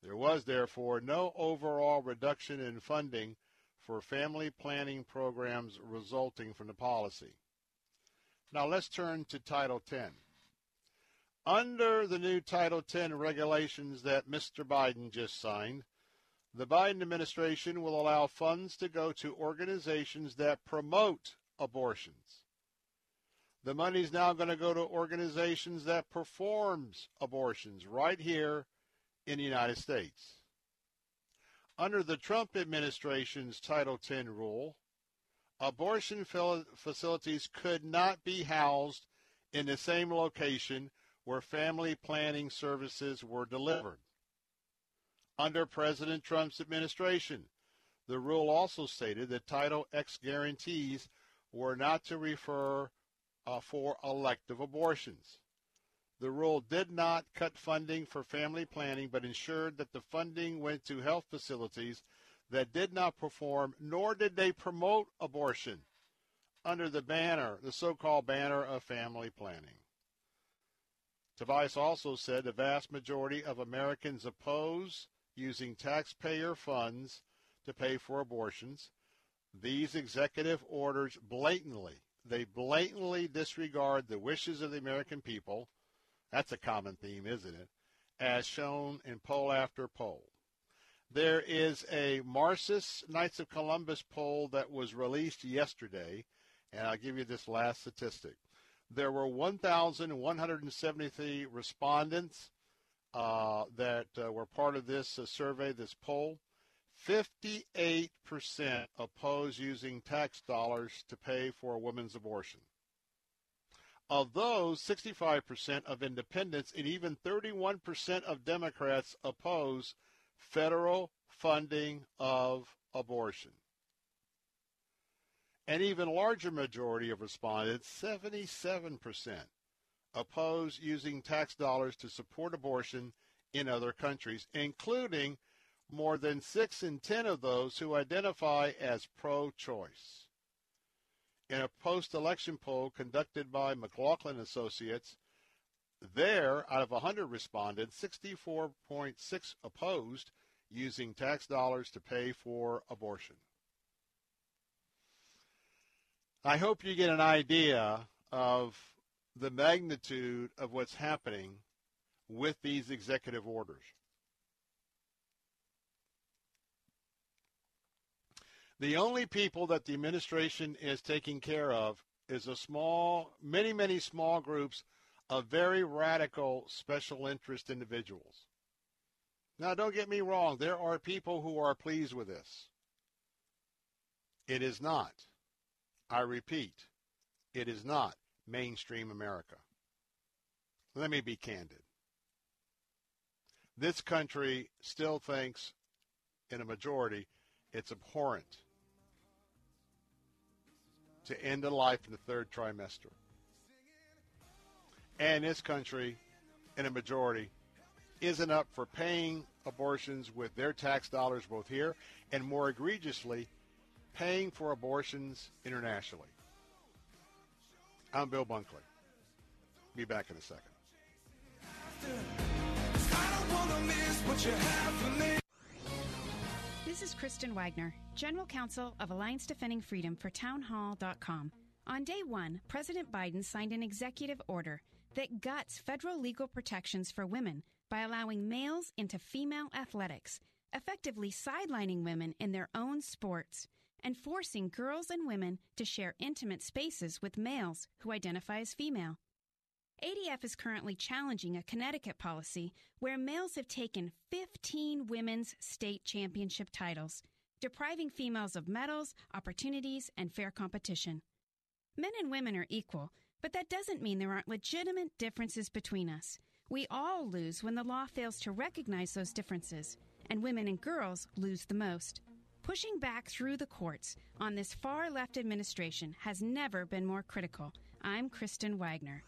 There was, therefore, no overall reduction in funding for family planning programs resulting from the policy. Now let's turn to Title 10. Under the new Title 10 regulations that Mr. Biden just signed, the Biden administration will allow funds to go to organizations that promote abortions. The money is now going to go to organizations that performs abortions right here in the United States. Under the Trump administration's Title X rule, abortion facilities could not be housed in the same location where family planning services were delivered. Under President Trump's administration, the rule also stated that Title X guarantees were not to refer uh, for elective abortions. The rule did not cut funding for family planning, but ensured that the funding went to health facilities that did not perform, nor did they promote abortion under the banner, the so called banner of family planning. Tobias also said the vast majority of Americans oppose using taxpayer funds to pay for abortions. These executive orders blatantly, they blatantly disregard the wishes of the American people. That's a common theme, isn't it? As shown in poll after poll. There is a Marist Knights of Columbus poll that was released yesterday, and I'll give you this last statistic there were 1,173 respondents uh, that uh, were part of this uh, survey, this poll. 58% oppose using tax dollars to pay for a woman's abortion. Of those, 65% of independents and even 31% of Democrats oppose federal funding of abortion. An even larger majority of respondents, 77%, oppose using tax dollars to support abortion in other countries, including more than six in ten of those who identify as pro-choice. In a post-election poll conducted by McLaughlin Associates, there, out of 100 respondents, 64.6 opposed using tax dollars to pay for abortion. I hope you get an idea of the magnitude of what's happening with these executive orders. The only people that the administration is taking care of is a small, many, many small groups of very radical special interest individuals. Now, don't get me wrong, there are people who are pleased with this. It is not, I repeat, it is not mainstream America. Let me be candid. This country still thinks, in a majority, it's abhorrent to end a life in the third trimester. And this country, in a majority, isn't up for paying abortions with their tax dollars both here and more egregiously, paying for abortions internationally. I'm Bill Bunkley. Be back in a second. This is Kristen Waggoner, General Counsel of Alliance Defending Freedom for Townhall.com. On day one, President Biden signed an executive order that guts federal legal protections for women by allowing males into female athletics, effectively sidelining women in their own sports, and forcing girls and women to share intimate spaces with males who identify as female. ADF is currently challenging a Connecticut policy where males have taken 15 women's state championship titles, depriving females of medals, opportunities, and fair competition. Men and women are equal, but that doesn't mean there aren't legitimate differences between us. We all lose when the law fails to recognize those differences, and women and girls lose the most. Pushing back through the courts on this far left administration has never been more critical. I'm Kristen Waggoner.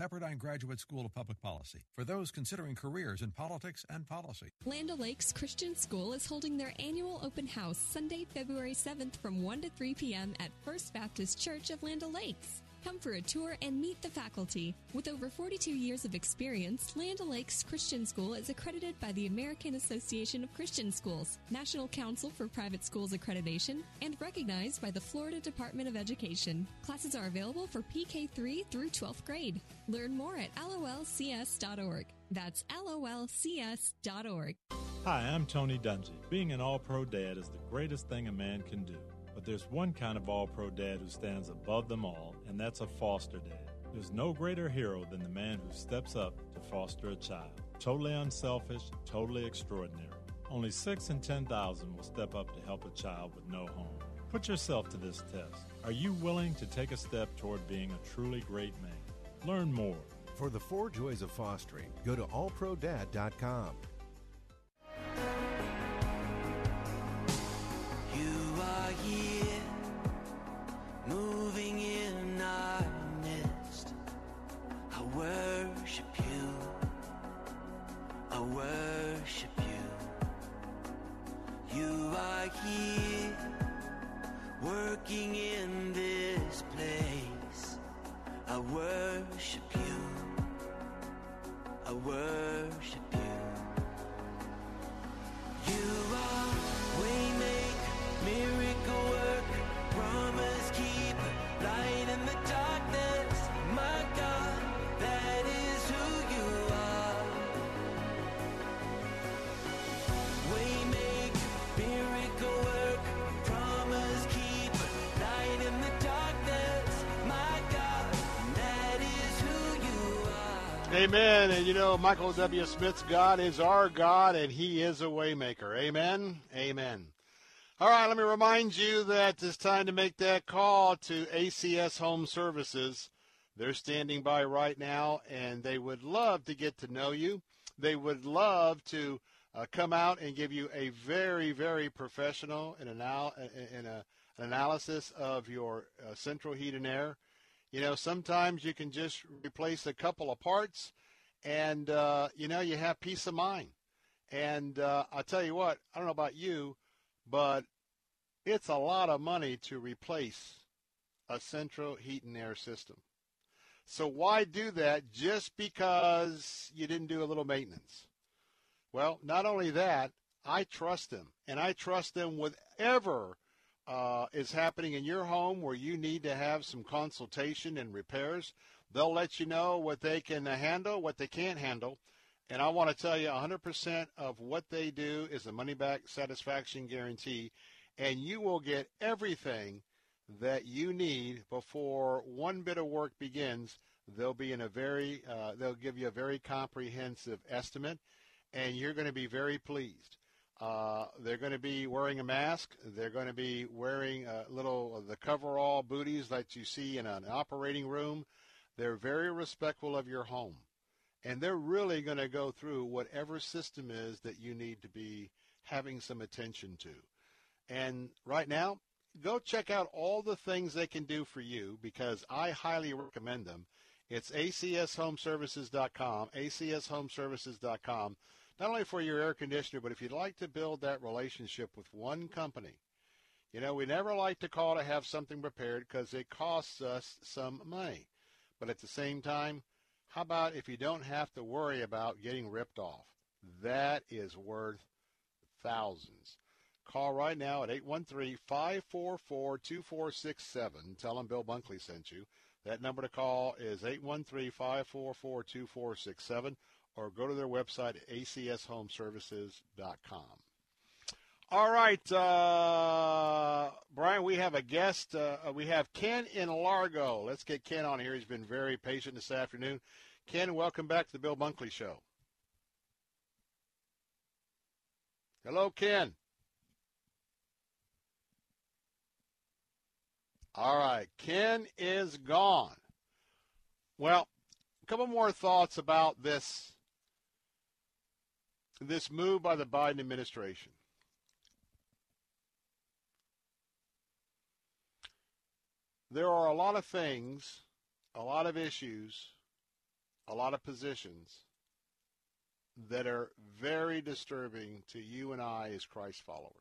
Pepperdine Graduate School of Public Policy for those considering careers in politics and policy. Land O'Lakes Christian School is holding their annual open house Sunday, February 7th from 1 to 3 p.m. at First Baptist Church of Land O'Lakes. Come for a tour and meet the faculty. With over 42 years of experience, Land O'Lakes Christian School is accredited by the American Association of Christian Schools, National Council for Private Schools Accreditation, and recognized by the Florida Department of Education. Classes are available for PK3 through 12th grade. Learn more at lolcs.org. That's lolcs.org. Hi, I'm Tony Dungy. Being an all pro dad is the greatest thing a man can do. But there's one kind of all pro dad who stands above them all, and that's a foster dad. There's no greater hero than the man who steps up to foster a child. Totally unselfish, totally extraordinary. Only 6 in 10,000 will step up to help a child with no home. Put yourself to this test. Are you willing to take a step toward being a truly great man? Learn more. For the four joys of fostering, go to allprodad.com. Amen. And you know, Michael W. Smith's God is our God, and He is a waymaker. Amen. Amen. All right, let me remind you that it's time to make that call to ACS Home Services. They're standing by right now, and they would love to get to know you. They would love to uh, come out and give you a very, very professional and anal- in a, an analysis of your uh, central heat and air. You know, sometimes you can just replace a couple of parts, and uh, you know you have peace of mind. And uh, I'll tell you what, I don't know about you, but it's a lot of money to replace a central heat and air system. So why do that just because you didn't do a little maintenance? Well, not only that, I trust them, and I trust them whatever uh, is happening in your home where you need to have some consultation and repairs. They'll let you know what they can handle, what they can't handle. And I want to tell you 100% of what they do is a money back satisfaction guarantee, and you will get everything that you need before one bit of work begins. They'll be in a very, uh, they'll give you a very comprehensive estimate, and you're going to be very pleased. Uh, they're going to be wearing a mask. They're going to be wearing a little the coverall booties that you see in an operating room. They're very respectful of your home. And they're really going to go through whatever system is that you need to be having some attention to. And right now, go check out all the things they can do for you because I highly recommend them. It's acshomeservices.com, acshomeservices.com, not only for your air conditioner, but if you'd like to build that relationship with one company. You know, we never like to call to have something repaired because it costs us some money. But at the same time, how about if you don't have to worry about getting ripped off? That is worth thousands. Call right now at 813-544-2467. Tell them Bill Bunkley sent you. That number to call is 813-544-2467 or go to their website at acshomeservices.com. All right, uh, Brian, we have a guest. Uh, we have Ken in Largo. Let's get Ken on here. He's been very patient this afternoon. Ken, welcome back to the Bill Bunkley Show. Hello, Ken. All right, Ken is gone. Well, a couple more thoughts about this this move by the Biden administration. There are a lot of things, a lot of issues, a lot of positions that are very disturbing to you and I as Christ followers.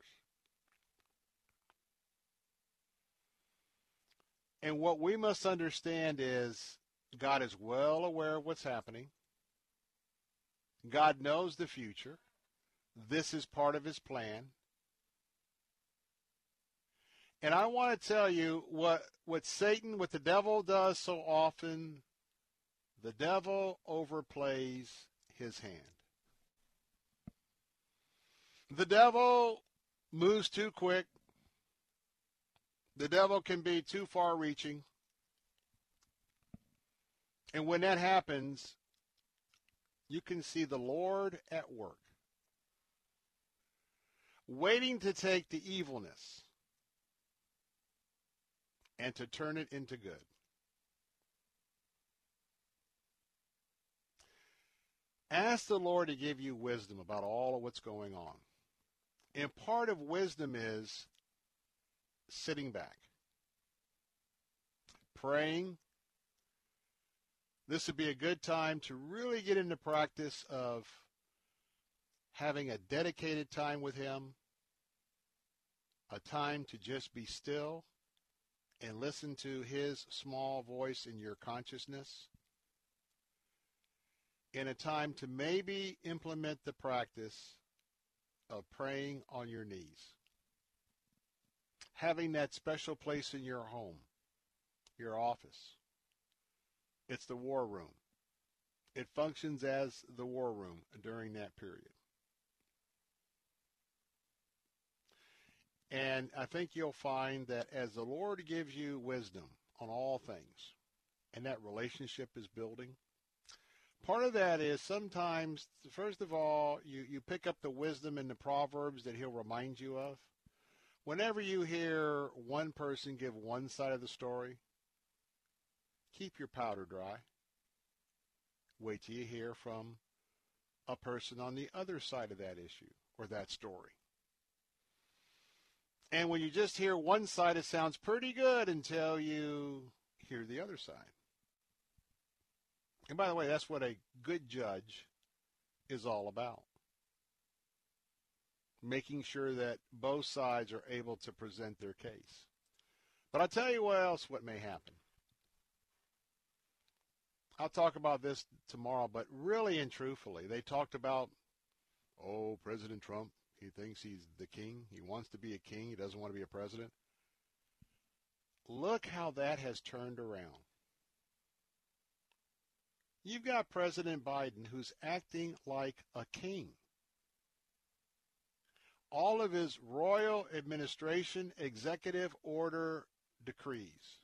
And what we must understand is God is well aware of what's happening. God knows the future. This is part of his plan. And I want to tell you what, what Satan, what the devil does so often, the devil overplays his hand. The devil moves too quick. The devil can be too far reaching. And when that happens, you can see the Lord at work, waiting to take the evilness and to turn it into good. Ask the Lord to give you wisdom about all of what's going on. And part of wisdom is sitting back, praying. This would be a good time to really get into practice of having a dedicated time with Him, a time to just be still and listen to His small voice in your consciousness, in a time to maybe implement the practice of praying on your knees having that special place in your home, your office. It's the war room. It functions as the war room during that period. And I think you'll find that as the Lord gives you wisdom on all things, and that relationship is building, part of that is sometimes, first of all, you, you pick up the wisdom in the Proverbs that He'll remind you of whenever you hear one person give one side of the story, keep your powder dry. Wait till you hear from a person on the other side of that issue or that story. And when you just hear one side, it sounds pretty good until you hear the other side. And by the way, that's what a good judge is all about. Making sure that both sides are able to present their case. But I'll tell you what else what may happen. I'll talk about this tomorrow, but really and truthfully, they talked about, oh, President Trump, he thinks he's the king. He wants to be a king. He doesn't want to be a president. Look how that has turned around. You've got President Biden who's acting like a king. All of his royal administration executive order decrees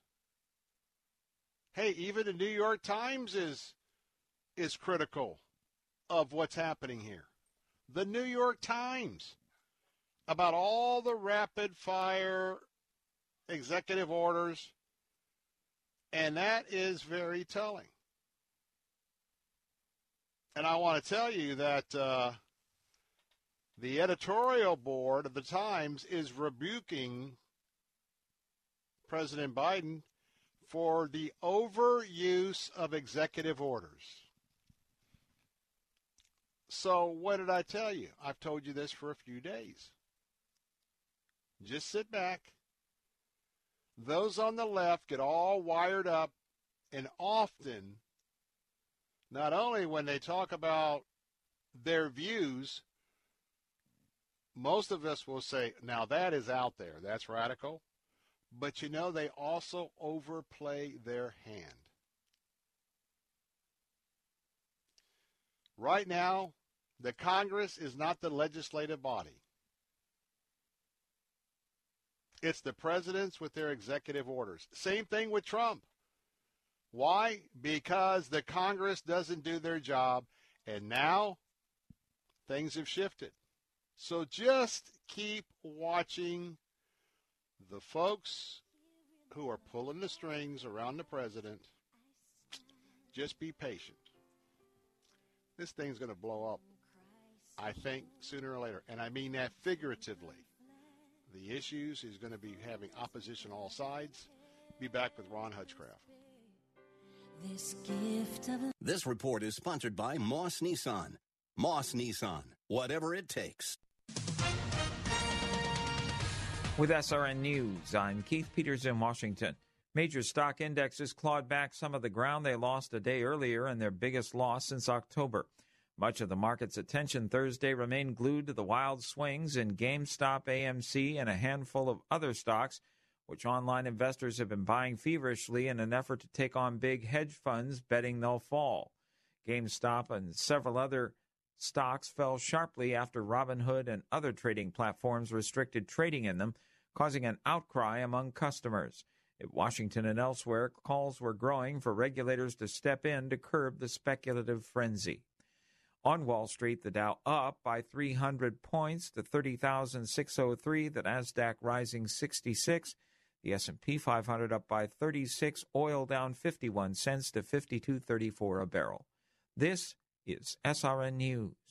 Hey, even the New York Times is is critical of what's happening here. The New York Times about all the rapid fire executive orders and that is very telling. And I want to tell you that uh, the editorial board of the Times is rebuking President Biden for the overuse of executive orders. So, what did I tell you? I've told you this for a few days. Just sit back. Those on the left get all wired up, and often, not only when they talk about their views, most of us will say, now that is out there. That's radical. But you know, they also overplay their hand. Right now, the Congress is not the legislative body. It's the presidents with their executive orders. Same thing with Trump. Why? Because the Congress doesn't do their job, and now things have shifted. So just keep watching the folks who are pulling the strings around the president, just be patient. This thing's going to blow up, I think, sooner or later. And I mean that figuratively. The issues is going to be having opposition all sides. Be back with Ron Hutchcraft. This, this report is sponsored by Moss Nissan. Moss Nissan, whatever it takes. With SRN News, I'm Keith Peters in Washington. Major stock indexes clawed back some of the ground they lost a day earlier in their biggest loss since October. Much of the market's attention Thursday remained glued to the wild swings in GameStop, AMC, and a handful of other stocks, which online investors have been buying feverishly in an effort to take on big hedge funds betting they'll fall. GameStop and several other Stocks fell sharply after Robinhood and other trading platforms restricted trading in them, causing an outcry among customers. In Washington and elsewhere, calls were growing for regulators to step in to curb the speculative frenzy. On Wall Street, the Dow up by 300 points to 30,603, the Nasdaq rising 66, the S&P 500 up by 36, oil down 51 cents to 52.34 a barrel. This is SRN News.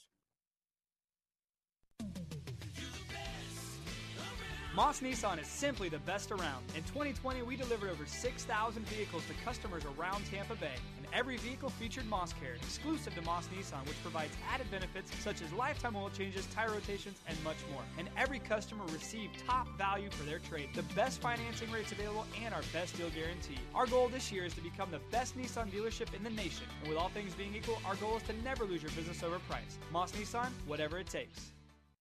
Moss Nissan is simply the best around. In 2020, we delivered over 6,000 vehicles to customers around Tampa Bay, and every vehicle featured Moss Care, exclusive to Moss Nissan, which provides added benefits such as lifetime oil changes, tire rotations, and much more. And every customer received top value for their trade, the best financing rates available, and our best deal guarantee. Our goal this year is to become the best Nissan dealership in the nation, and with all things being equal, our goal is to never lose your business over price. Moss Nissan, whatever it takes.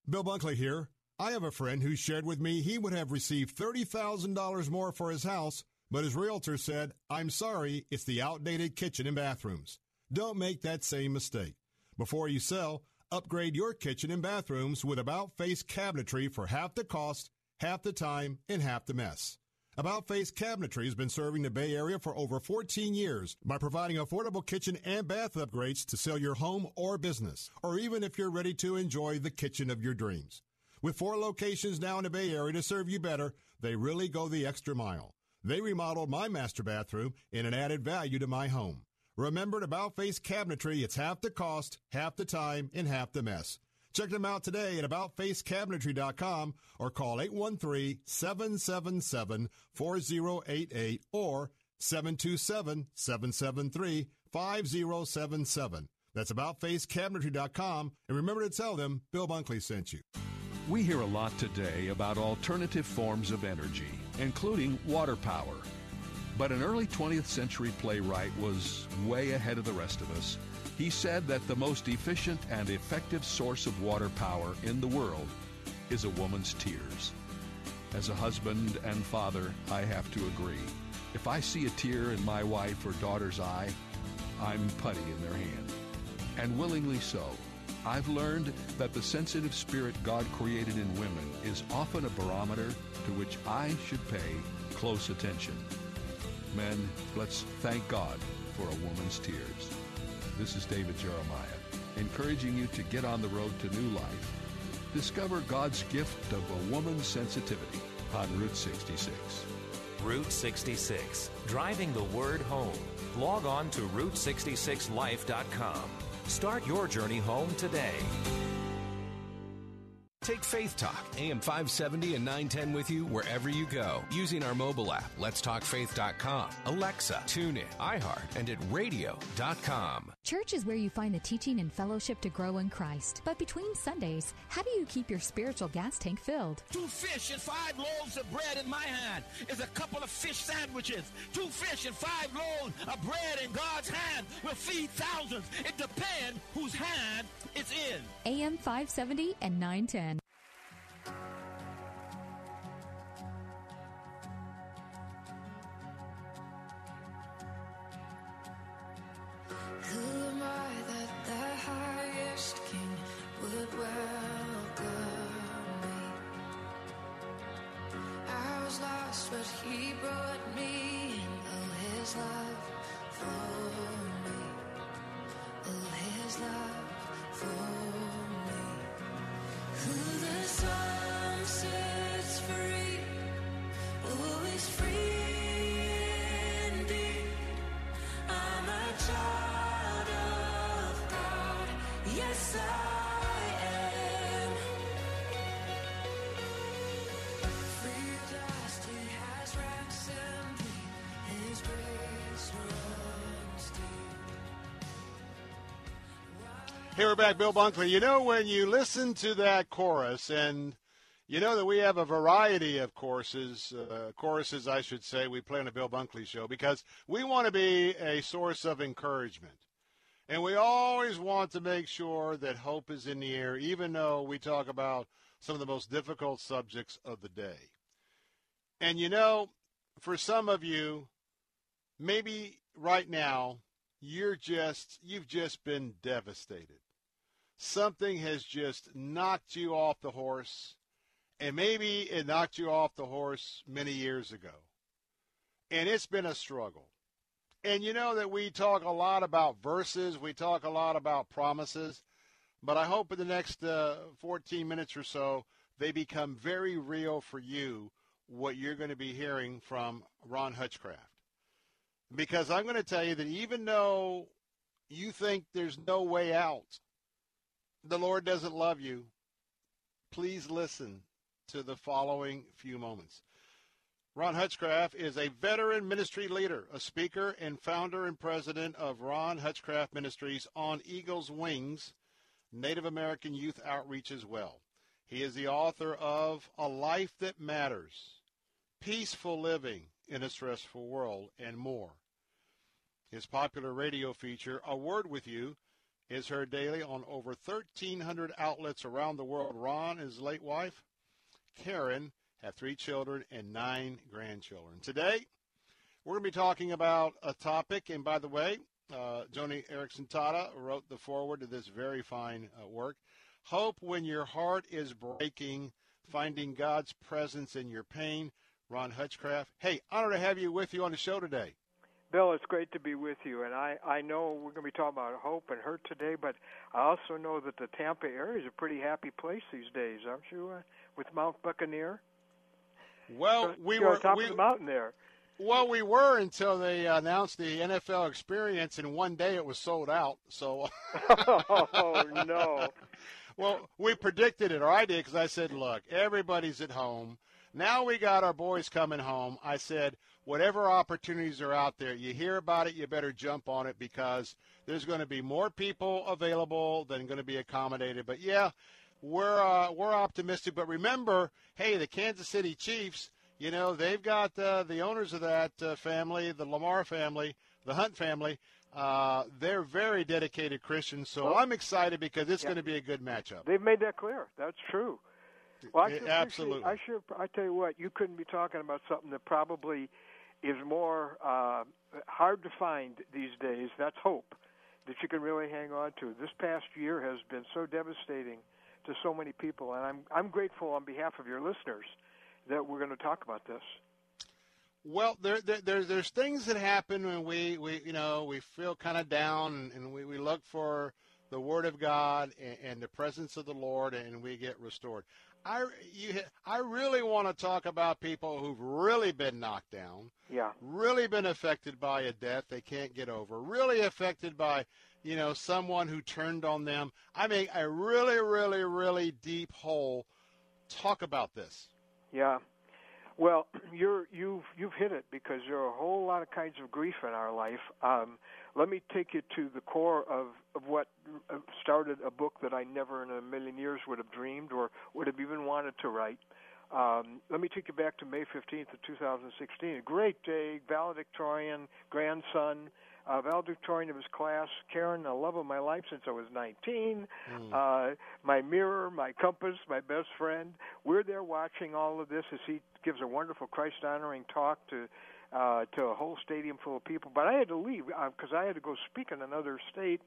Bill Bunkley here. I have a friend who shared with me he would have received $30,000 more for his house, but his realtor said, I'm sorry, it's the outdated kitchen and bathrooms. Don't make that same mistake. Before you sell, upgrade your kitchen and bathrooms with About Face cabinetry for half the cost, half the time, and half the mess. About Face Cabinetry has been serving the Bay Area for over 14 years by providing affordable kitchen and bath upgrades to sell your home or business, or even if you're ready to enjoy the kitchen of your dreams. With four locations now in the Bay Area to serve you better, they really go the extra mile. They remodeled my master bathroom and an added value to my home. Remember at About Face Cabinetry, it's half the cost, half the time, and half the mess. Check them out today at AboutFaceCabinetry.com or call 813-777-4088 or 727 773 5077. That's AboutFaceCabinetry.com. And remember to tell them Bill Bunkley sent you. We hear a lot today about alternative forms of energy, including water power. But an early 20th century playwright was way ahead of the rest of us. He said that the most efficient and effective source of water power in the world is a woman's tears. As a husband and father, I have to agree. If I see a tear in my wife or daughter's eye, I'm putty in their hand. And willingly so. I've learned that the sensitive spirit God created in women is often a barometer to which I should pay close attention. Men, let's thank God for a woman's tears. This is David Jeremiah, encouraging you to get on the road to new life. Discover God's gift of a woman's sensitivity on Route 66. Route 66, driving the word home. Log on to Route66Life.com. Start your journey home today. Take Faith Talk, AM 570 and 910 with you wherever you go using our mobile app, letstalkfaith.com, Alexa, tune in, iHeart, and at radio.com. Church is where you find the teaching and fellowship to grow in Christ. But between Sundays, how do you keep your spiritual gas tank filled? Two fish and five loaves of bread in my hand is a couple of fish sandwiches. Two fish and five loaves of bread in God's hand will feed thousands. It depends whose hand it's in. AM 570 and 910. Who am I that the highest king would welcome me? I was lost, but he brought me in. His love for me. Oh, his love for me. Who the sun sets free, oh, free Hey, we're back. Bill Bunkley. You know, when you listen to that chorus, and you know that we have a variety of courses, uh, choruses, I should say, we play on the Bill Bunkley Show because we want to be a source of encouragement. And we always want to make sure that hope is in the air, even though we talk about some of the most difficult subjects of the day. And you know, for some of you, maybe right now, you're just, you've just been devastated. Something has just knocked you off the horse, and maybe it knocked you off the horse many years ago. And it's been a struggle. And you know that we talk a lot about verses, we talk a lot about promises, but I hope in the next uh, 14 minutes or so, they become very real for you, what you're going to be hearing from Ron Hutchcraft. Because I'm going to tell you that even though you think there's no way out, the Lord doesn't love you, please listen to the following few moments. Ron Hutchcraft is a veteran ministry leader, a speaker, and founder and president of Ron Hutchcraft Ministries on Eagle's Wings, Native American Youth Outreach as well. He is the author of A Life That Matters, Peaceful Living in a Stressful World, and more. His popular radio feature, A Word With You, is heard daily on over 1,300 outlets around the world. Ron and his late wife, Karen, have three children and nine grandchildren. Today, we're going to be talking about a topic, and by the way, uh, Joni Eareckson Tada wrote the foreword to this very fine uh, work. Hope when your heart is breaking, finding God's presence in your pain. Ron Hutchcraft. Hey, honor to have you with you on the show today. Bill, it's great to be with you, and I I know we're going to be talking about hope and hurt today, but I also know that the Tampa area is a pretty happy place these days, aren't you? Uh, with Mount Buccaneer. Well, we were top we, of the mountain there. Well, we were until they announced the NFL experience, and one day it was sold out. So, [LAUGHS] [LAUGHS] oh no. well, we predicted it, or I did, because I said, look, everybody's at home. Now we got our boys coming home. I said, whatever opportunities are out there, you hear about it, you better jump on it because there's going to be more people available than going to be accommodated. But yeah, we're uh, we're optimistic. But remember, hey, the Kansas City Chiefs, you know, they've got uh, the owners of that uh, family, the Lamar family, the Hunt family. Uh, they're very dedicated Christians, so Well, I'm excited because it's yeah. going to be a good matchup. They've made that clear. That's true. Well, I sure absolutely. I should. I tell you what, you couldn't be talking about something that probably is more uh, hard to find these days. That's hope that you can really hang on to. This past year has been so devastating to so many people, and I'm I'm grateful on behalf of your listeners that we're going to talk about this. Well, there, there, there there's things that happen when we, we you know we feel kind of down and, and we, we look for the Word of God and, and the presence of the Lord and we get restored. I you I really want to talk about people who've really been knocked down, Yeah. really been affected by a death they can't get over, really affected by you know someone who turned on them. I mean, a really, really, really deep hole. Talk about this. Yeah. Well, [CLEARS THROAT] you're you've you've hit it because there are a whole lot of kinds of grief in our life. Um, let me take you to the core of of what uh, started a book that I never in a million years would have dreamed or would have even wanted to write. Um, let me take you back to May 15th of 2016. A great day, valedictorian, grandson, uh, valedictorian of his class. Karen, the love of my life since I was 19. Uh, my mirror, my compass, my best friend. We're there watching all of this as he gives a wonderful Christ-honoring talk to uh, to a whole stadium full of people. But I had to leave because I had to go speak in another state.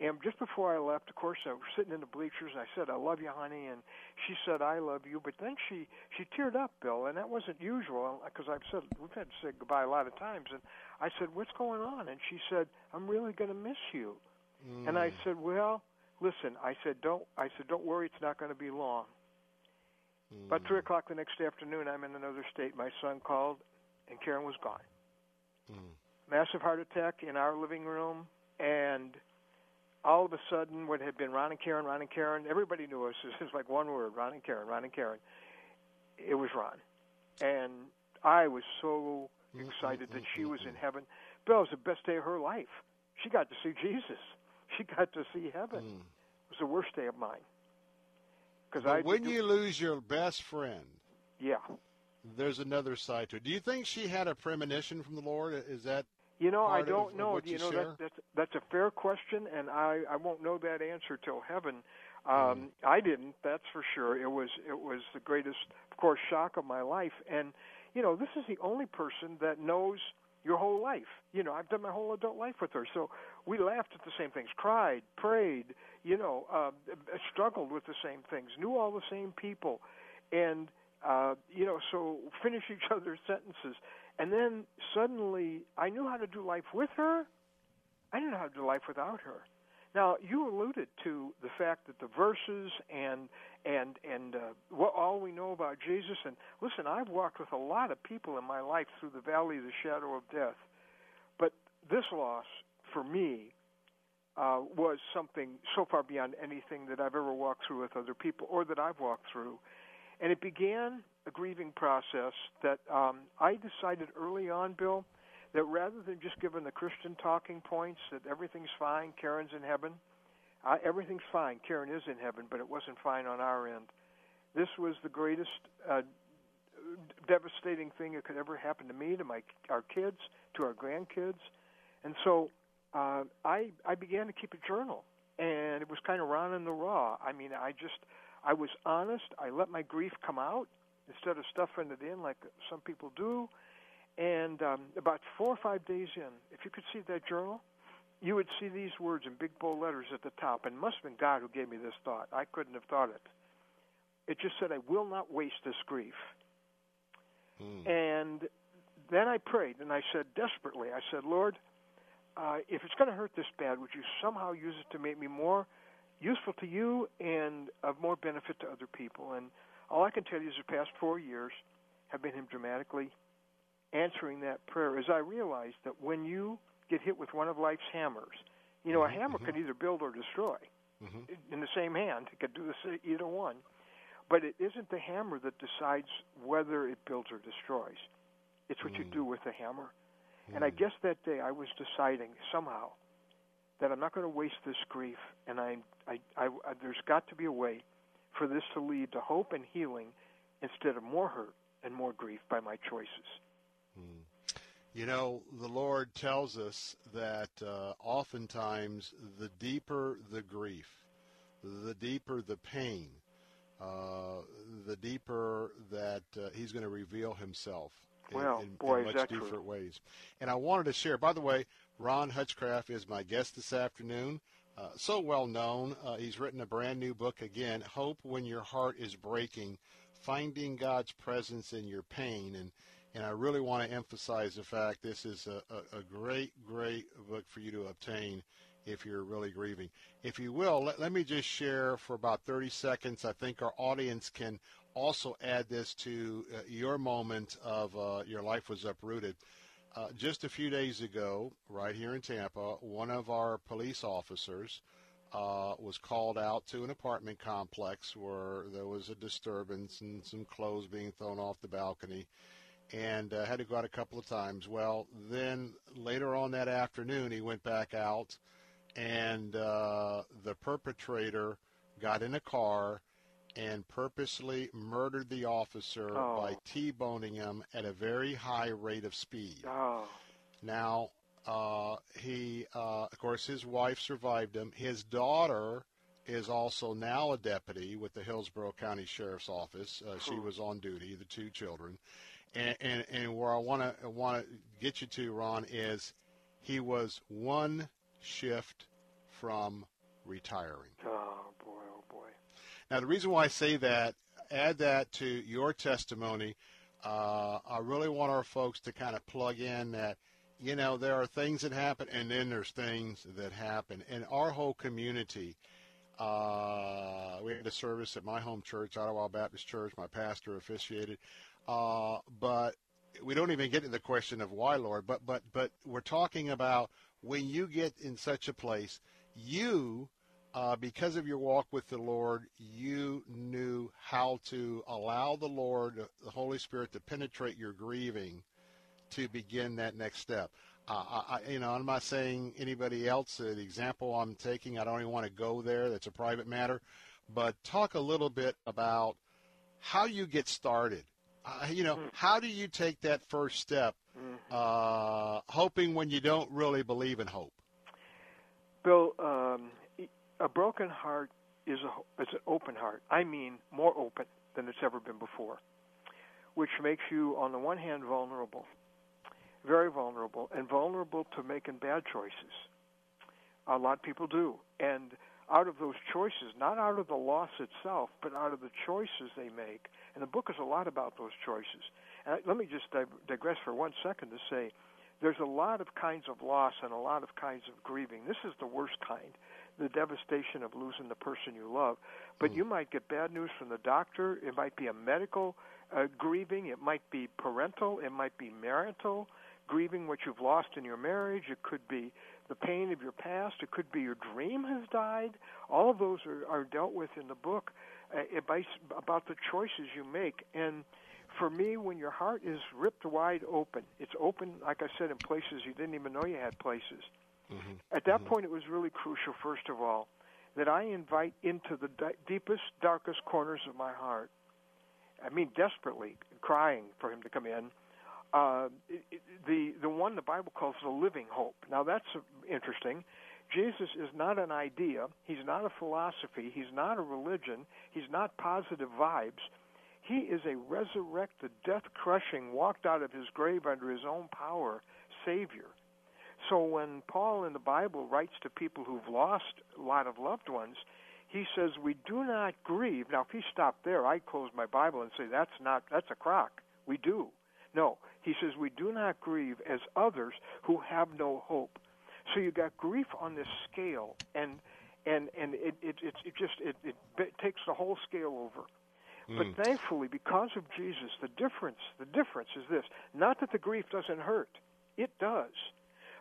And just before I left, of course, I was sitting in the bleachers. I said, "I love you, honey," and she said, "I love you." But then she she teared up, Bill, and that wasn't usual because I've said we've had to say goodbye a lot of times. And I said, "What's going on?" And she said, "I'm really going to miss you." And I said, "Well, listen," I said, "Don't," I said, "Don't worry, it's not going to be long." About three o'clock the next afternoon, I'm in another state. My son called, and Karen was gone. Mm. Massive heart attack in our living room, and all of a sudden, what had been Ron and Karen, Ron and Karen, everybody knew us. [LAUGHS] It was like one word: Ron and Karen, Ron and Karen. It was Ron, and I was so excited that she was in heaven. Bill, it was the best day of her life. She got to see Jesus. [LAUGHS] She got to see heaven. Hmm. It was the worst day of mine. Because I But when you lose your best friend, yeah, there's another side to it. Do you think she had a premonition from the Lord? Is that You know, I don't of, of know. what you know, that, that's that's a fair question, and I I won't know that answer till heaven. Um, Mm. I didn't. That's for sure. It was it was the greatest, of course, shock of my life. And you know, this is the only person that knows your whole life. You know, I've done my whole adult life with her, so we laughed at the same things, cried, prayed. You know, uh, struggled with the same things, knew all the same people, and uh, you know, so finish each other's sentences. And then suddenly, I knew how to do life with her. I didn't know how to do life without her. Now, you alluded to the fact that the verses and and and uh, what all we know about Jesus. And listen, I've walked with a lot of people in my life through the valley of the shadow of death, but this loss for me uh, was something so far beyond anything that I've ever walked through with other people or that I've walked through. And it began a grieving process that um, I decided early on, Bill, that rather than just giving the Christian talking points that everything's fine, Karen's in heaven, uh, everything's fine, Karen is in heaven, but it wasn't fine on our end. This was the greatest uh, devastating thing that could ever happen to me, to my our kids, to our grandkids, and so uh, I I began to keep a journal, and it was kind of Ron in the raw. I mean, I just I was honest. I let my grief come out instead of stuffing it in like some people do. And um, about four or five days in, if you could see that journal, you would see these words in big bold letters at the top. And it must have been God who gave me this thought. I couldn't have thought it. It just said, "I will not waste this grief." And then I prayed, and I said desperately, I said, Lord, uh, if it's going to hurt this bad, would you somehow use it to make me more useful to you and of more benefit to other people? And all I can tell you is the past four years have been Him dramatically answering that prayer as I realized that when you get hit with one of life's hammers, you know, a mm-hmm, hammer mm-hmm. can either build or destroy mm-hmm. in the same hand. It could do the sa- either one. But it isn't the hammer that decides whether it builds or destroys. It's what you Mm. do with the hammer. And I mm. guess that day I was deciding somehow that I'm not going to waste this grief, and I, I, I, I, there's got to be a way for this to lead to hope and healing instead of more hurt and more grief by my choices. You know, the Lord tells us that uh, oftentimes the deeper the grief, the deeper the pain, uh, the deeper that uh, He's going to reveal Himself in, Well, in, boy, in much that true. different ways. And I wanted to share, by the way, Ron Hutchcraft is my guest this afternoon. Uh, so well known. Uh, he's written a brand new book again, Hope When Your Heart is Breaking, Finding God's Presence in Your Pain. And and I really want to emphasize the fact this is a, a, a great, great book for you to obtain if you're really grieving. If you will, let, let me just share for about 30 seconds. I think our audience can also add this to uh, your moment of uh, your life was uprooted. Uh, just a few days ago, right here in Tampa, one of our police officers uh, was called out to an apartment complex where there was a disturbance and some clothes being thrown off the balcony and uh, had to go out a couple of times. Well, then later on that afternoon, he went back out, and uh, the perpetrator got in a car and purposely murdered the officer Oh. by T-boning him at a very high rate of speed. Oh, Now, uh, he, uh, of course, his wife survived him. His daughter is also now a deputy with the Hillsborough County Sheriff's Office. Uh, she was on duty, the two children. And, and, and where I want to want to get you to, Ron, is he was one shift from retiring. oh. Now, the reason why I say that, add that to your testimony. Uh, I really want our folks to kind of plug in that, you know, there are things that happen, and then there's things that happen. And our whole community, uh, we had a service at my home church, Ottawa Baptist Church. My pastor officiated, uh, but we don't even get to the question of why, Lord. But but but we're talking about when you get in such a place, you uh, because of your walk with the Lord, you knew how to allow the Lord, the Holy Spirit, to penetrate your grieving to begin that next step. Uh, I, I- you know, I'm not saying anybody else. The example I'm taking, I don't even want to go there. That's a private matter. But talk a little bit about how you get started. Uh, you know, how do you take that first step, uh, hoping when you don't really believe in hope? Bill, um, a broken heart is a is an open heart. I mean, more open than it's ever been before, which makes you, on the one hand, vulnerable, very vulnerable, and vulnerable to making bad choices. A lot of people do, and out of those choices, not out of the loss itself, but out of the choices they make. And the book is a lot about those choices. And let me just digress for one second to say there's a lot of kinds of loss and a lot of kinds of grieving. This is the worst kind, the devastation of losing the person you love. But you might get bad news from the doctor. It might be a medical uh, grieving. It might be parental. It might be marital grieving what you've lost in your marriage. It could be the pain of your past. It could be your dream has died. All of those are, are dealt with in the book uh, about, about the choices you make. And for me, when your heart is ripped wide open, it's open, like I said, in places you didn't even know you had places. At that point, it was really crucial, first of all, that I invite into the di- deepest, darkest corners of my heart. I mean, desperately crying for him to come in. Uh, it, it, the the one the Bible calls the living hope. Now that's uh, interesting. Jesus is not an idea. He's not a philosophy. He's not a religion. He's not positive vibes. He is a resurrected, death crushing, walked out of his grave under his own power Savior. So when Paul in the Bible writes to people who've lost a lot of loved ones, he says, We do not grieve. Now, if he stopped there, I'd close my Bible and say, That's not, that's a crock. We do. No, he says, We do not grieve as others who have no hope. So you got grief on this scale, and and and it it it, it just it, it b- takes the whole scale over. Mm. But thankfully, because of Jesus, the difference the difference is this: not that the grief doesn't hurt, it does.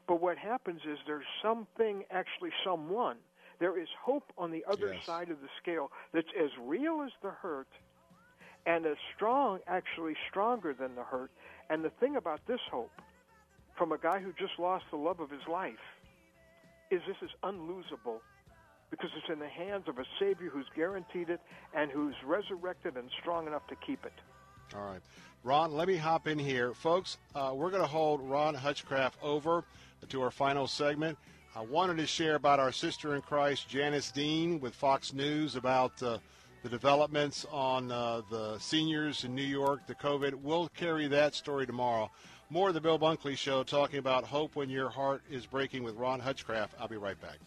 But what happens is there's something, actually, someone. There is hope on the other Yes. side of the scale that's as real as the hurt and as strong, actually stronger than the hurt. And the thing about this hope, from a guy who just lost the love of his life, is this is unlosable because it's in the hands of a Savior who's guaranteed it and who's resurrected and strong enough to keep it. All right. Ron, let me hop in here. Folks, uh, we're going to hold Ron Hutchcraft over to our final segment. I wanted to share about our sister in Christ, Janice Dean, with Fox News about uh, the developments on uh, the seniors in New York, the COVID. We'll carry that story tomorrow. More of the Bill Bunkley Show talking about hope when your heart is breaking with Ron Hutchcraft. I'll be right back.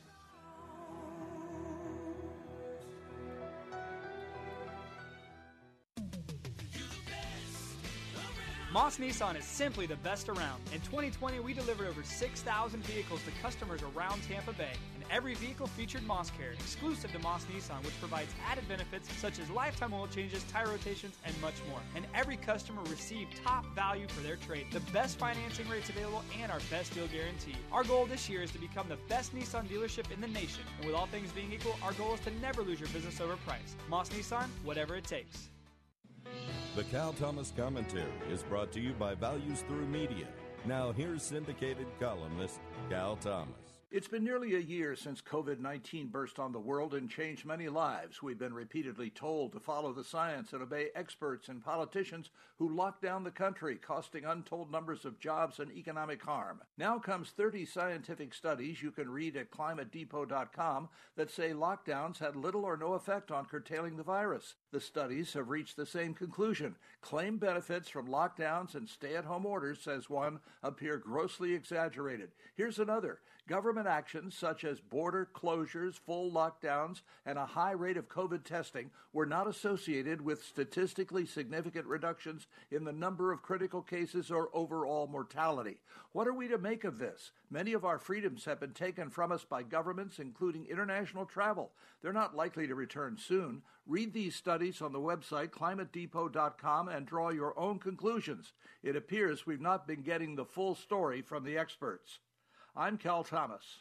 Moss Nissan is simply the best around. In 2020, we delivered over 6,000 vehicles to customers around Tampa Bay, and every vehicle featured Moss Care, exclusive to Moss Nissan, which provides added benefits such as lifetime oil changes, tire rotations, and much more. And every customer received top value for their trade, the best financing rates available, and our best deal guarantee. Our goal this year is to become the best Nissan dealership in the nation, and with all things being equal, our goal is to never lose your business over price. Moss Nissan, whatever it takes. The Cal Thomas Commentary is brought to you by Values Through Media. Now, here's syndicated columnist Cal Thomas. It's been nearly a year since COVID 19 burst on the world and changed many lives. We've been repeatedly told to follow the science and obey experts and politicians who locked down the country, costing untold numbers of jobs and economic harm. Now comes 30 scientific studies you can read at climatedepot.com that say lockdowns had little or no effect on curtailing the virus. The studies have reached the same conclusion. Claim benefits from lockdowns and stay at home orders, says one, appear grossly exaggerated. Here's another. Government actions such as border closures, full lockdowns, and a high rate of COVID testing were not associated with statistically significant reductions in the number of critical cases or overall mortality. What are we to make of this? Many of our freedoms have been taken from us by governments, including international travel. They're not likely to return soon. Read these studies on the website climatedepot.com and draw your own conclusions. It appears we've not been getting the full story from the experts. I'm Cal Thomas.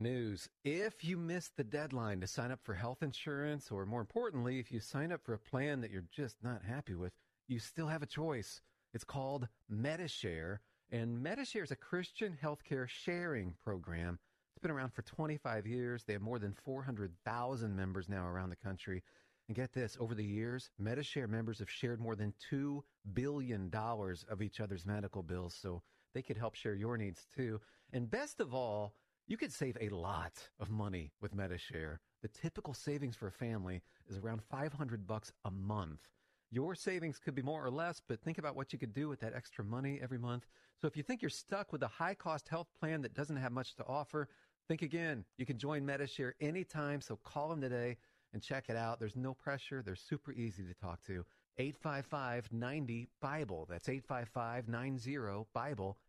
news. If you missed the deadline to sign up for health insurance, or more importantly, if you sign up for a plan that you're just not happy with, you still have a choice. It's called Medi-Share, and Medi-Share is a Christian healthcare sharing program. It's been around for 25 years. They have more than 400,000 members now around the country. And get this, over the years, Medi-Share members have shared more than $2 billion of each other's medical bills, so they could help share your needs too. And best of all, you could save a lot of money with Medi-Share. The typical savings for a family is around 500 bucks a month. Your savings could be more or less, but think about what you could do with that extra money every month. So if you think you're stuck with a high-cost health plan that doesn't have much to offer, think again. You can join Medi-Share anytime, so call them today and check it out. There's no pressure. They're super easy to talk to. 855 90 Bible. That's 855 90 Bible.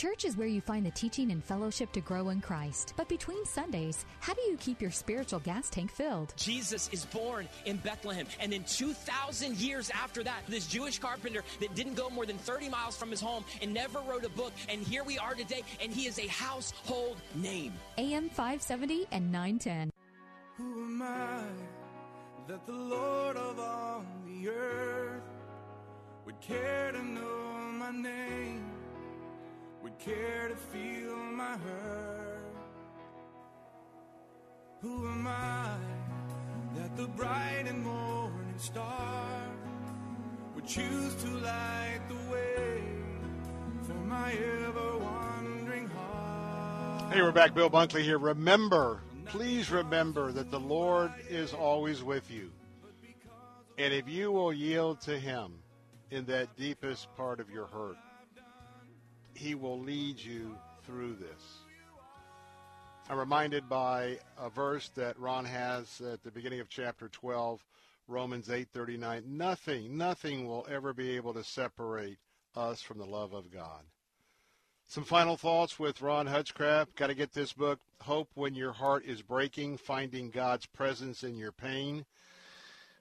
Church is where you find the teaching and fellowship to grow in Christ. But between Sundays, how do you keep your spiritual gas tank filled? Jesus is born in Bethlehem. And then 2,000 years after that, this Jewish carpenter that didn't go more than 30 miles from his home and never wrote a book. And here we are today, and he is a household name. AM 570 and 910. Who am I that the Lord of all the earth would care to know my name? Would care to feel my hurt? Who am I that the bright and morning star would choose to light the way for my ever wandering heart? Hey, we're back. Bill Bunkley here. Remember, please remember that the Lord is always with you. And if you will yield to Him in that deepest part of your hurt, He will lead you through this. I'm reminded by a verse that Ron has at the beginning of chapter 12, Romans 8:39. Nothing, nothing will ever be able to separate us from the love of God. Some final thoughts with Ron Hutchcraft. Got to get this book, Hope When Your Heart is Breaking, Finding God's Presence in Your Pain.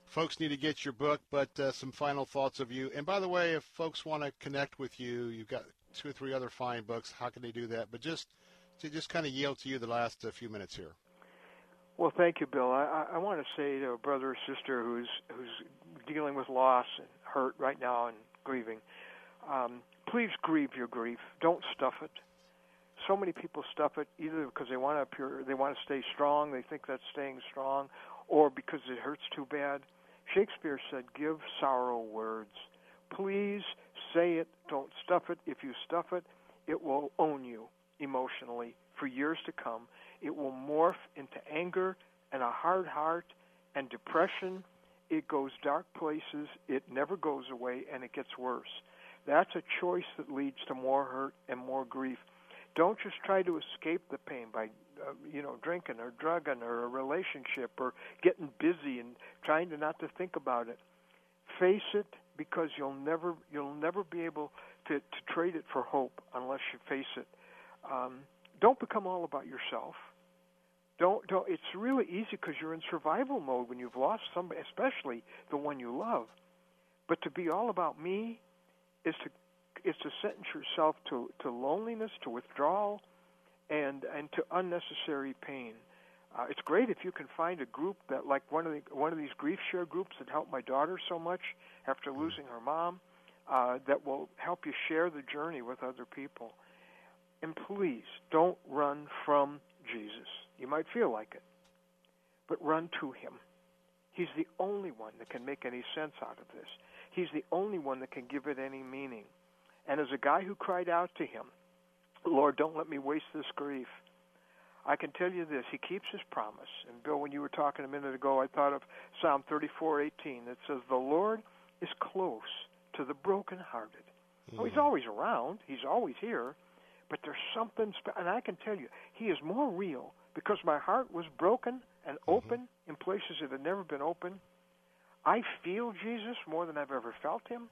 Folks need to get your book, but uh, some final thoughts of you. And by the way, if folks want to connect with you, you've got two or three other fine books. How can they do that? But just to just kind of yield to you the last uh, few minutes here. Well, thank you, Bill. I, I want to say to a brother or sister who's who's dealing with loss and hurt right now and grieving, um, please grieve your grief. Don't stuff it. So many people stuff it either because they want to appear, they want to stay strong, they think that's staying strong, or because it hurts too bad. Shakespeare said, "Give sorrow words." Please say it. Don't stuff it. If you stuff it, it will own you emotionally for years to come. It will morph into anger and a hard heart and depression. It goes dark places. It never goes away and it gets worse. That's a choice that leads to more hurt and more grief. Don't just try to escape the pain by, uh, you know, drinking or drugging or a relationship or getting busy and trying to not to think about it. Face it because you'll never you'll never be able to to trade it for hope unless you face it. Um, don't become all about yourself. Don't don't. It's really easy because you're in survival mode when you've lost somebody, especially the one you love. But to be all about me is to is to sentence yourself to to loneliness, to withdrawal, and and to unnecessary pain. Uh, it's great if you can find a group that, like one of the one of these grief share groups that helped my daughter so much after losing her mom, uh, that will help you share the journey with other people. And please don't run from Jesus. You might feel like it, but run to Him. He's the only one that can make any sense out of this. He's the only one that can give it any meaning. And as a guy who cried out to Him, Lord, don't let me waste this grief. I can tell you this: He keeps His promise. And Bill, when you were talking a minute ago, I thought of Psalm 34:18 that says, "The Lord is close to the brokenhearted." Mm. Well, He's always around. He's always here. But there's something, spe- and I can tell you, He is more real because my heart was broken and open mm-hmm. in places it had never been open. I feel Jesus more than I've ever felt Him.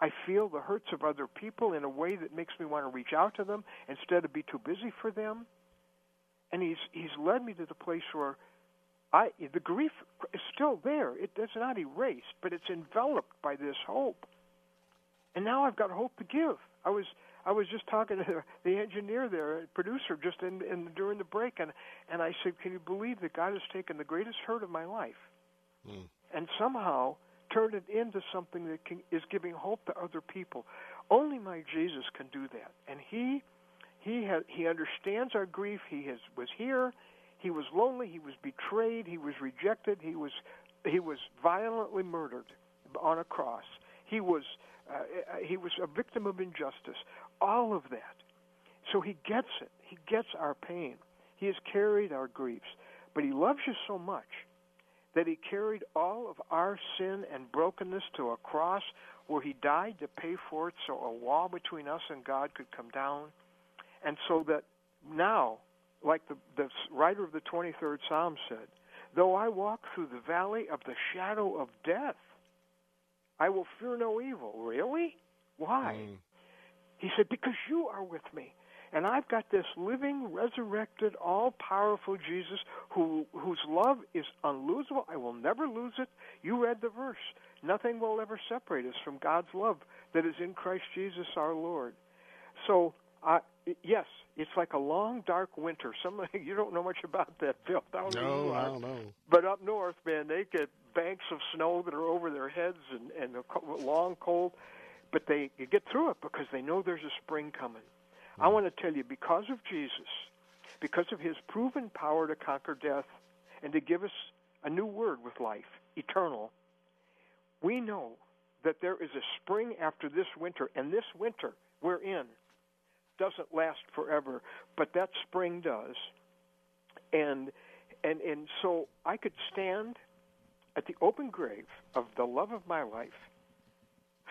I feel the hurts of other people in a way that makes me want to reach out to them instead of be too busy for them. And He's He's led me to the place where I the grief is still there. It, it's not erased, but it's enveloped by this hope. And now I've got hope to give. I was I was just talking to [LAUGHS] the engineer there, producer, just in, in during the break, and and I said, "Can you believe that God has taken the greatest hurt of my life, mm. and somehow turned it into something that can, is giving hope to other people? Only my Jesus can do that, and He." He had, he understands our grief. He has, was here. He was lonely. He was betrayed. He was rejected. He was he was violently murdered on a cross. He was uh, he was a victim of injustice all of that. So he gets it. He gets our pain. He has carried our griefs. But he loves you so much that he carried all of our sin and brokenness to a cross where he died to pay for it so a wall between us and God could come down. And so that now, like the, the writer of the 23rd Psalm said, though I walk through the valley of the shadow of death, I will fear no evil. Really? Why? Mm. He said, Because you are with me. And I've got this living, resurrected, all powerful Jesus who, whose love is unlosable. I will never lose it. You read the verse. Nothing will ever separate us from God's love that is in Christ Jesus our Lord. So, uh, yes, it's like a long, dark winter. Some [LAUGHS] you don't know much about that, Bill. Down no, I don't know. But up north, man, they get banks of snow that are over their heads and, and a long, cold but they get through it because they know there's a spring coming. Mm. I want to tell you, because of Jesus, because of his proven power to conquer death and to give us a new word with life, eternal, we know that there is a spring after this winter, and this winter we're in doesn't last forever, but that spring does. And and and so I could stand at the open grave of the love of my life,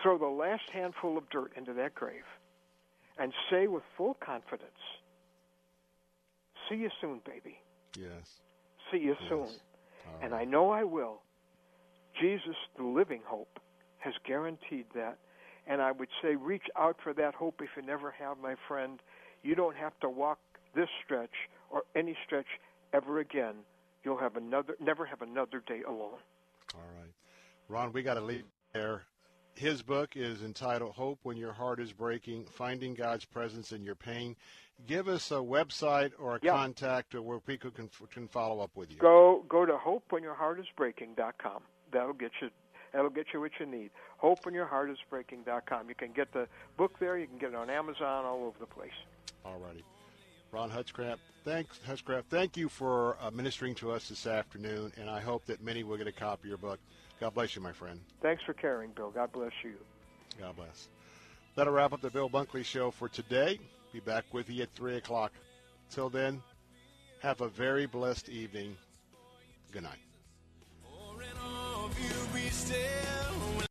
throw the last handful of dirt into that grave, and say with full confidence, "See you soon, baby." Yes. See you Yes. soon. All And. I know I will. Jesus, the living hope, has guaranteed that. And I would say, reach out for that hope if you never have, my friend. You don't have to walk this stretch or any stretch ever again. You'll have another, never have another day alone. All right. Ron, we got to leave there. His book is entitled Hope When Your Heart is Breaking Finding God's Presence in Your Pain. Give us a website or a Yeah. contact where people can, can follow up with you. Go go to hopewhenyourheartisbreaking.com. That'll get you that'll get you what you need. Hopewhenyourheartisbreaking.com. You can get the book there. You can get it on Amazon, all over the place. All righty. Ron Hutchcraft, thanks, Hutchcraft. Thank you for uh, ministering to us this afternoon, and I hope that many will get a copy of your book. God bless you, my friend. Thanks for caring, Bill. God bless you. God bless. That'll wrap up the Bill Bunkley Show for today. Be back with you at 3 o'clock. Till then, have a very blessed evening. Good night. You be still